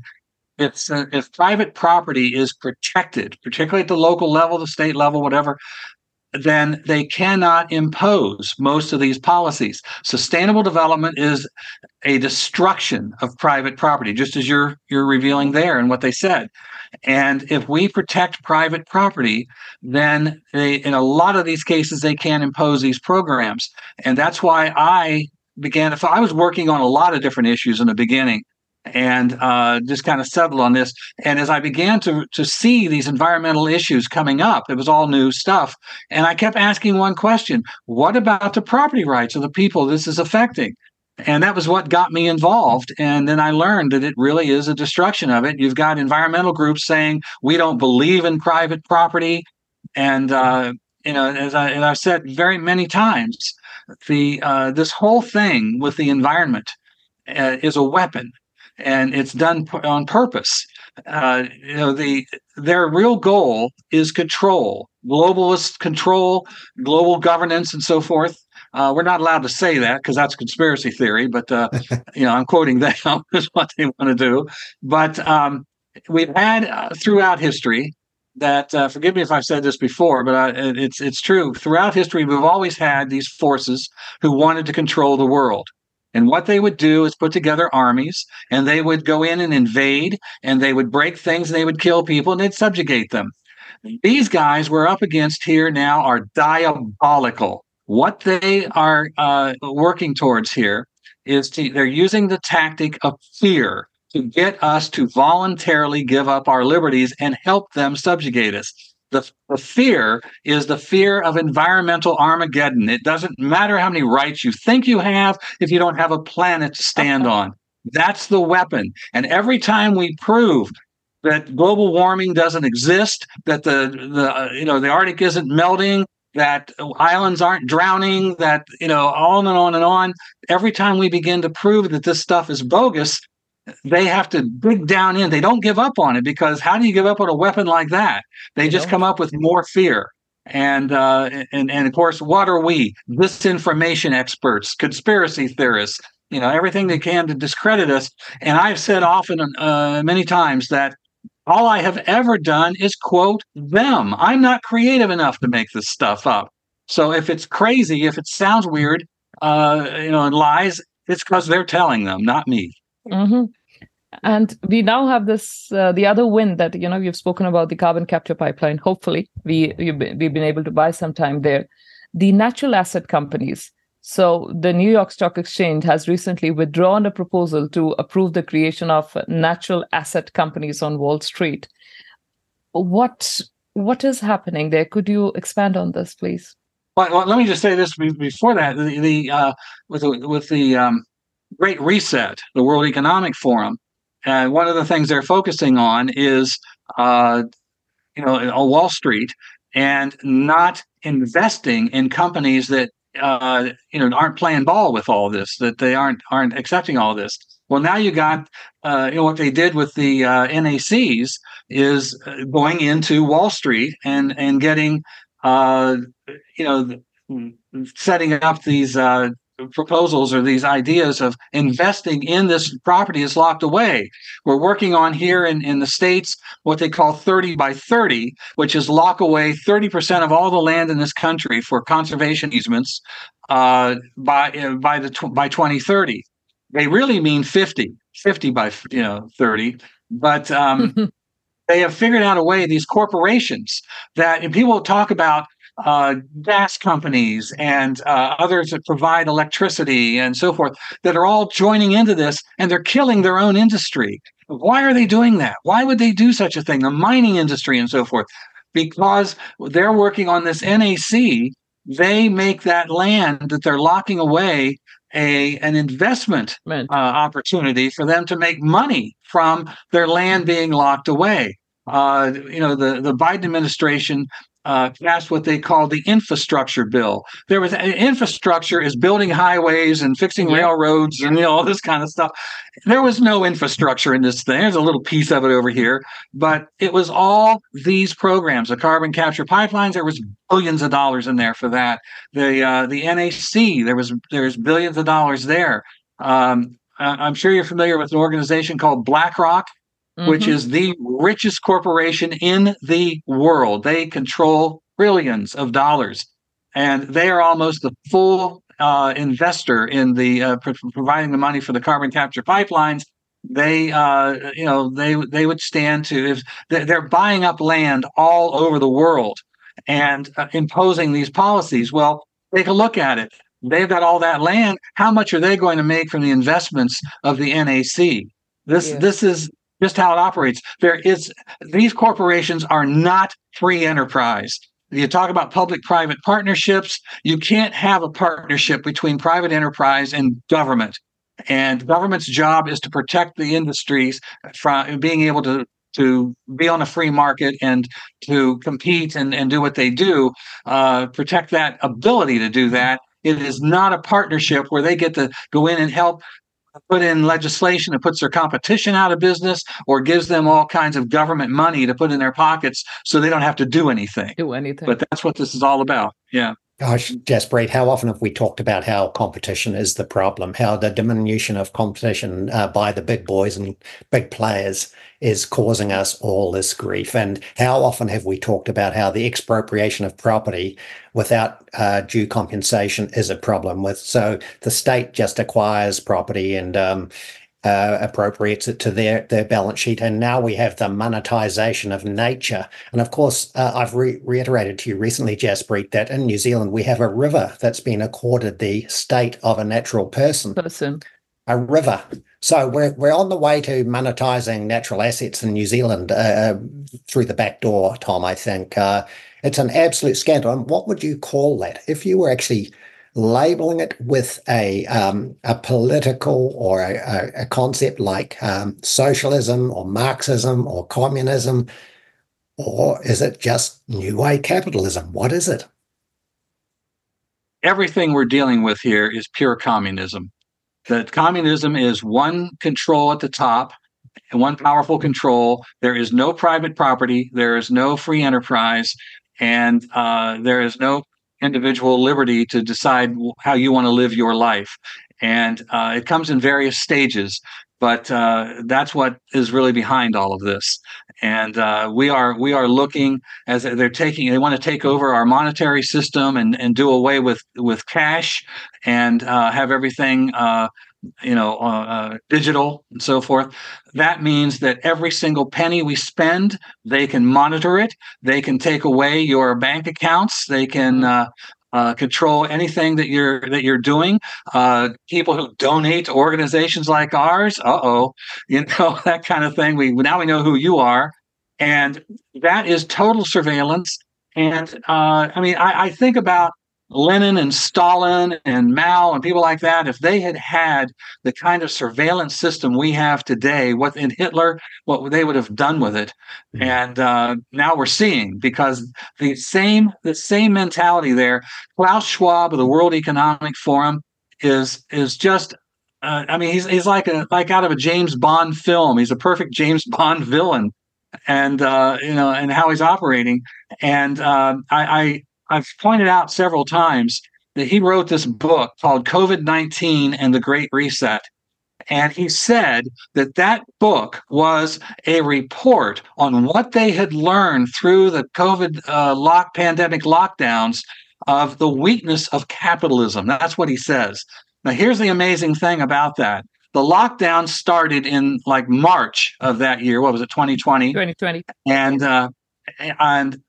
G: if uh, if private property is protected, particularly at the local level, the state level, whatever, then they cannot impose most of these policies. Sustainable development is a destruction of private property, just as you're you're revealing there and what they said. And if we protect private property, then they, in a lot of these cases they can impose these programs. And that's why I began. If I was working on a lot of different issues in the beginning, and uh, just kind of settled on this. And as I began to to see these environmental issues coming up, it was all new stuff. And I kept asking one question: What about the property rights of the people this is affecting? And that was what got me involved. And then I learned that it really is a destruction of it. You've got environmental groups saying we don't believe in private property, and uh, you know, as I I've said very many times, the uh, this whole thing with the environment uh, is a weapon and it's done on purpose. Uh, you know, the their real goal is control, globalist control, global governance, and so forth. Uh, we're not allowed to say that because that's conspiracy theory, but uh, you know, I'm quoting them is what they want to do. But um, we've had uh, throughout history that uh, forgive me if I've said this before, but I, it's it's true. Throughout history, we've always had these forces who wanted to control the world. And what they would do is put together armies and they would go in and invade and they would break things and they would kill people and they'd subjugate them. These guys we're up against here now are diabolical. What they are uh, working towards here is to, they're using the tactic of fear to get us to voluntarily give up our liberties and help them subjugate us. The, the fear is the fear of environmental Armageddon. It doesn't matter how many rights you think you have if you don't have a planet to stand on. That's the weapon. And every time we prove that global warming doesn't exist, that the the you know the Arctic isn't melting, that islands aren't drowning, that, you know, on and on and on. Every time we begin to prove that this stuff is bogus, they have to dig down in. They don't give up on it because how do you give up on a weapon like that? They just come up with more fear. And uh, and and of course, what are we? Disinformation experts, conspiracy theorists, you know, everything they can to discredit us. And I've said often, uh, many times, that all I have ever done is quote them. I'm not creative enough to make this stuff up. So if it's crazy, if it sounds weird, uh, you know, and lies, it's because they're telling them, not me.
B: Mm-hmm. And we now have this uh, the other win that you know you've spoken about the carbon capture pipeline. Hopefully, we we've been able to buy some time there. The natural asset companies. So the New York Stock Exchange has recently withdrawn a proposal to approve the creation of natural asset companies on Wall Street. What what is happening there? Could you expand on this, please?
G: Well, let me just say this before that. The, the uh, with the, with the um, Great Reset, the World Economic Forum, and one of the things they're focusing on is, uh, you know, on Wall Street and not investing in companies that uh, you know aren't playing ball with all this, that they aren't aren't accepting all this. Well, now you got uh, you know what they did with the uh, NACs is uh, going into Wall Street and and getting uh, you know setting up these uh, proposals or these ideas of investing in this property is locked away. We're working on here in, in the States what they call 30 by 30, which is lock away 30% of all the land in this country for conservation easements uh, by uh, by the tw- by 2030. They really mean 50, 50 by you know 30, but um, they have figured out a way. These corporations that and people talk about uh, gas companies and uh, others that provide electricity and so forth that are all joining into this and they're killing their own industry. Why are they doing that? Why would they do such a thing? The mining industry and so forth. Because they're working on this NAC, they make that land that they're locking away a an investment uh, opportunity for them to make money from their land being locked away. Uh, you know, the, the Biden administration uh, passed what they called the infrastructure bill. There was infrastructure is building highways and fixing yeah. railroads and you know all this kind of stuff. There was no infrastructure in this thing. There's a little piece of it over here, but it was all these programs, the carbon capture pipelines. There was billions of dollars in there for that. The uh, the NAC there was there's billions of dollars there. Um, I'm sure you're familiar with an organization called BlackRock mm-hmm. which is the richest corporation in the world. They control trillions of dollars, and they are almost the full uh, investor in the uh, pro- providing the money for the carbon capture pipelines. They, uh, you know, they they would stand to if they're buying up land all over the world and uh, imposing these policies. Well, take a look at it. They've got all that land. How much are they going to make from the investments of the NAC? This yeah. this is just how it operates. There is these corporations are not free enterprise. You talk about public private partnerships. You can't have a partnership between private enterprise and government. And government's job is to protect the industries from being able to to be on a free market and to compete and, and do what they do, uh, protect that ability to do that. It is not a partnership where they get to go in and help put in legislation that puts their competition out of business or gives them all kinds of government money to put in their pockets so they don't have to do anything.
B: Do anything.
G: But that's what this is all about. Yeah.
C: Gosh, Jaspreet, how often have we talked about how competition is the problem, how the diminution of competition uh, by the big boys and big players is causing us all this grief? And how often have we talked about how the expropriation of property without uh, due compensation is a problem with? So the state just acquires property and um, uh, appropriates it to their their balance sheet, and now we have the monetization of nature. And of course, uh, I've re- reiterated to you recently, Jaspreet, that in New Zealand we have a river that's been accorded the state of a natural person.
B: Person.
C: A river. So we're we're on the way to monetizing natural assets in New Zealand uh, through the back door, Tom. I think uh, it's an absolute scandal. And what would you call that if you were actually labeling it with a um, a political or a, a concept like um, socialism or Marxism or communism, or is it just new way capitalism? What is it?
G: everything we're dealing with here is pure communism. That communism is one control at the top and one powerful control. There is no private property, there is no free enterprise, and uh, there is no individual liberty to decide how you want to live your life. And uh, it comes in various stages, but uh, that's what is really behind all of this. And uh, we are we are looking as they're taking they want to take over our monetary system and and do away with with cash and uh, have everything uh, you know, uh, uh, digital and so forth. That means that every single penny we spend, they can monitor it. They can take away your bank accounts. They can mm-hmm. Uh, control anything that you're that you're doing. Uh, people who donate to organizations like ours, uh oh, you know that kind of thing. We now we know who you are, and that is total surveillance. And uh, I mean, I, I think about Lenin and Stalin and Mao and people like that, if they had had the kind of surveillance system we have today, what in Hitler, what they would have done with it, mm-hmm. and uh, now we're seeing because the same the same mentality there. Klaus Schwab of the World Economic Forum is is just. Uh, I mean, he's he's like a like out of a James Bond film. He's a perfect James Bond villain, and uh, you know, and how he's operating. And uh, I, I I've pointed out several times that he wrote this book called COVID 19 and the Great Reset. And he said that that book was a report on what they had learned through the COVID uh, lock pandemic lockdowns of the weakness of capitalism. That's what he says. Now, here's the amazing thing about that. The lockdown started in like March of that year. What was it, 2020?
B: 2020.
G: And uh, and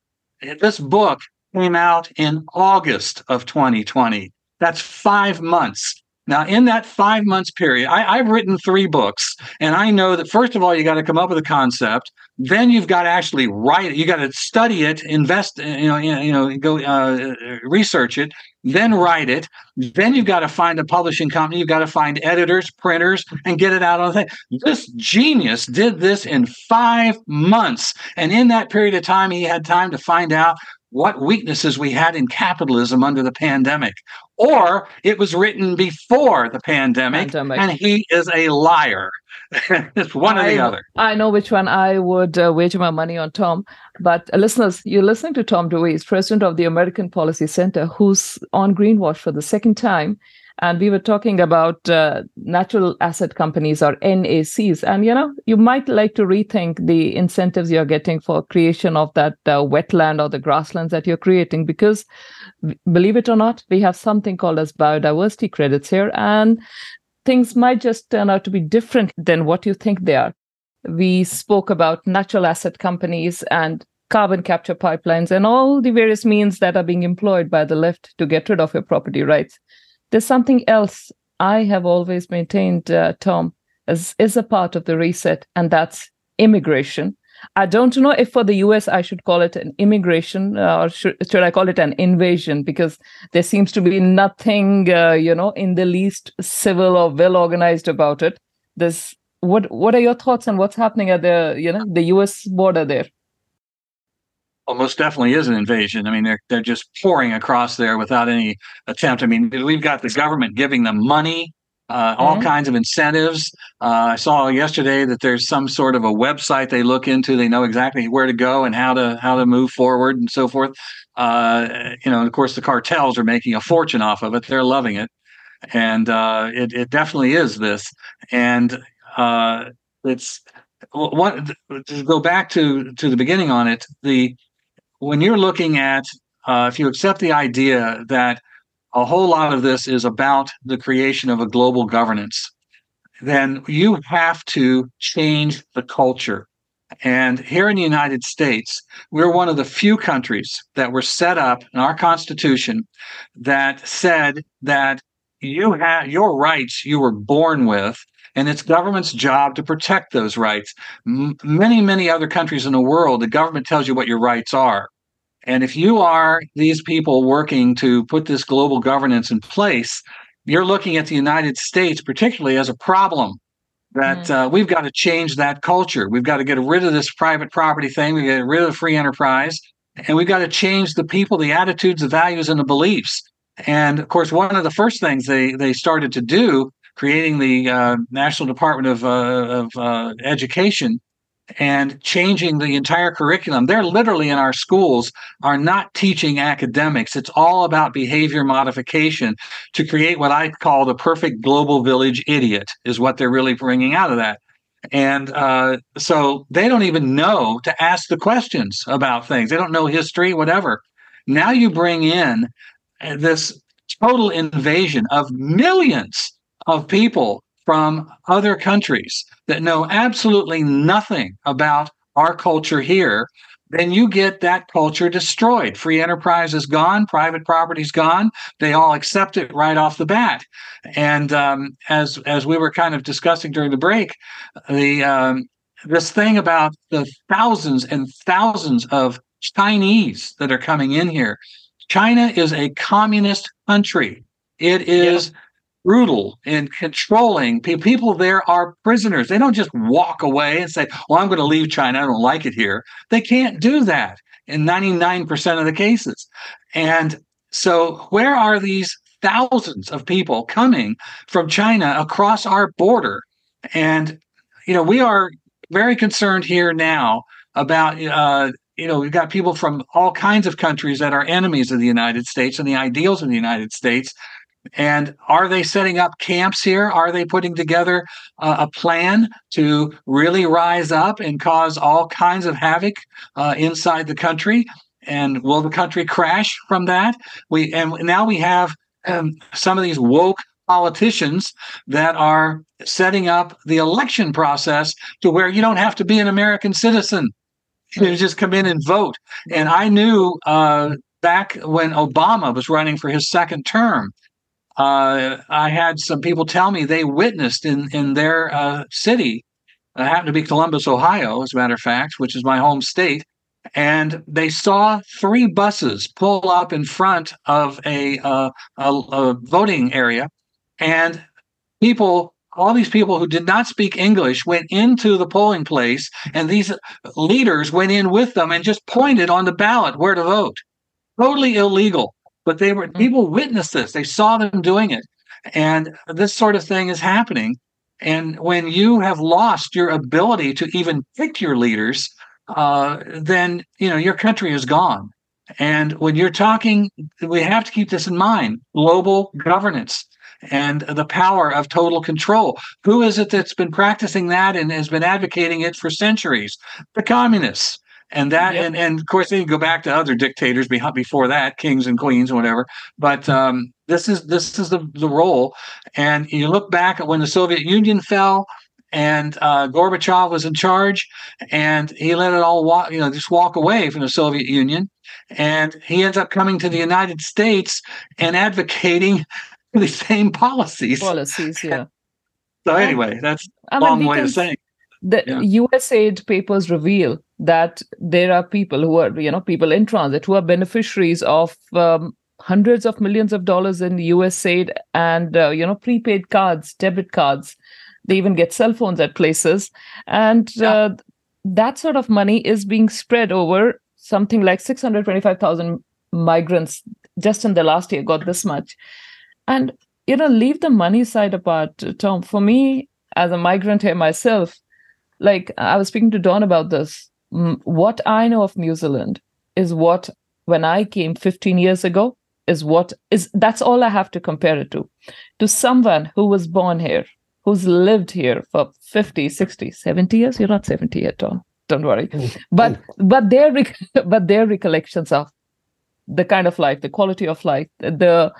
G: this book came out in August of 2020. That's five months. Now, in that five months period, I, have written three books, and I know that first of all, you got to come up with a concept. Then you've got to actually write it. You got to study it, invest, you know, you know, go uh, research it, then write it. Then you've got to find a publishing company. You've got to find editors, printers, and get it out on the thing. This genius did this in five months, and in that period of time, he had time to find out what weaknesses we had in capitalism under the pandemic. Or it was written before the pandemic, pandemic. and he is a liar. it's one I, or the other.
B: I know which one I would uh, wager my money on, Tom. But uh, listeners, you're listening to Tom DeWeese, president of the American Policy Center, who's on Greenwash for the second time and we were talking about uh, natural asset companies or NACs. And you know, you might like to rethink the incentives you're getting for creation of that uh, wetland or the grasslands that you're creating, because believe it or not, we have something called as biodiversity credits here, and things might just turn out to be different than what you think they are. We spoke about natural asset companies and carbon capture pipelines and all the various means that are being employed by the left to get rid of your property rights there's something else I have always maintained, uh, Tom, as is a part of the reset, and that's immigration. I don't know if for the US I should call it an immigration uh, or should, should I call it an invasion because there seems to be nothing, uh, you know, in the least civil or well organized about it. This, what what are your thoughts on what's happening at the you know the US border there?
G: Well, most definitely is an invasion. I mean, they're they're just pouring across there without any attempt. I mean, we've got the government giving them money, uh, all mm-hmm. kinds of incentives. Uh, I saw yesterday that there's some sort of a website they look into. They know exactly where to go and how to how to move forward and so forth. Uh, you know, of course, the cartels are making a fortune off of it. They're loving it, and uh, it it definitely is this. And uh, it's what to go back to to the beginning on it. The when you're looking at, uh, if you accept the idea that a whole lot of this is about the creation of a global governance, then you have to change the culture. And here in the United States, we're one of the few countries that were set up in our Constitution that said that you have your rights you were born with, and it's government's job to protect those rights. M- many, many other countries in the world, the government tells you what your rights are. And if you are these people working to put this global governance in place, you're looking at the United States, particularly, as a problem that mm. uh, we've got to change that culture. We've got to get rid of this private property thing. We get rid of the free enterprise, and we've got to change the people, the attitudes, the values, and the beliefs. And of course, one of the first things they they started to do, creating the uh, National Department of, uh, of uh, Education and changing the entire curriculum. They're literally in our schools are not teaching academics. It's all about behavior modification to create what I call the perfect global village idiot is what they're really bringing out of that. And uh, so they don't even know to ask the questions about things. They don't know history, whatever. Now you bring in this total invasion of millions of people from other countries that know absolutely nothing about our culture here, then you get that culture destroyed. Free enterprise is gone, private property is gone. They all accept it right off the bat. And um, as as we were kind of discussing during the break, the um, this thing about the thousands and thousands of Chinese that are coming in here. China is a communist country. It is yeah brutal in controlling people. There are prisoners. They don't just walk away and say, Well, I'm going to leave China. I don't like it here. They can't do that in 99% of the cases. And so, where are these thousands of people coming from China across our border? And, you know, we are very concerned here now about, uh, you know, we've got people from all kinds of countries that are enemies of the United States and the ideals of the United States and are they setting up camps here? Are they putting together uh, a plan to really rise up and cause all kinds of havoc uh, inside the country? And will the country crash from that? We and now we have um, some of these woke politicians that are setting up the election process to where you don't have to be an American citizen. You just come in and vote. And I knew uh, back when Obama was running for his second term uh, I had some people tell me they witnessed in in their uh, city. It happened to be Columbus, Ohio, as a matter of fact, which is my home state. And they saw three buses pull up in front of a, uh, a, a voting area, and people all these people who did not speak English went into the polling place, and these leaders went in with them and just pointed on the ballot where to vote. Totally illegal but they were mm. people witnessed this they saw them doing it and this sort of thing is happening and when you have lost your ability to even pick your leaders uh, then you know your country is gone and when you're talking we have to keep this in mind global governance and the power of total control. Who is it that's been practicing that and has been advocating it for centuries? The communists and that yep. and, and of course then you go back to other dictators before that kings and queens and whatever. But um, this is this is the, the role. And you look back at when the soviet union fell and uh, gorbachev was in charge and he let it all walk you know just walk away from the soviet union. And he ends up coming to the united states and advocating the same policies.
B: Policies yeah.
G: So anyway that's a long way of saying
B: the yeah. USAID papers reveal that there are people who are, you know, people in transit who are beneficiaries of um, hundreds of millions of dollars in USAID and, uh, you know, prepaid cards, debit cards. They even get cell phones at places. And yeah. uh, that sort of money is being spread over something like 625,000 migrants just in the last year got this much. And, you know, leave the money side apart, Tom. For me, as a migrant here myself, like I was speaking to Don about this. What I know of New Zealand is what when I came 15 years ago is what is that's all I have to compare it to. To someone who was born here, who's lived here for 50, 60, 70 years. You're not 70 yet, Don. Don't worry. Hmm. But but their but their recollections of the kind of life, the quality of life, the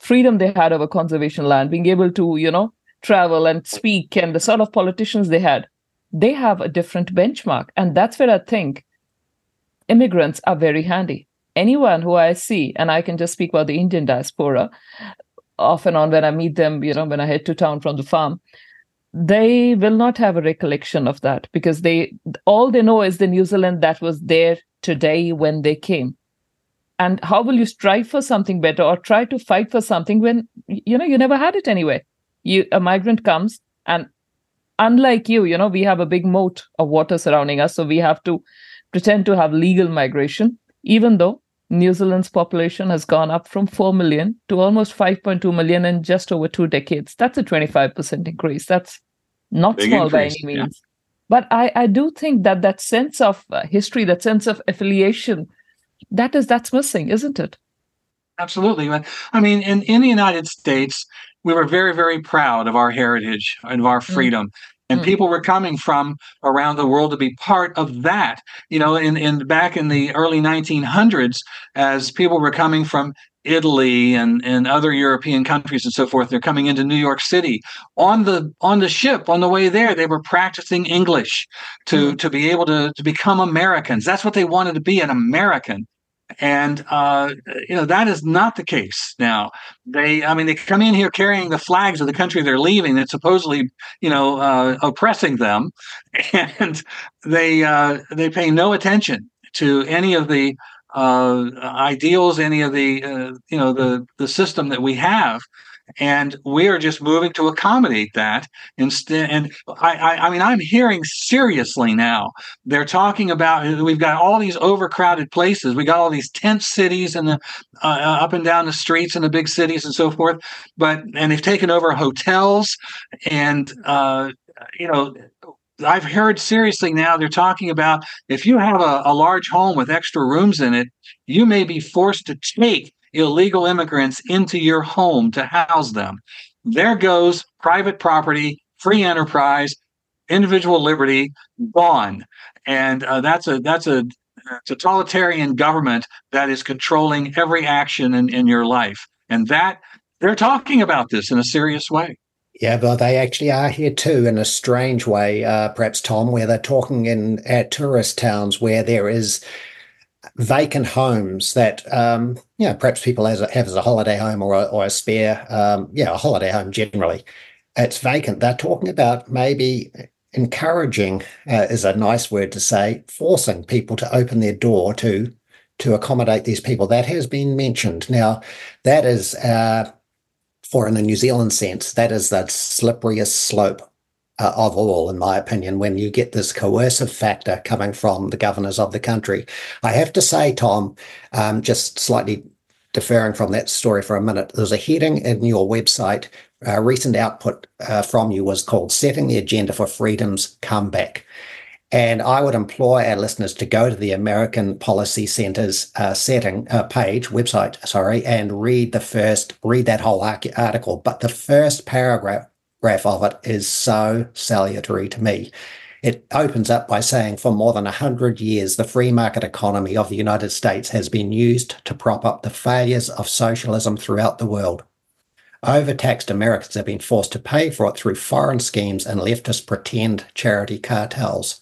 B: freedom they had over conservation land, being able to, you know, travel and speak and the sort of politicians they had they have a different benchmark. And that's where I think immigrants are very handy. Anyone who I see, and I can just speak about the Indian diaspora, off and on when I meet them, you know, when I head to town from the farm, they will not have a recollection of that because they all they know is the New Zealand that was there today when they came. And how will you strive for something better or try to fight for something when you know you never had it anyway? You a migrant comes and unlike you, you know, we have a big moat of water surrounding us. So we have to pretend to have legal migration, even though New Zealand's population has gone up from 4 million to almost 5.2 million in just over two decades. That's a 25% increase. That's not
G: Big
B: small by
G: increase,
B: any
G: yeah.
B: means. But I, I do think that that sense of uh, history, that sense of affiliation, that is that's missing, isn't it?
G: Absolutely. I mean, in, in the United States, we were very, very proud of our heritage and of our freedom. And
B: Mm.
G: people were coming from around the world to be part of that. You know, in, in back in the early 1900s, as people were coming from Italy and, and other European countries and so forth, they're coming into New York City. On the on the ship, on the way there, they were practicing English to to be able to to become Americans. That's what they wanted to be, an American and uh, you know that is not the case now. They, I mean, they come in here carrying the flags of the country they're leaving that's supposedly, you know, uh, oppressing them, and they uh, they pay no attention to any of the uh, ideals, any of the uh, you know the the system that we have. And we are just moving to accommodate that instead. And I, I, I mean, I'm hearing seriously now they're talking about we've got all these overcrowded places. We got all these tent cities and the uh, up and down the streets in the big cities and so forth. But and they've taken over hotels. And uh, you know I've heard seriously now they're talking about if you have a, a large home with extra rooms in it, you may be forced to take illegal immigrants into your home to house them. There goes private property, free enterprise, individual liberty gone, and uh, that's a that's a totalitarian government that is controlling every action in, in your life, and that they're talking about this in a serious way.
C: Yeah, but they actually are here too in a strange way, uh, perhaps, Tom, where they're talking in at tourist towns where there is vacant homes that, um, you know, perhaps people has a, have as a holiday home or a, or a spare, um, yeah, a holiday home generally. It's vacant. They're talking about maybe encouraging uh, is a nice word to say, forcing people to open their door to to accommodate these people. That has been mentioned. Now, that is. Uh, for in a New Zealand sense, that is the slipperiest slope uh, of all, in my opinion, when you get this coercive factor coming from the governors of the country. I have to say, Tom, um, just slightly deferring from that story for a minute, there's a heading in your website. Uh, recent output uh, from you was called Setting the Agenda for Freedom's Comeback. And I would employ our listeners to go to the American Policy Center's uh, setting uh, page, website, sorry, and read the first, read that whole article. But the first paragraph graph of it is so salutary to me. It opens up by saying, for more than 100 years, the free market economy of the United States has been used to prop up the failures of socialism throughout the world. Overtaxed Americans have been forced to pay for it through foreign schemes and leftist pretend charity cartels.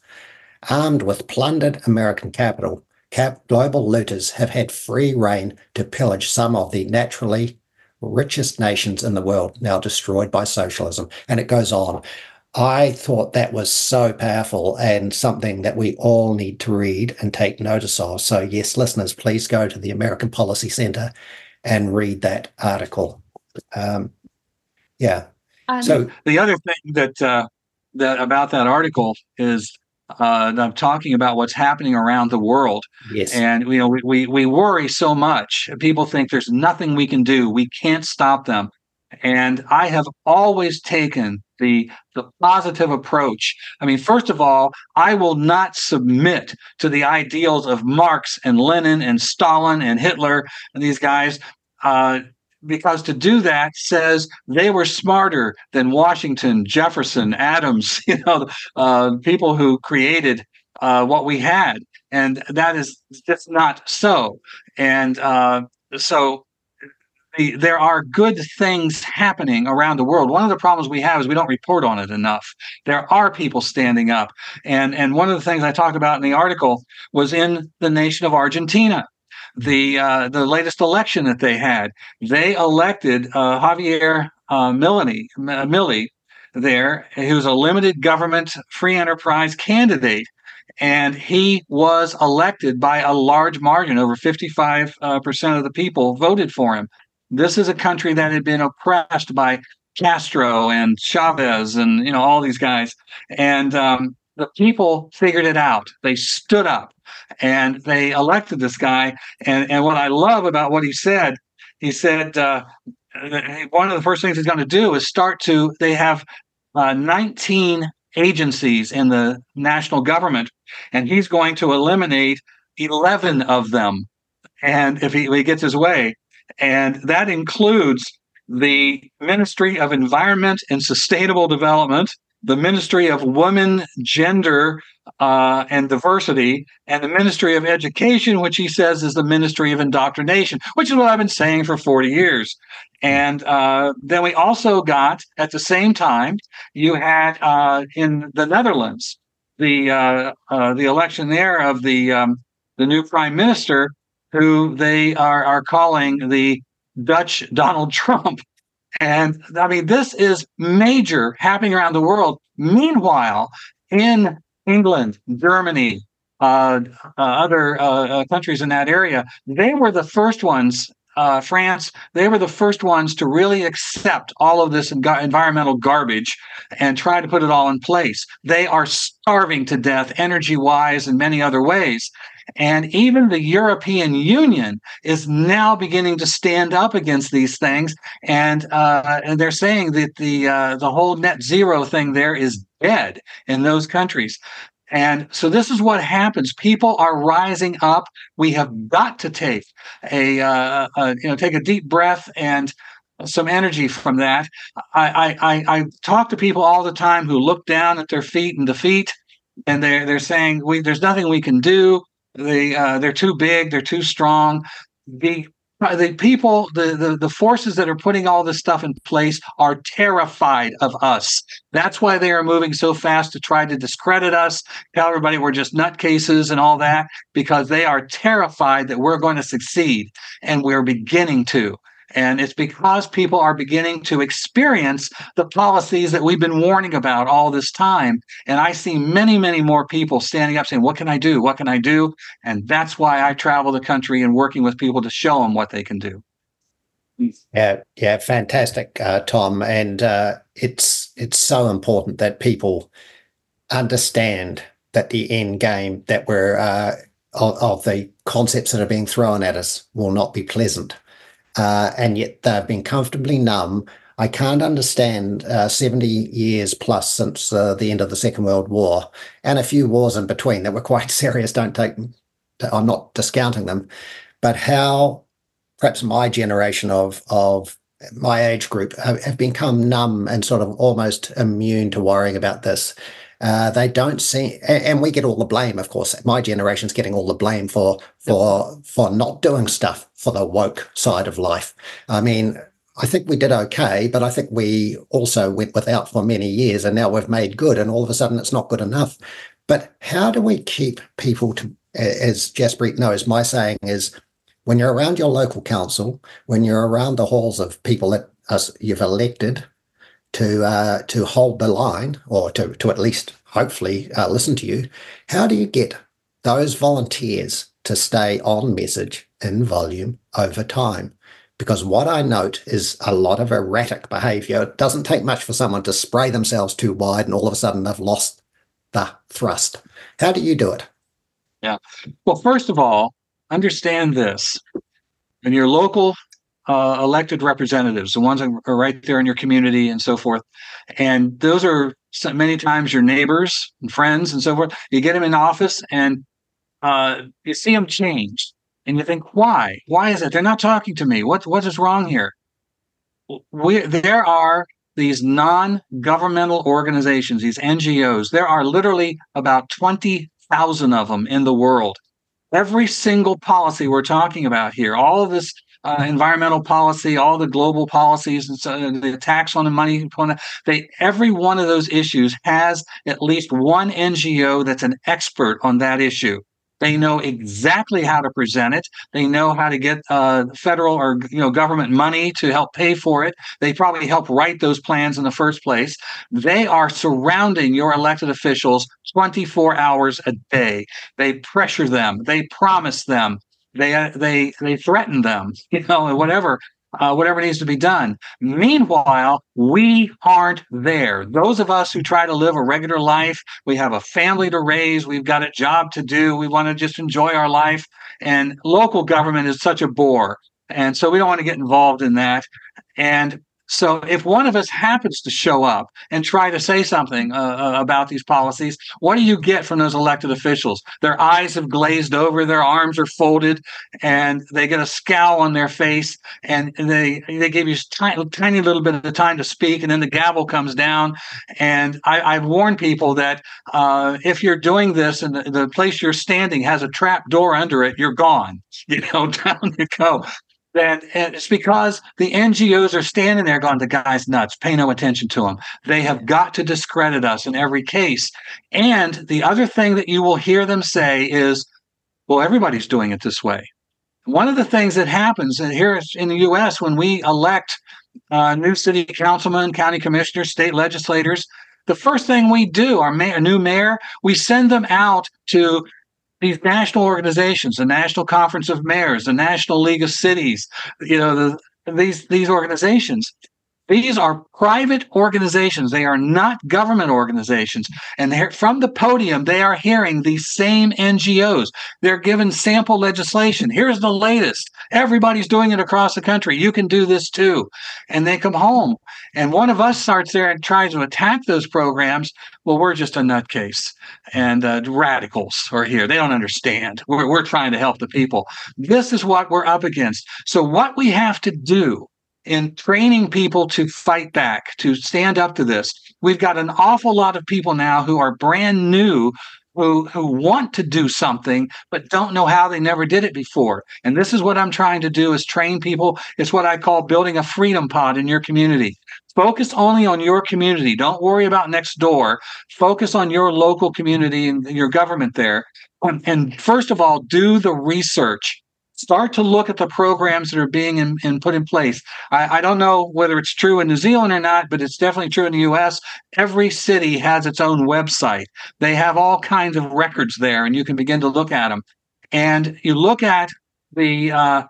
C: Armed with plundered American capital, cap- global looters have had free reign to pillage some of the naturally richest nations in the world, now destroyed by socialism. And it goes on. I thought that was so powerful and something that we all need to read and take notice of. So, yes, listeners, please go to the American Policy Center and read that article. Um, yeah. so
G: the other thing that uh, that about that article is uh, I'm talking about what's happening around the world.
C: Yes.
G: And you know, we, we we worry so much. People think there's nothing we can do. We can't stop them. And I have always taken the the positive approach. I mean, first of all, I will not submit to the ideals of Marx and Lenin and Stalin and Hitler and these guys. Uh, because to do that says they were smarter than Washington, Jefferson, Adams, you know, uh, people who created uh, what we had. And that is just not so. And uh, so the, there are good things happening around the world. One of the problems we have is we don't report on it enough. There are people standing up. And, and one of the things I talked about in the article was in the nation of Argentina the uh, the latest election that they had. They elected uh, Javier uh, Milei, Milei there, who's a limited government free enterprise candidate. And he was elected by a large margin. Over 55% of the people voted for him. This is a country that had been oppressed by Castro and Chavez and you know all these guys, and um, the people figured it out. They stood up and they elected this guy. And, and what I love about what he said, he said, uh, one of the first things he's going to do is start to, they have uh, 19 agencies in the national government, and he's going to eliminate 11 of them. And if he, if he gets his way, and that includes the Ministry of Environment and Sustainable Development, the Ministry of Women, Gender, uh, and Diversity, and the Ministry of Education, which he says is the Ministry of Indoctrination, which is what I've been saying for 40 years. And uh, then we also got, at the same time, you had uh, in the Netherlands the uh, uh, the election there of the um, the new prime minister, who they are are calling the Dutch Donald Trump. And I mean, this is major happening around the world. Meanwhile, in England, Germany, uh, uh, other uh, uh countries in that area, they were the first ones. Uh, France, they were the first ones to really accept all of this environmental garbage and try to put it all in place. They are starving to death, energy wise, and many other ways. And even the European Union is now beginning to stand up against these things, and uh, and they're saying that the uh, the whole net zero thing there is dead in those countries. And so this is what happens. People are rising up. We have got to take a, uh, a you know take a deep breath and some energy from that. I, I I talk to people all the time who look down at their feet and defeat, and they're they're saying we there's nothing we can do. They uh, they're too big. They're too strong. The the people, the, the the forces that are putting all this stuff in place are terrified of us. That's why they are moving so fast to try to discredit us, tell everybody we're just nutcases and all that, because they are terrified that we're going to succeed, and we're beginning to. And it's because people are beginning to experience the policies that we've been warning about all this time. And I see many, many more people standing up saying, What can I do? What can I do? And that's why I travel the country and working with people to show them what they can do.
C: Yeah, yeah, fantastic, uh, Tom. And uh, it's it's so important that people understand that the end game that we're uh, of, of the concepts that are being thrown at us will not be pleasant uh, and yet they've been comfortably numb. I can't understand uh, 70 years plus since uh, the end of the Second World War and a few wars in between that were quite serious. Don't take, I'm not discounting them, but how perhaps my generation of, of my age group have, have become numb and sort of almost immune to worrying about this. Uh, they don't see, and, and, we get all the blame. Of course, my generation's getting all the blame for for for not doing stuff for the woke side of life. I mean, I think we did okay, but I think we also went without for many years, and now we've made good, and all of a sudden it's not good enough. But how do we keep people to, as Jaspreet knows, my saying is, when you're around your local council, when you're around the halls of people that us you've elected to uh, to hold the line or to to at least hopefully uh, listen to you. How do you get those volunteers to stay on message in volume over time? Because what I note is a lot of erratic behavior. It doesn't take much for someone to spray themselves too wide and all of a sudden they've lost the thrust. How do you do it?
G: Yeah. Well, first of all, understand this. In your local uh, elected representatives, the ones that are right there in your community and so forth. And those are many times your neighbors and friends and so forth. You get them in office and uh, you see them change. And you think, why? Why is it? They're not talking to me. What, what is wrong here? We, there are these non-governmental organizations, these NGOs. There are literally about 20,000 of them in the world. Every single policy we're talking about here, all of this uh, environmental policy, all the global policies, and so the tax on the money. They every one of those issues has at least one NGO that's an expert on that issue. They know exactly how to present it. They know how to get uh, federal or you know government money to help pay for it. They probably help write those plans in the first place. They are surrounding your elected officials 24 hours a day. They pressure them. They promise them they uh, they they threaten them, you know, and whatever. uh, whatever needs to be done. Meanwhile, we aren't there. Those of us who try to live a regular life, we have a family to raise, we've got a job to do, we want to just enjoy our life. And local government is such a bore. And so we don't want to get involved in that. And so if one of us happens to show up and try to say something uh, uh, about these policies, what do you get from those elected officials? Their eyes have glazed over, their arms are folded, and they get a scowl on their face, and they they give you tiny, tiny little bit of the time to speak, and then the gavel comes down. And I, have warned people that uh, if you're doing this and the, the place you're standing has a trap door under it, you're gone. You know, down you go then it's because the NGOs are standing there going, the guy's nuts, pay no attention to him. They have got to discredit us in every case. And the other thing that you will hear them say is, well, everybody's doing it this way. One of the things that happens here in the US when we elect uh, new city councilmen, county commissioners, state legislators, the first thing we do, our mayor, new mayor, we send them out to these national organizations, the National Conference of Mayors, the National League of Cities, you know, the, these these organizations. These are private organizations. They are not government organizations. And from the podium, they are hearing these same NGOs. They're given sample legislation. Here's the latest. Everybody's doing it across the country. You can do this too. And they come home. And one of us starts there and tries to attack those programs. Well, we're just a nutcase. And uh, radicals are here. They don't understand. We're, we're trying to help the people. This is what we're up against. So, what we have to do in training people to fight back, to stand up to this. We've got an awful lot of people now who are brand new who who want to do something but don't know how. They never did it before. And this is what i'm trying to do is train people. It's what i call building a freedom pod in your community. Focus only on your community. Don't worry about next door. Focus on your local community and your government there. And, and first of all do the research start to look at the programs that are being in, in put in place. I, I, don't know whether it's true in New Zealand or not, but it's definitely true in the US. Every city has its own website. They have all kinds of records there, and you can begin to look at them. And you look at the uh,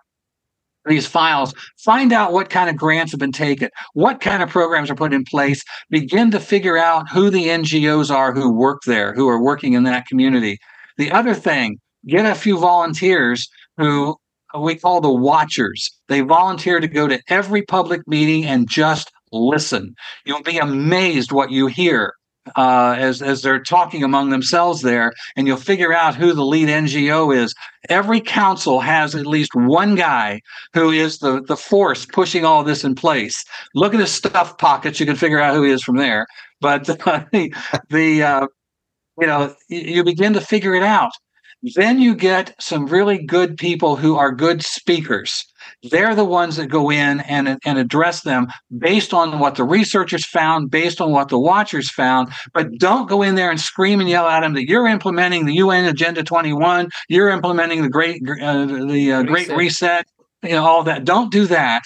G: these files, find out what kind of grants have been taken, what kind of programs are put in place, begin to figure out who the NGOs are who work there, who are working in that community. The other thing, get a few volunteers who we call the watchers. They volunteer to go to every public meeting and just listen. You'll be amazed what you hear uh, as as they're talking among themselves there, and you'll figure out who the lead NGO is. Every council has at least one guy who is the the force pushing all this in place. Look at his stuff pockets; you can figure out who he is from there. But uh, the the uh, you know you begin to figure it out. Then you get some really good people who are good speakers. They're the ones that go in and, and address them based on what the researchers found, based on what the watchers found. But don't go in there and scream and yell at them that you're implementing the UN Agenda 21, you're implementing the Great uh, the uh, Great Reset, you know all that. Don't do that.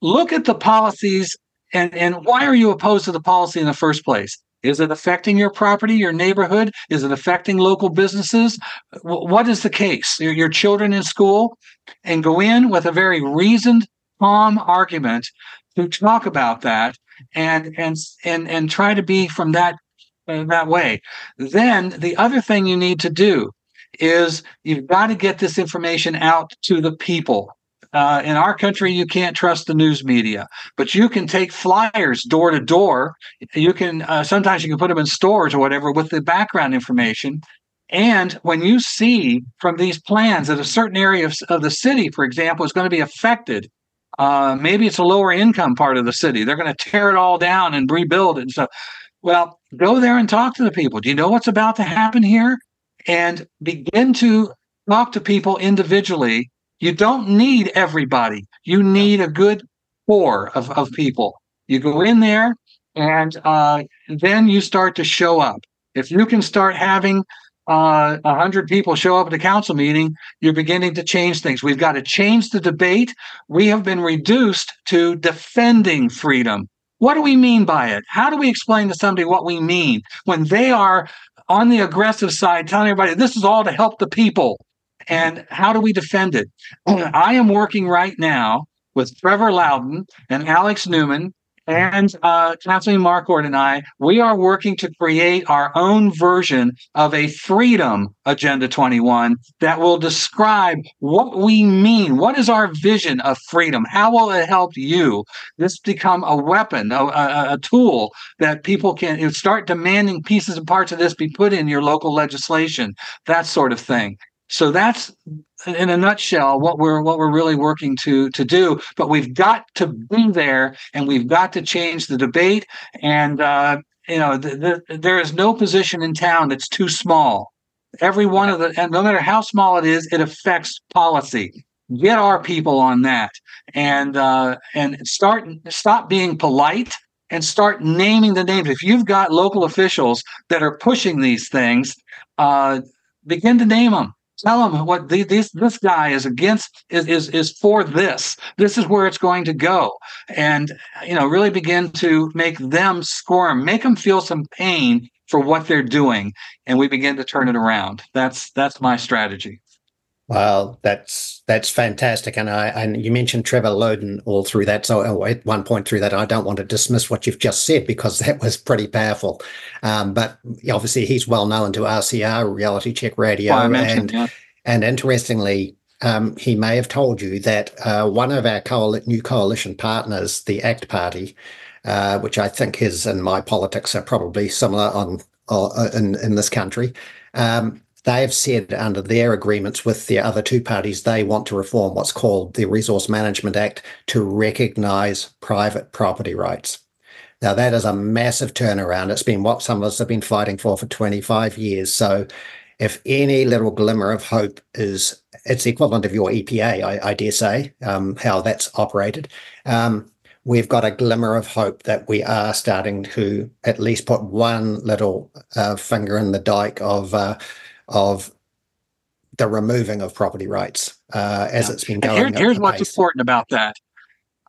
G: Look at the policies and and why are you opposed to the policy in the first place? Is it affecting your property, your neighborhood? Is it affecting local businesses? What is the case? Your, your children in school? And go in with a very reasoned, calm argument to talk about that and and and and try to be from that uh, that way. Then the other thing you need to do is you've got to get this information out to the people uh, in our country, you can't trust the news media, but you can take flyers door to door. You can uh, sometimes you can put them in stores or whatever with the background information. And when you see from these plans that a certain area of, of the city, for example, is going to be affected, uh, maybe it's a lower income part of the city. They're going to tear it all down and rebuild it and stuff. Well, go there and talk to the people. Do you know what's about to happen here? And begin to talk to people individually you don't need everybody. You need a good core of, of people. You go in there and uh, then you start to show up. If you can start having uh, 100 people show up at a council meeting, you're beginning to change things. We've got to change the debate. We have been reduced to defending freedom. What do we mean by it? How do we explain to somebody what we mean when they are on the aggressive side telling everybody this is all to help the people? And how do we defend it? I am working right now with Trevor Loudon and Alex Newman and uh, Kathleen Marquardt and I, we are working to create our own version of a freedom Agenda 21 that will describe what we mean. What is our vision of freedom? How will it help you? This become a weapon, a, a, a tool that people can start demanding pieces and parts of this be put in your local legislation, that sort of thing. So that's in a nutshell what we're what we're really working to to do. But we've got to be there, and we've got to change the debate. And uh, you know, the, the, there is no position in town that's too small. Every one of the, and no matter how small it is, it affects policy. Get our people on that, and uh, and start stop being polite and start naming the names. If you've got local officials that are pushing these things, uh, begin to name them tell them what the, this this guy is against is, is is for this. This is where it's going to go. And you know really begin to make them squirm make them feel some pain for what they're doing. And we begin to turn it around. That's that's my strategy
C: well, that's that's fantastic, and I and you mentioned Trevor Loudon all through that. So oh, at one point through that, I don't want to dismiss what you've just said because that was pretty powerful. Um, but obviously, he's well known to RCR, Reality Check Radio, well, and yeah. and interestingly, um, he may have told you that uh, one of our coal- new coalition partners, the ACT Party, uh, which I think his and my politics are probably similar on uh, in in this country. Um, they have said under their agreements with the other two parties, they want to reform what's called the Resource Management Act to recognize private property rights. Now, that is a massive turnaround. It's been what some of us have been fighting for for 25 years. So, if any little glimmer of hope is, it's equivalent of your EPA, I, I dare say, um, how that's operated. Um, we've got a glimmer of hope that we are starting to at least put one little uh, finger in the dike of uh, of the removing of property rights uh, as yeah. it's been going.
G: Here, here's what's pace. important about that: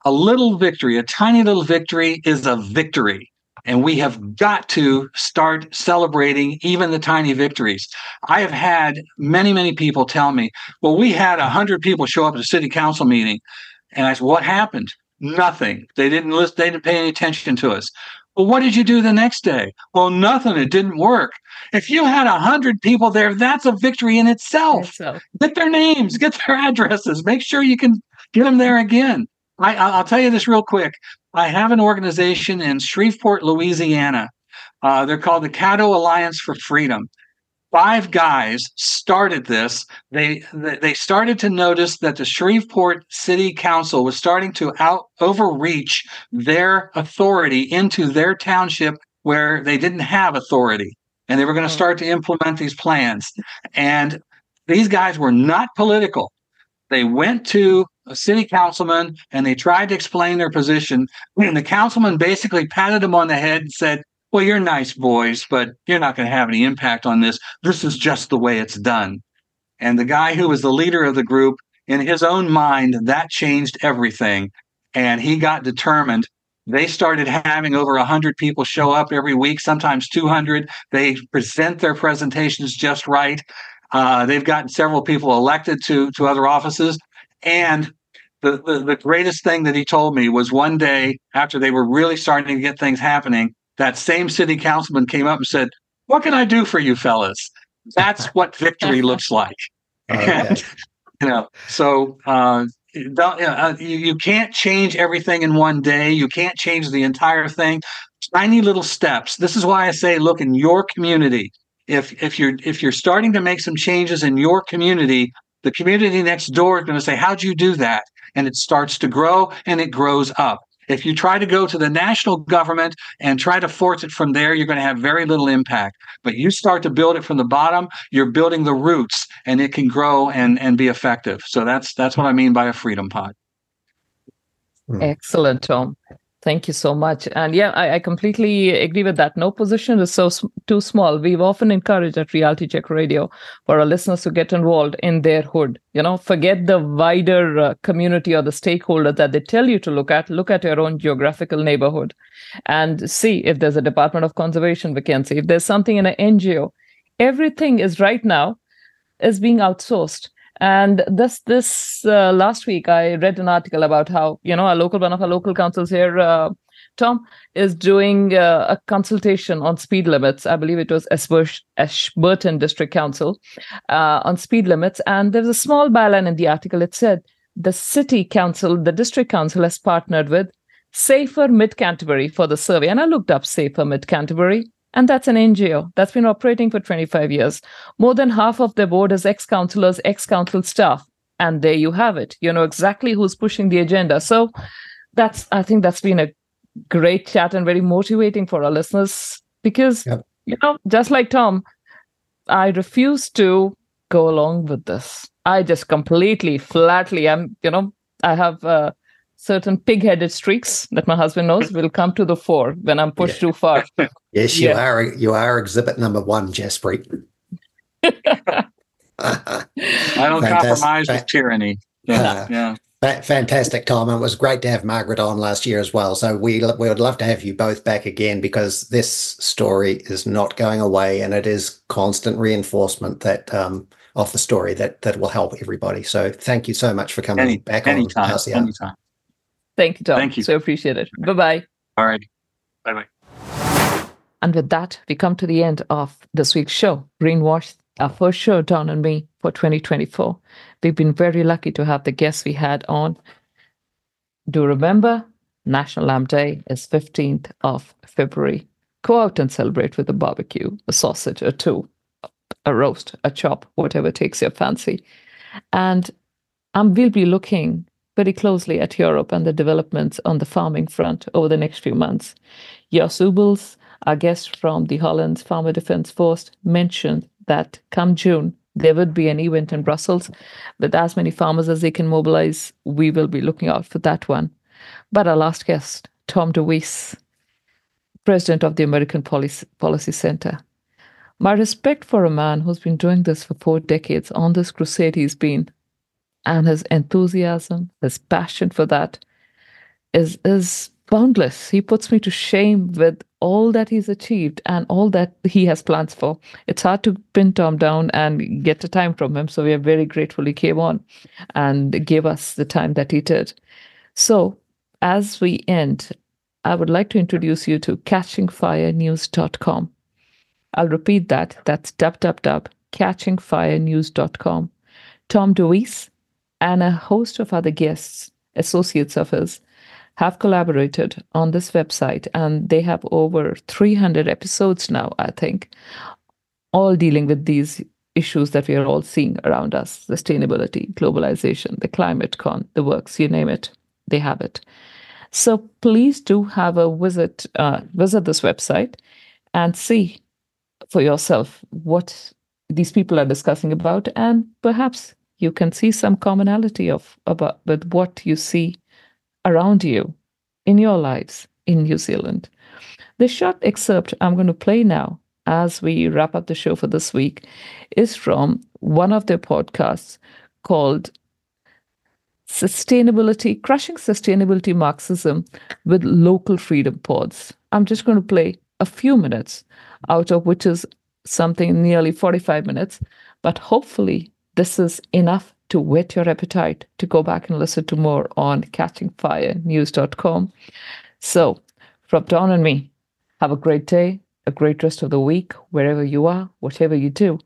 G: a little victory, a tiny little victory, is a victory. And we have got to start celebrating even the tiny victories. I have had many, many people tell me, well, we had 100 people show up at a city council meeting. And I said, what happened? Nothing. They didn't list, they didn't pay any attention to us. Well, what did you do the next day? Well, nothing. It didn't work. If you had a hundred people there, that's a victory in itself. Get their names, get their addresses, make sure you can get them there again. I, I'll tell you this real quick. I have an organization in Shreveport, Louisiana. Uh, they're called the Caddo Alliance for Freedom five guys started this. They they started to notice that the Shreveport City Council was starting to out overreach their authority into their township where they didn't have authority, and they were going to start to implement these plans. And these guys were not political. They went to a city councilman and they tried to explain their position. And the councilman basically patted them on the head and said, well, you're nice boys, but you're not going to have any impact on this. This is just the way it's done. And the guy who was the leader of the group, in his own mind, that changed everything. And he got determined. They started having over 100 people show up every week, sometimes 200. They present their presentations just right. Uh, they've gotten several people elected to, to other offices. And the, the, the greatest thing that he told me was one day after they were really starting to get things happening, that same city councilman came up and said, What can I do for you fellas? That's what victory looks like. And, you know, so uh, uh, you, you can't change everything in one day. You can't change the entire thing. Tiny little steps. This is why I say, look in your community. If if you're if you're starting to make some changes in your community, the community next door is going to say, "How'd you do that?" And it starts to grow and it grows up. If you try to go to the national government and try to force it from there, you're going to have very little impact. But you start to build it from the bottom, you're building the roots and it can grow and, and be effective. So that's that's what I mean by a freedom pod.
B: Excellent, Tom. Thank you so much. And yeah, I, I completely agree with that. No position is so too small. We've often encouraged at Reality Check Radio for our listeners to get involved in their hood. You know, forget the wider uh, community or the stakeholder that they tell you to look at. Look at your own geographical neighborhood and see if there's a Department of Conservation vacancy, if there's something in an NGO. Everything is right now is being outsourced And this this uh, last week, I read an article about how you know a local one of our local councils here, uh, Tom, is doing uh, a consultation on speed limits. I believe it was Ashburton District Council uh, on speed limits, and there's a small byline in the article. It said the city council, the district council, has partnered with Safer Mid Canterbury for the survey, and I looked up Safer Mid Canterbury and that's an NGO that's been operating for 25 years. More than half of their board is ex councillors, ex council staff. And there you have it. You know exactly who's pushing the agenda. So that's, I think that's been a great chat and very motivating for our listeners because, yep. you know, just like Tom, I refuse to go along with this. I just completely, flatly, I'm, you know, I have uh, certain pig-headed streaks that my husband knows will come to the fore when I'm pushed yeah. too far.
C: yes, you yeah. are. You are exhibit number one, Jaspreet.
H: I don't compromise with tyranny. Yeah, uh, yeah.
C: Fantastic, Tom. It was great to have Margaret on last year as well. So we we would love to have you both back again because this story is not going away, and it is constant reinforcement that um, of the story that that will help everybody. So thank you so much for coming Any, back
H: anytime, on Anytime.
B: Thank you, Tom. Thank you. So appreciate it. Bye bye.
H: All right. Bye bye.
B: And with that, we come to the end of this week's show, Greenwashed, our first show, Don and me, for 2024. We've been very lucky to have the guests we had on. Do remember, National Lamb Day is 15th of February. Go out and celebrate with a barbecue, a sausage, a two, a roast, a chop, whatever takes your fancy. And um, we'll be looking very closely at Europe and the developments on the farming front over the next few months. Jos Ubels, our guest from the Holland's Farmer Defense Force, mentioned that come June, there would be an event in Brussels with as many farmers as they can mobilize. We will be looking out for that one. But our last guest, Tom DeWeese, president of the American Policy, Policy Center. My respect for a man who's been doing this for four decades on this crusade he's been and his enthusiasm, his passion for that is is boundless. He puts me to shame with all that he's achieved and all that he has plans for. It's hard to pin Tom down and get the time from him. So we are very grateful he came on and gave us the time that he did. So as we end, I would like to introduce you to catchingfirenews.com. I'll repeat that. That's www.catchingfirenews.com. Tom DeWeese and a host of other guests, associates of his, have collaborated on this website, and they have over 300 episodes now, I think, all dealing with these issues that we are all seeing around us sustainability, globalization, the climate con, the works, you name it, they have it. So please do have a visit, uh, visit this website and see for yourself what these people are discussing about, and perhaps you can see some commonality of about with what you see around you in your lives in New Zealand. The short excerpt I'm going to play now as we wrap up the show for this week is from one of their podcasts called Sustainability, Crushing Sustainability Marxism with Local Freedom Pods. I'm just going to play a few minutes out of which is something nearly 45 minutes, but hopefully this is enough to whet your appetite to go back and listen to more on catchingfirenews.com. So, from Don and me, have a great day, a great rest of the week, wherever you are, whatever you do.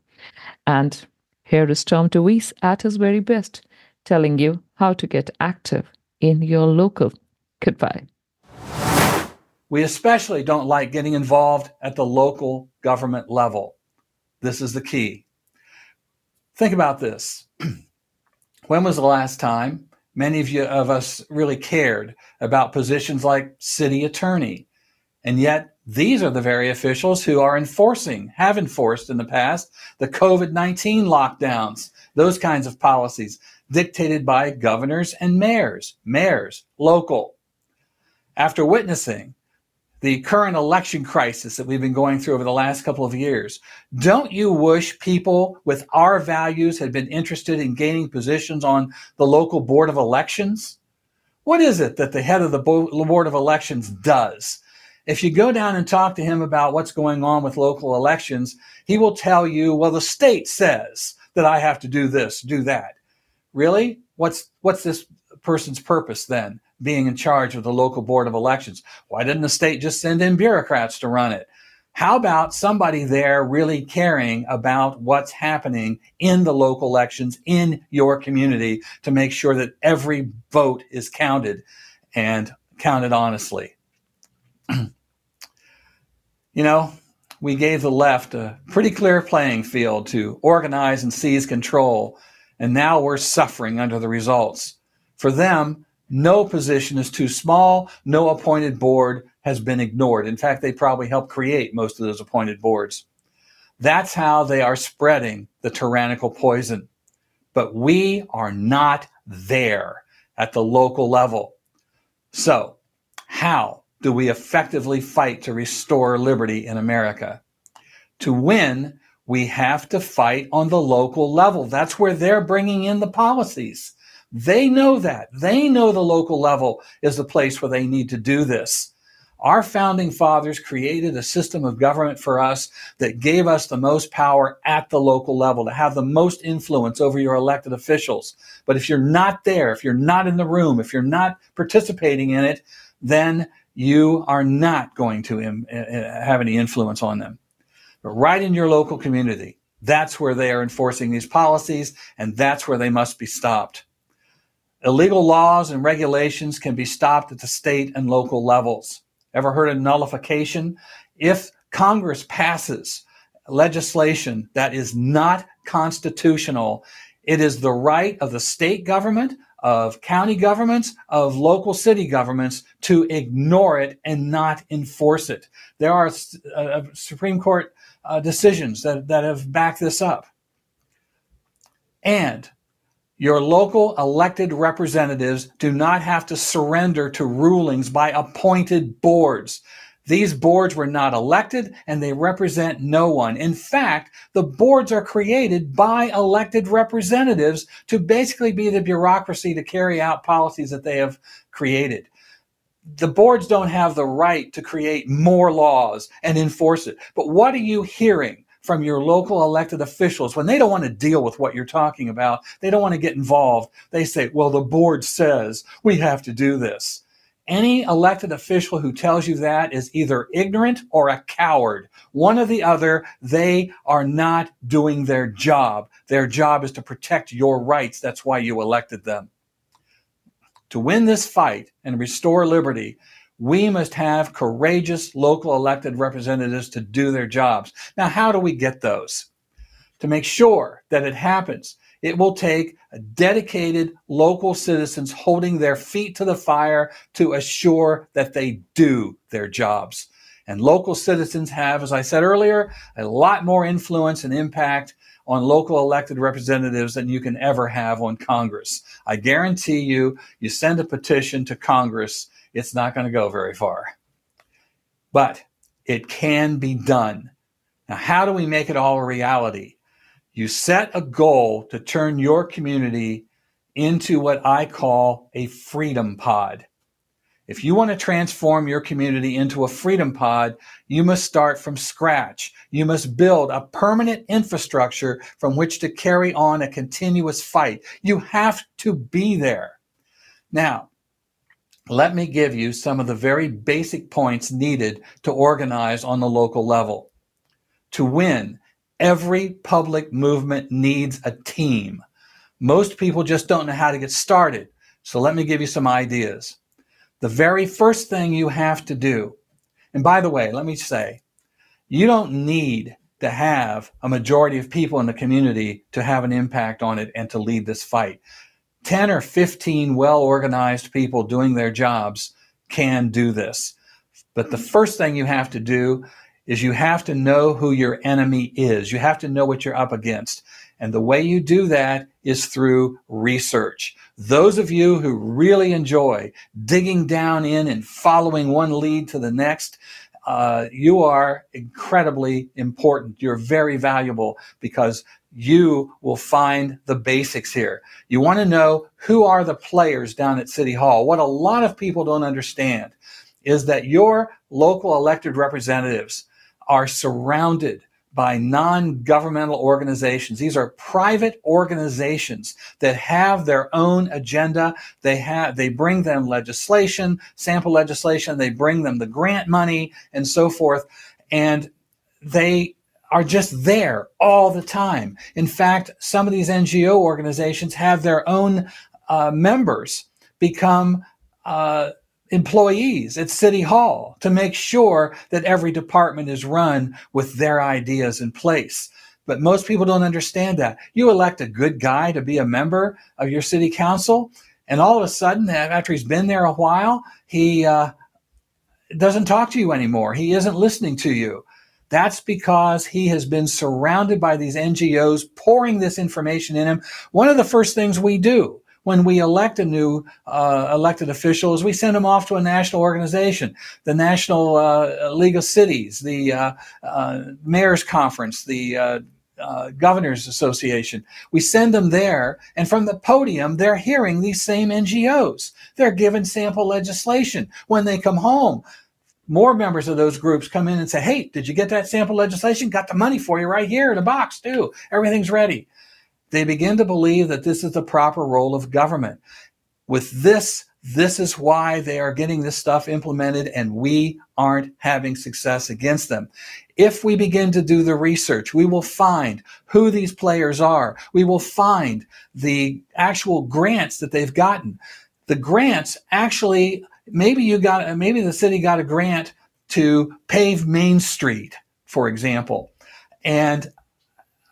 B: And here is Tom DeWeese at his very best, telling you how to get active in your local. Goodbye.
G: We especially don't like getting involved at the local government level. This is the key. Think about this. when was the last time many of you of us really cared about positions like city attorney? And yet these are the very officials who are enforcing, have enforced in the past, the COVID 19 lockdowns, those kinds of policies dictated by governors and mayors, mayors, local. After witnessing the current election crisis that we've been going through over the last couple of years. Don't you wish people with our values had been interested in gaining positions on the local board of elections? What is it that the head of the board of elections does? If you go down and talk to him about what's going on with local elections, he will tell you, well, the state says that I have to do this, do that. really? What's what's this person's purpose then? Being in charge of the local board of elections. Why didn't the state just send in bureaucrats to run it? How about somebody there really caring about what's happening in the local elections in your community to make sure that every vote is counted and counted honestly? you know, we gave the left a pretty clear playing field to organize and seize control, and now we're suffering under the results. For them, no position is too small, no appointed board has been ignored. In fact, they probably helped create most of those appointed boards. That's how they are spreading the tyrannical poison. But we are not there at the local level. So, how do we effectively fight to restore liberty in America? To win, we have to fight on the local level. That's where they're bringing in the policies. They know that. They know the local level is the place where they need to do this. Our founding fathers created a system of government for us that gave us the most power at the local level to have the most influence over your elected officials. But if you're not there, if you're not in the room, if you're not participating in it, then you are not going to Im- eh, eh, have any influence on them. But right in your local community, that's where they are enforcing these policies, and that's where they must be stopped. Illegal laws and regulations can be stopped at the state and local levels. Ever heard of nullification? If Congress passes legislation that is not constitutional, it is the right of the state government, of county governments, of local city governments to ignore it and not enforce it. There are uh, Supreme Court uh, decisions that, that have backed this up. And your local elected representatives do not have to surrender to rulings by appointed boards. These boards were not elected and they represent no one. In fact, the boards are created by elected representatives to basically be the bureaucracy to carry out policies that they have created. The boards don't have the right to create more laws and enforce it. But what are you hearing from your local elected officials when they don't want to deal with what you're talking about. They don't want to get involved. They say, well, the board says we have to do this. Any elected official who tells you that is either ignorant or a coward. One or the other, they are not doing their job. Their job is to protect your rights. That's why you elected them. To win this fight and restore liberty, we must have courageous local elected representatives to do their jobs. Now, how do we get those? To make sure that it happens, it will take dedicated local citizens holding their feet to the fire to assure that they do their jobs. And local citizens have, as I said earlier, a lot more influence and impact on local elected representatives than you can ever have on Congress. I guarantee you, you send a petition to Congress it's not going to go very far. But it can be done. Now, how do we make it all a reality? You set a goal to turn your community into what I call a freedom pod. If you want to transform your community into a freedom pod, you must start from scratch. You must build a permanent infrastructure from which to carry on a continuous fight. You have to be there. Now, let me give you some of the very basic points needed to organize on the local level. To win, every public movement needs a team. Most people just don't know how to get started. So let me give you some ideas. The very first thing you have to do, and by the way, let me say, you don't need to have a majority of people in the community to have an impact on it and to lead this fight. 10 or 15 well organized people doing their jobs can do this. But the first thing you have to do is you have to know who your enemy is. You have to know what you're up against. And the way you do that is through research. Those of you who really enjoy digging down in and following one lead to the next, uh, you are incredibly important. You're very valuable because you will find the basics here. You want to know who are the players down at City Hall. What a lot of people don't understand is that your local elected representatives are surrounded by non-governmental organizations. These are private organizations that have their own agenda. They have they bring them legislation, sample legislation, they bring them the grant money and so forth and they are just there all the time. In fact, some of these NGO organizations have their own uh, members become uh, employees at City Hall to make sure that every department is run with their ideas in place. But most people don't understand that. You elect a good guy to be a member of your city council, and all of a sudden, after he's been there a while, he uh, doesn't talk to you anymore. He isn't listening to you. That's because he has been surrounded by these NGOs pouring this information in him. One of the first things we do when we elect a new uh, elected official is we send them off to a national organization, the National uh, League of Cities, the uh, uh Mayor's Conference, the uh, uh, Governors Association. We send them there, and from the podium, they're hearing these same NGOs. They're given sample legislation. When they come home, more members of those groups come in and say, Hey, did you get that sample legislation? Got the money for you right here in a box, too. Everything's ready. They begin to believe that this is the proper role of government. With this, this is why they are getting this stuff implemented and we aren't having success against them. If we begin to do the research, we will find who these players are. We will find the actual grants that they've gotten. The grants actually, maybe you got, maybe the city got a grant to pave Main Street, for example. And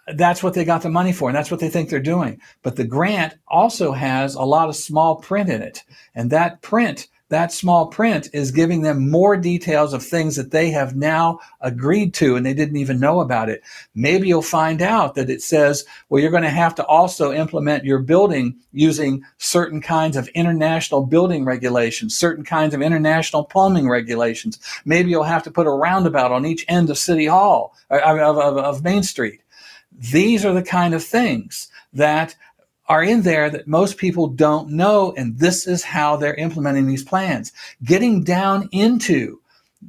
G: that's what they got the money for and that's what they think they're doing but the grant also has a lot of small print in it and that print that small print is giving them more details of things that they have now agreed to and they didn't even know about it. Maybe you'll find out that it says well you're going to have to also implement your building using certain kinds of international building regulations certain kinds of international plumbing regulations. Maybe you'll have to put a roundabout on each end of city hall uh, of, of, of main street. These are the kind of things that are in there that most people don't know. And this is how they're implementing these plans. Getting down into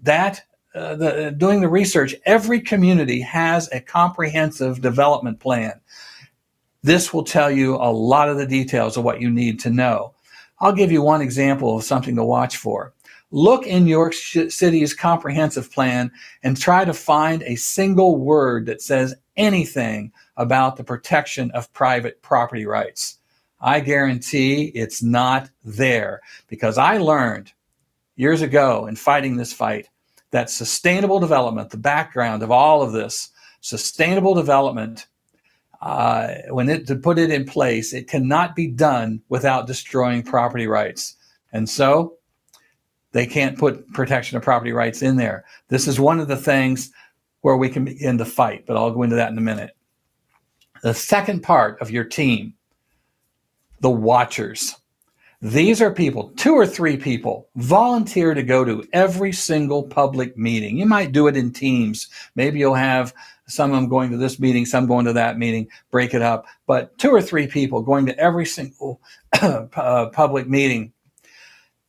G: that, uh, the, doing the research, every community has a comprehensive development plan. This will tell you a lot of the details of what you need to know. I'll give you one example of something to watch for. Look in York City's comprehensive plan and try to find a single word that says anything about the protection of private property rights. I guarantee it's not there because I learned years ago in fighting this fight that sustainable development, the background of all of this, sustainable development, uh, when it to put it in place, it cannot be done without destroying property rights. And so they can't put protection of property rights in there. This is one of the things where we can begin the fight, but I'll go into that in a minute. The second part of your team, the watchers. These are people, two or three people, volunteer to go to every single public meeting. You might do it in teams. Maybe you'll have some of them going to this meeting, some going to that meeting, break it up. But two or three people going to every single uh, public meeting,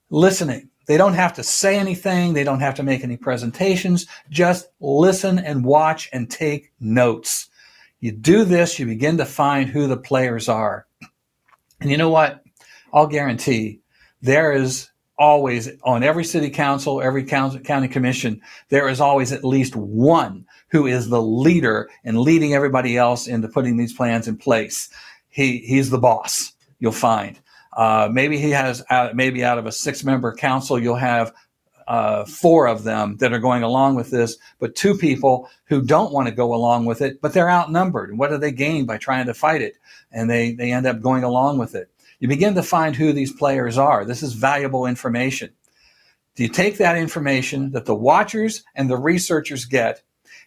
G: listening, they don't have to say anything. They don't have to make any presentations. Just listen and watch and take notes. You do this, you begin to find who the players are. And you know what? I'll guarantee there is always on every city council, every county commission, there is always at least one who is the leader and leading everybody else into putting these plans in place. He, he's the boss, you'll find. Uh, maybe he has uh, maybe out of a six member council, you'll have uh, four of them that are going along with this, but two people who don't want to go along with it, but they're outnumbered. What do they gain by trying to fight it? And they, they end up going along with it. You begin to find who these players are. This is valuable information. Do you take that information that the watchers and the researchers get,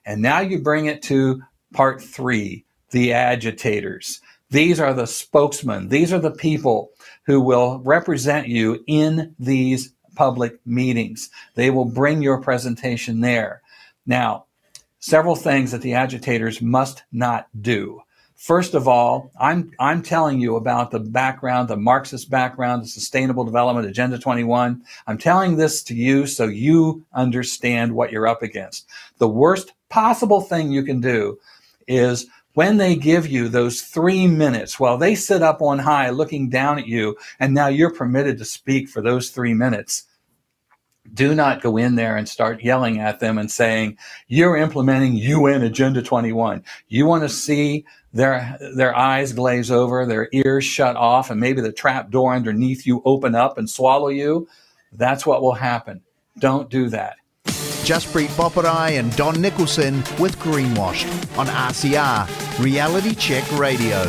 G: and now you bring it to part three, the agitators. These are the spokesmen. These are the people who will represent you in these public meetings. They will bring your presentation there. Now, several things that the agitators must not do. First of all, I'm I'm telling you about the background, the Marxist background, the Sustainable Development Agenda 21. I'm telling this to you so you understand what you're up against. The worst possible thing you can do is when they give you those three minutes while they sit up on high looking down at you, and now you're permitted to speak for those three minutes do not go in there and start yelling at them and saying you're implementing UN Agenda 21. You want to see their their eyes glaze over, their ears shut off, and maybe the trap door underneath you open up and swallow you. That's what will happen. Don't do that.
A: Jaspreet Boparai and Don Nicholson with Greenwashed on RCR Reality Check Radio.